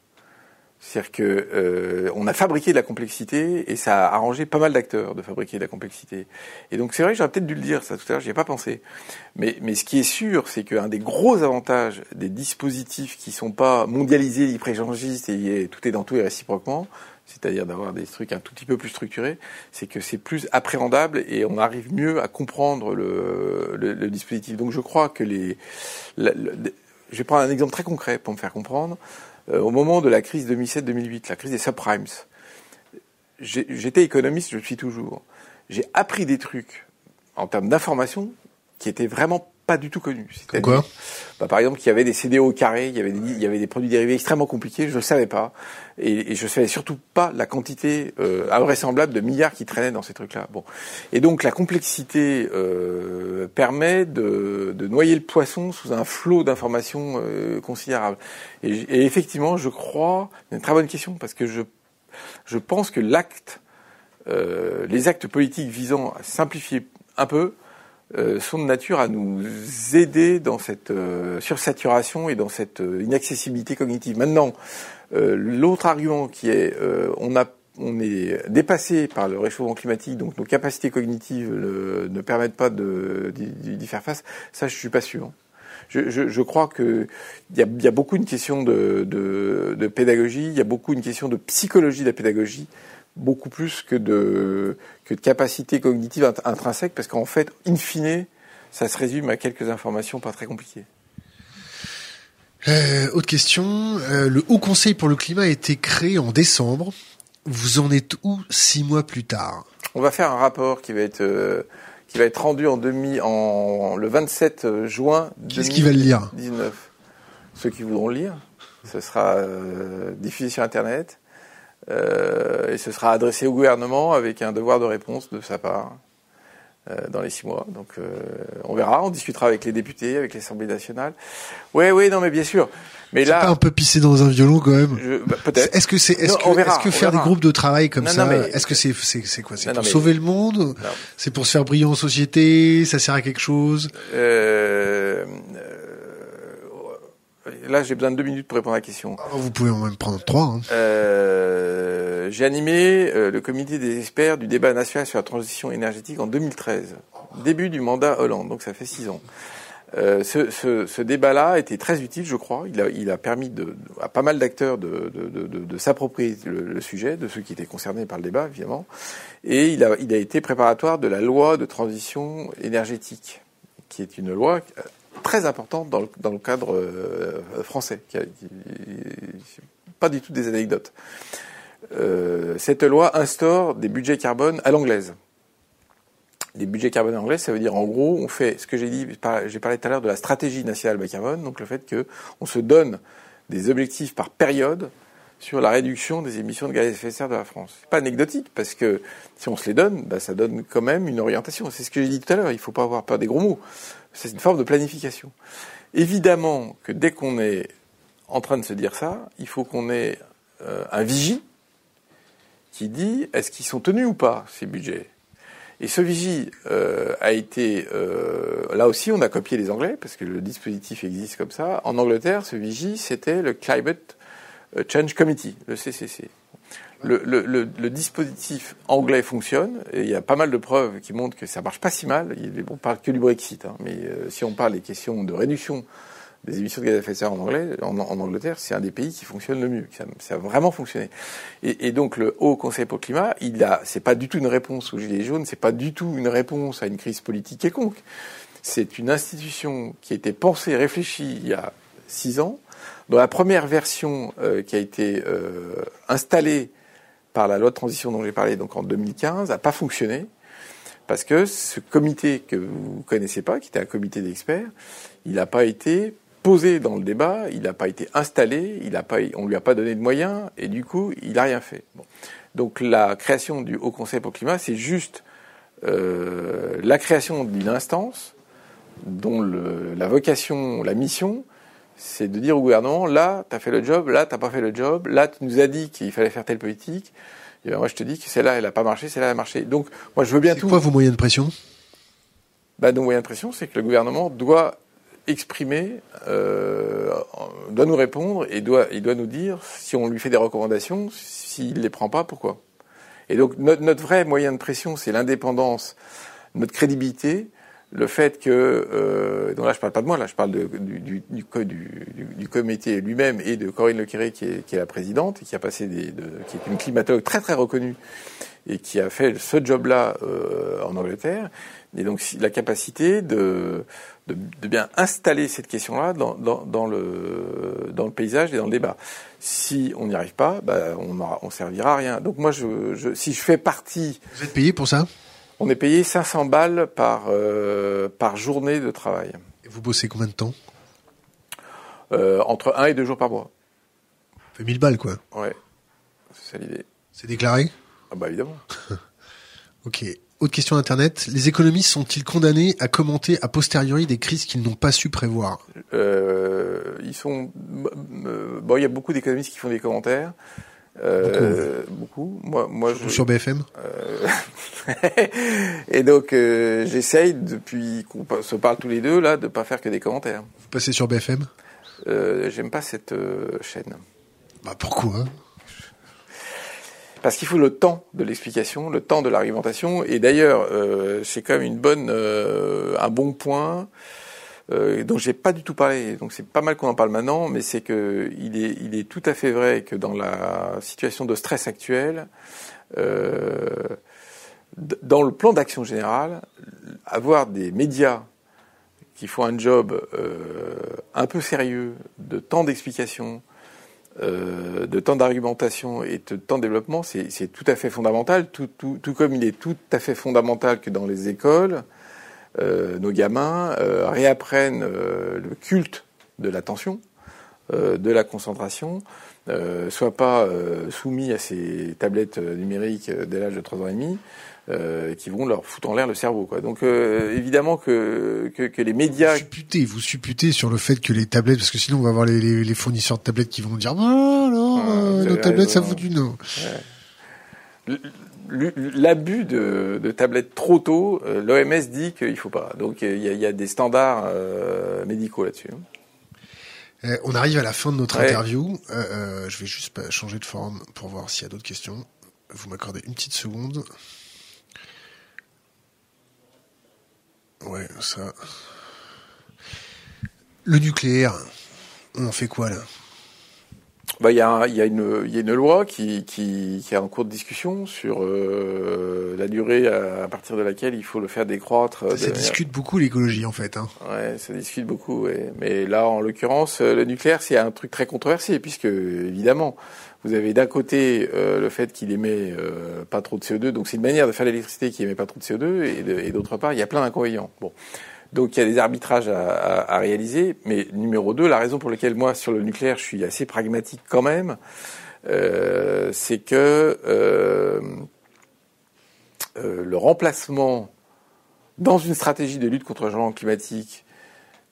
C'est-à-dire que euh, on a fabriqué de la complexité et ça a arrangé pas mal d'acteurs de fabriquer de la complexité. Et donc c'est vrai que j'aurais peut-être dû le dire ça tout à l'heure, j'y ai pas pensé. Mais, mais ce qui est sûr, c'est qu'un des gros avantages des dispositifs qui sont pas mondialisés, hyper-échangistes et tout est dans tout et réciproquement, c'est-à-dire d'avoir des trucs un tout petit peu plus structurés, c'est que c'est plus appréhendable et on arrive mieux à comprendre le, dispositif. Donc je crois que les, le, je vais prendre un exemple très concret pour me faire comprendre. Euh, au moment de la crise 2007-2008, la crise des subprimes, j'étais économiste, je le suis toujours. J'ai appris des trucs en termes d'information qui étaient vraiment pas du tout connus. Quoi bah, Par exemple, qu'il y avait des CDO au carré, il y avait des, il y avait des produits dérivés extrêmement compliqués, je ne savais pas. Et, et je savais surtout pas la quantité euh, invraisemblable de milliards qui traînaient dans ces trucs-là. Bon. Et donc la complexité euh, permet de, de, noyer le poisson sous un flot d'informations euh, considérable. Et, et, effectivement, je crois, c'est une très bonne question, parce que je, je pense que l'acte, euh, les actes politiques visant à simplifier un peu, sont de nature à nous aider dans cette euh, sursaturation et dans cette euh, inaccessibilité cognitive. Maintenant, l'autre argument qui est on a on est dépassé par le réchauffement climatique, donc nos capacités cognitives ne permettent pas d'y faire face. Ça, je suis pas sûr. Je, je, je crois que il y a, y a, beaucoup une question de, de, de pédagogie, il y a beaucoup une question de psychologie de la pédagogie beaucoup plus que de, que de capacité cognitive intrinsèque, parce qu'en fait, in fine, ça se résume à quelques informations pas très compliquées. Euh, autre question. Euh, le Haut Conseil pour le climat a été créé en décembre. Vous en êtes où six mois plus tard? On va faire un rapport qui va être euh, qui va être rendu en demi en le 27 juin. Qui est-ce qui va le lire? 19. Ceux qui voudront le lire. Ce sera diffusé sur Internet. Et ce sera adressé au gouvernement avec un devoir de réponse de sa part dans les six mois. Donc on verra, on discutera avec les députés, avec l'Assemblée nationale. Oui, oui, non, mais bien sûr. Mais là, pas un peu pisser dans un violon quand même. Bah, peut-être. Est-ce que c'est, est-ce que, est-ce que faire des groupes de travail comme ça, est-ce que c'est, c'est, c'est quoi C'est pour sauver le monde C'est pour se faire briller en société Ça sert à quelque chose? Euh, euh, Là, j'ai besoin de deux minutes pour répondre à la question. Ah, vous pouvez en même prendre trois. Hein. Euh, j'ai animé euh, le comité des experts du débat national sur la transition énergétique en 2013, début du mandat Hollande, donc ça fait six ans. Euh, ce, ce, ce débat-là était très utile, je crois. Il a, il a permis de, à pas mal d'acteurs de, de, de s'approprier le, le, sujet, de ceux qui étaient concernés par le débat, évidemment. Et il a, il a été préparatoire de la loi de transition énergétique, qui est une loi très importante dans le, cadre euh, français. Qui, qui, pas du tout des anecdotes. Euh, cette loi instaure des budgets carbone à l'anglaise les budgets carbone anglais, ça veut dire en gros, on fait ce que j'ai dit, j'ai parlé tout à l'heure de la stratégie nationale bas carbone, donc le fait qu'on se donne des objectifs par période sur la réduction des émissions de gaz à effet de serre de la France. C'est pas anecdotique parce que si on se les donne, bah, ça donne quand même une orientation. C'est ce que j'ai dit tout à l'heure. Il faut pas avoir peur des gros mots. C'est une forme de planification. Évidemment que dès qu'on est en train de se dire ça, il faut qu'on ait euh, un vigie qui dit est-ce qu'ils sont tenus ou pas ces budgets et ce Vigie euh, a été, euh, là aussi on a copié les Anglais, parce que le dispositif existe comme ça. En Angleterre, ce Vigie, c'était le Climate Change Committee, le CCC. Le, dispositif anglais fonctionne, et il y a pas mal de preuves qui montrent que ça marche pas si mal. On parle que du Brexit, hein, mais euh, si on parle des questions de réduction des émissions de gaz à effet de serre en, anglais, en, Angleterre, c'est un des pays qui fonctionne le mieux. Ça, a vraiment fonctionné. Et, et, donc le Haut Conseil pour le climat, il a, c'est pas du tout une réponse aux gilets jaunes, c'est pas du tout une réponse à une crise politique quelconque. C'est une institution qui a été pensée, réfléchie il y a six ans, dont la première version euh, qui a été euh, installée par la loi de transition dont j'ai parlé, donc en 2015, n'a pas fonctionné parce que ce comité que vous connaissez pas, qui était un comité d'experts, il n'a pas été posé dans le débat, il n'a pas été installé, il a pas, on lui a pas donné de moyens, et du coup, il n'a rien fait. Donc la création du Haut Conseil pour le climat, c'est juste euh, la création d'une instance dont la vocation, la mission, c'est de dire au gouvernement, là, tu as fait le job, là, tu pas fait le job, là, tu nous as dit qu'il fallait faire telle politique, et ben, moi, je te dis que celle-là, elle n'a pas marché, celle-là, elle a marché. Donc, moi, je veux bien tout. C'est quoi vos moyens de pression? Bah, Nos moyens de pression, c'est que le gouvernement doit exprimer, euh, doit nous répondre et doit, il doit nous dire si on lui fait des recommandations, s'il ne les prend pas, pourquoi? Et donc notre, notre vrai moyen de pression, c'est l'indépendance, notre crédibilité, le fait que, euh, donc là je parle pas de moi, là je parle de, du, du, du, du, comité lui-même et de Corinne Lequeré qui est, qui est la présidente et qui a passé des, de, qui est une climatologue très très reconnue et qui a fait ce job-là euh, en Angleterre, et donc la capacité de, de, de bien installer cette question-là dans, dans, dans, le, dans le paysage et dans le débat. Si on n'y arrive pas, bah, on ne on servira à rien. Donc moi, je, je, si je fais partie... Vous êtes payé pour ça? On est payé 500 balles par, euh, par journée de travail. Et vous bossez combien de temps? Euh, Entre un et deux jours par mois. Ça fait 1000 balles, quoi. Ouais, c'est ça l'idée. C'est déclaré? Ah bah évidemment. ok. Autre question Internet. Les économistes sont-ils condamnés à commenter a posteriori des crises qu'ils n'ont pas su prévoir? Euh, Ils sont. Euh, bon, il y a beaucoup d'économistes qui font des commentaires. Euh, beaucoup. beaucoup. Moi, moi, je, sur BFM. Euh, et donc, euh, j'essaye depuis qu'on se parle tous les deux là de pas faire que des commentaires. Vous passez sur BFM euh, J'aime pas cette chaîne. Bah pourquoi parce qu'il faut le temps de l'explication, le temps de l'argumentation. Et d'ailleurs, euh, c'est quand même une bonne, euh, un bon point euh, dont j'ai pas du tout parlé. Donc c'est pas mal qu'on en parle maintenant, mais c'est que il est, tout à fait vrai que dans la situation de stress actuelle, euh, dans le plan d'action général, avoir des médias qui font un job euh, un peu sérieux, de temps d'explication, euh, de temps d'argumentation et de temps de développement, c'est tout à fait fondamental, tout, comme il est tout à fait fondamental que dans les écoles, nos gamins euh, réapprennent euh, le culte de l'attention, de la concentration euh, soit pas soumis à ces tablettes numériques dès l'âge de 3 ans et demi, qui vont leur foutre en l'air le cerveau. Quoi. Donc évidemment que, que, que, les médias... Vous supputez, vous supputez sur le fait que les tablettes, parce que sinon on va avoir les, les, les fournisseurs de tablettes qui vont dire non, non, nos tablettes ça fout du non. L'abus de, de, tablettes trop tôt, l'OMS dit qu'il faut pas. Donc il y, y, a des standards euh, médicaux là-dessus. Euh, on arrive à la fin de notre interview. Euh, euh, je vais juste changer de forme pour voir s'il y a d'autres questions. Vous m'accordez une petite seconde. Ouais, ça. Le nucléaire, on en fait quoi là? Bah, il y, a, y, a une, y a une loi qui, qui, qui est en cours de discussion sur euh, la durée à, partir de laquelle il faut le faire décroître. Ça, ça discute beaucoup l'écologie en fait. Hein. Ouais, ça discute beaucoup. Ouais. Mais là, en l'occurrence, le nucléaire, c'est un truc très controversé puisque évidemment, vous avez d'un côté euh, le fait qu'il émet euh, pas trop de CO2, donc c'est une manière de faire l'électricité qui émet pas trop de CO2, et d'autre part, il y a plein d'inconvénients. Bon. Donc il y a des arbitrages à, à, à, réaliser. Mais numéro deux, la raison pour laquelle moi sur le nucléaire je suis assez pragmatique quand même, euh, c'est que euh, euh, le remplacement dans une stratégie de lutte contre le changement climatique,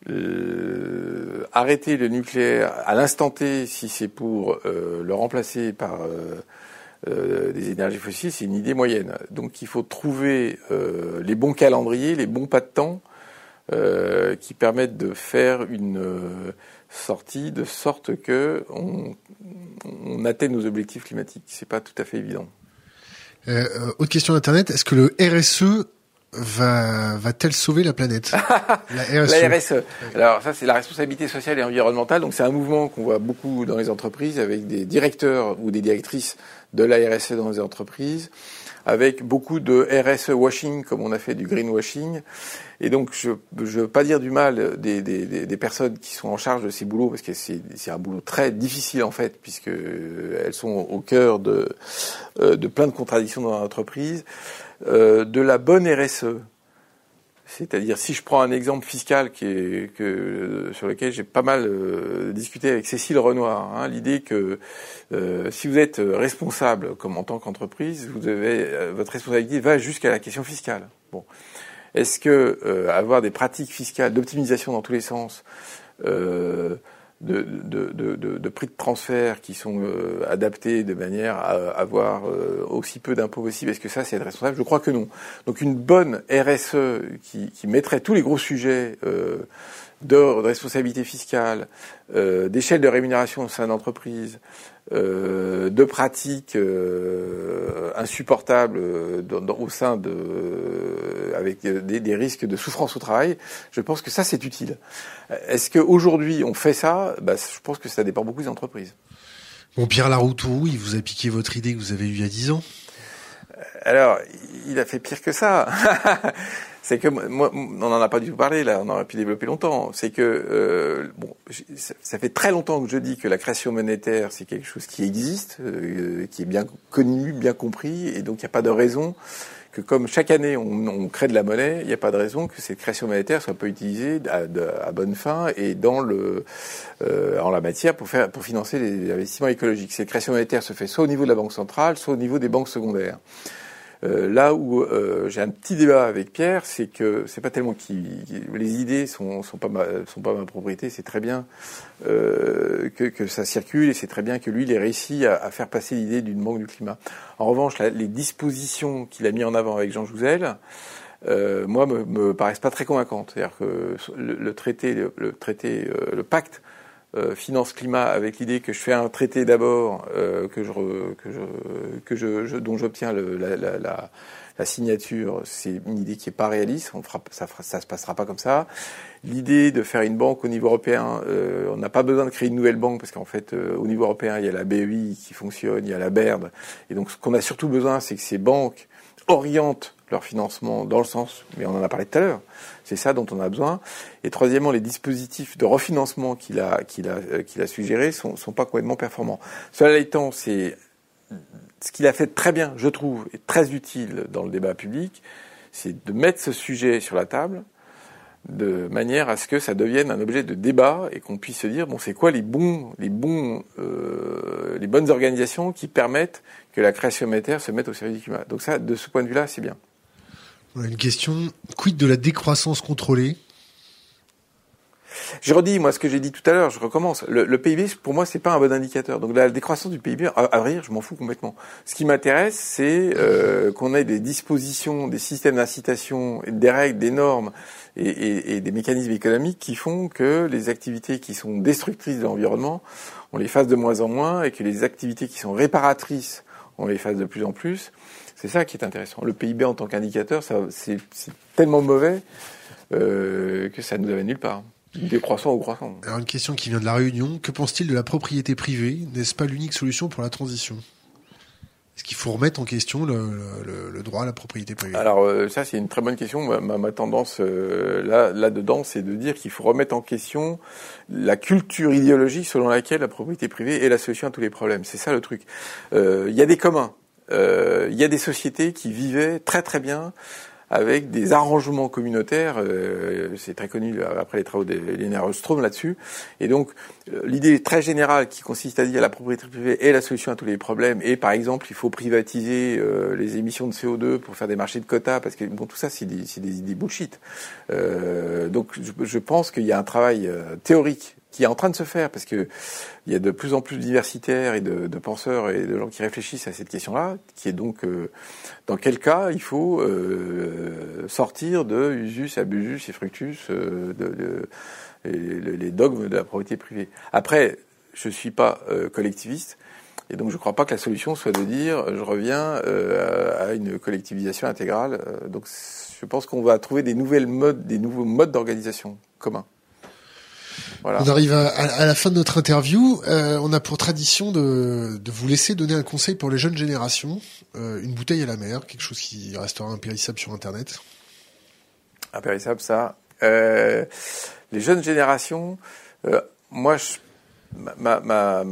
euh, arrêter le nucléaire à l'instant T si c'est pour euh, le remplacer par des énergies fossiles, c'est une idée moyenne. Donc il faut trouver les bons calendriers, les bons pas de temps euh, qui permettent de faire une euh, sortie de sorte que on, on atteigne nos objectifs climatiques. C'est pas tout à fait évident. Euh, euh autre question d'internet est-ce que le RSE va va-t-elle sauver la planète La RSE. la RSE. Alors ça c'est la responsabilité sociale et environnementale. Donc c'est un mouvement qu'on voit beaucoup dans les entreprises avec des directeurs ou des directrices de la RSE dans les entreprises avec beaucoup de RSE washing, comme on a fait du greenwashing. Et donc, je ne veux pas dire du mal des, des, des, personnes qui sont en charge de ces boulots, parce que c'est un boulot très difficile en fait, puisque elles sont au cœur de, euh, de plein de contradictions dans l'entreprise. Euh, de la bonne RSE, c'est-à-dire, si je prends un exemple fiscal qui est, que, sur lequel j'ai pas mal euh, discuté avec Cécile Renoir, hein, l'idée que euh, si vous êtes responsable, comme en tant qu'entreprise, vous avez euh, votre responsabilité va jusqu'à la question fiscale. Bon, est-ce que avoir des pratiques fiscales d'optimisation dans tous les sens de, prix de transfert qui sont euh, adaptés de manière à avoir euh, aussi peu d'impôts possible, est-ce que ça c'est être responsable? Je crois que non. Donc une bonne RSE qui, qui mettrait tous les gros sujets euh, de, responsabilité fiscale, euh, d'échelle de rémunération au sein d'entreprise, euh, de pratiques euh, insupportables au sein de, avec des, des, risques de souffrance au travail, je pense que ça c'est utile. Est-ce qu'aujourd'hui on fait ça? Bah, Je pense que ça dépend beaucoup des entreprises. Bon, Pierre Laroutourou, il vous a piqué votre idée que vous avez eue il y a dix ans alors, il a fait pire que ça. c'est que moi, on n'en a pas du tout parlé là, on aurait pu développer longtemps. C'est que euh, bon, ça fait très longtemps que je dis que la création monétaire c'est quelque chose qui existe, euh, qui est bien connu, bien compris, et donc il n'y a pas de raison que comme chaque année on, crée de la monnaie, il n'y a pas de raison que cette création monétaire soit pas utilisée à, à bonne fin et dans le euh, en la matière pour faire pour financer les investissements écologiques. Cette création monétaire se fait soit au niveau de la banque centrale, soit au niveau des banques secondaires. Euh, là où euh, j'ai un petit débat avec Pierre, c'est que c'est pas tellement qui les idées sont sont pas ma, sont pas ma propriété, c'est très bien euh, que, ça circule et c'est très bien que lui il ait réussi à, faire passer l'idée d'une banque du climat. En revanche, les dispositions qu'il a mis en avant avec Jean Jouzel, moi me, me paraissent pas très convaincantes. C'est-à-dire que le, traité, le, traité, le pacte euh, finance climat avec l'idée que je fais un traité d'abord euh, que je que je dont j'obtiens la, signature c'est une idée qui est pas réaliste. On fera ça ça se passera pas comme ça. L'idée de faire une banque au niveau européen euh, on n'a pas besoin de créer une nouvelle banque parce qu'en fait euh, au niveau européen il y a la BEI qui fonctionne il y a la BERD et donc ce qu'on a surtout besoin c'est que ces banques orientent leur financement dans le sens, mais on en a parlé tout à l'heure, c'est ça dont on a besoin. Et troisièmement, les dispositifs de refinancement qu'il a, qu'il a, euh, qu'il a suggérés sont, sont pas complètement performants. Cela étant, c'est ce qu'il a fait très bien, je trouve, et très utile dans le débat public, c'est de mettre ce sujet sur la table, de manière à ce que ça devienne un objet de débat et qu'on puisse se dire bon c'est quoi les bons les bons euh, les bonnes organisations qui permettent que la création monétaire se mette au service du climat. Donc ça de ce point de vue-là c'est bien. Une question quid de la décroissance contrôlée? Je redis, moi, ce que j'ai dit tout à l'heure, je recommence. Le, PIB, pour moi, c'est pas un bon indicateur. Donc la décroissance du PIB, à, à vrai je m'en fous complètement. Ce qui m'intéresse, c'est euh, qu'on ait des dispositions, des systèmes d'incitation, des règles, des normes et, des mécanismes économiques qui font que les activités qui sont destructrices de l'environnement, on les fasse de moins en moins, et que les activités qui sont réparatrices, on les fasse de plus en plus. C'est ça qui est intéressant. Le PIB en tant qu'indicateur, c'est tellement mauvais euh, que ça nous amène nulle part. Décroissant ou croissant. Alors une question qui vient de la Réunion. Que pense-t-il de la propriété privée? N'est-ce pas l'unique solution pour la transition? Est-ce qu'il faut remettre en question le, droit à la propriété privée? Alors euh, ça c'est une très bonne question. Ma, ma, tendance euh, là là dedans c'est de dire qu'il faut remettre en question la culture idéologique selon laquelle la propriété privée est la solution à tous les problèmes. C'est ça le truc. Euh, il y a des communs. Il y a des sociétés qui vivaient très très bien avec des arrangements communautaires. Euh, c'est très connu après les travaux d'Elena Ostrom là-dessus. Et donc, euh, l'idée très générale qui consiste à dire la propriété privée est la solution à tous les problèmes. Et par exemple, il faut privatiser euh, les émissions de CO2 pour faire des marchés de quotas, parce que bon, tout ça, c'est des, des, idées bullshit. donc, je, je pense qu'il y a un travail théorique qui est en train de se faire, parce que il y a de plus en plus d'universitaires et de, de, penseurs et de gens qui réfléchissent à cette question-là, qui est donc euh, dans quel cas il faut euh, sortir de usus, abusus et fructus, euh, de, les, dogmes de la propriété privée. Après, je suis pas collectiviste. Et donc je ne crois pas que la solution soit de dire je reviens à une collectivisation intégrale. donc je pense qu'on va trouver des nouvelles modes, des nouveaux modes d'organisation communs. On arrive à, la fin de notre interview. Euh, on a pour tradition de, vous laisser donner un conseil pour les jeunes générations. Euh, une bouteille à la mer, quelque chose qui restera impérissable sur Internet. Impérissable, ça. Euh, les jeunes générations, moi, mon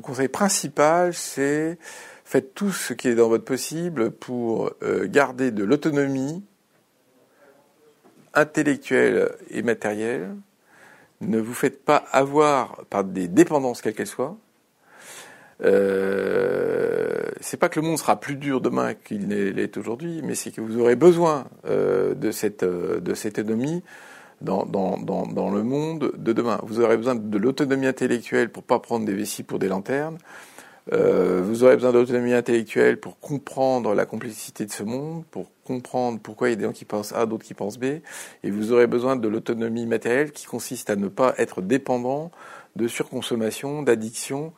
conseil principal, c'est faites tout ce qui est dans votre possible pour garder de l'autonomie intellectuelle et matérielle ne vous faites pas avoir par des dépendances quelles qu'elles soient. Euh, c'est pas que le monde sera plus dur demain qu'il l'est aujourd'hui, mais c'est que vous aurez besoin euh, de cette euh, de autonomie dans, dans, le monde de demain. Vous aurez besoin de l'autonomie intellectuelle pour pas prendre des vessies pour des lanternes. Euh, vous aurez besoin d'autonomie intellectuelle pour comprendre la complexité de ce monde, pour comprendre pourquoi il y a des gens qui pensent A, d'autres qui pensent B, et vous aurez besoin de l'autonomie matérielle qui consiste à ne pas être dépendant de surconsommation, d'addiction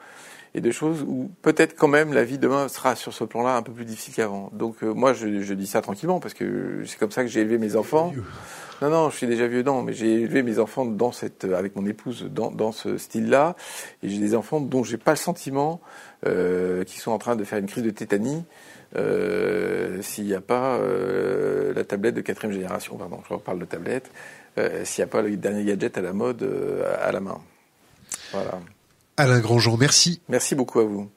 et de choses où peut-être quand même la vie demain sera sur ce plan-là un peu plus difficile qu'avant. Donc euh, moi je, je, dis ça tranquillement parce que c'est comme ça que j'ai élevé mes enfants. Non, non, je suis déjà vieux, non, mais j'ai élevé mes enfants dans cette, avec mon épouse dans, dans ce style-là, et j'ai des enfants dont j'ai pas le sentiment qui sont en train de faire une crise de tétanie euh, s'il n'y a pas euh, la tablette de quatrième génération, pardon, je reparle de tablette, euh, s'il n'y a pas le dernier gadget à la mode euh, à la main. Voilà. Alain Grandjean, merci. Merci beaucoup à vous.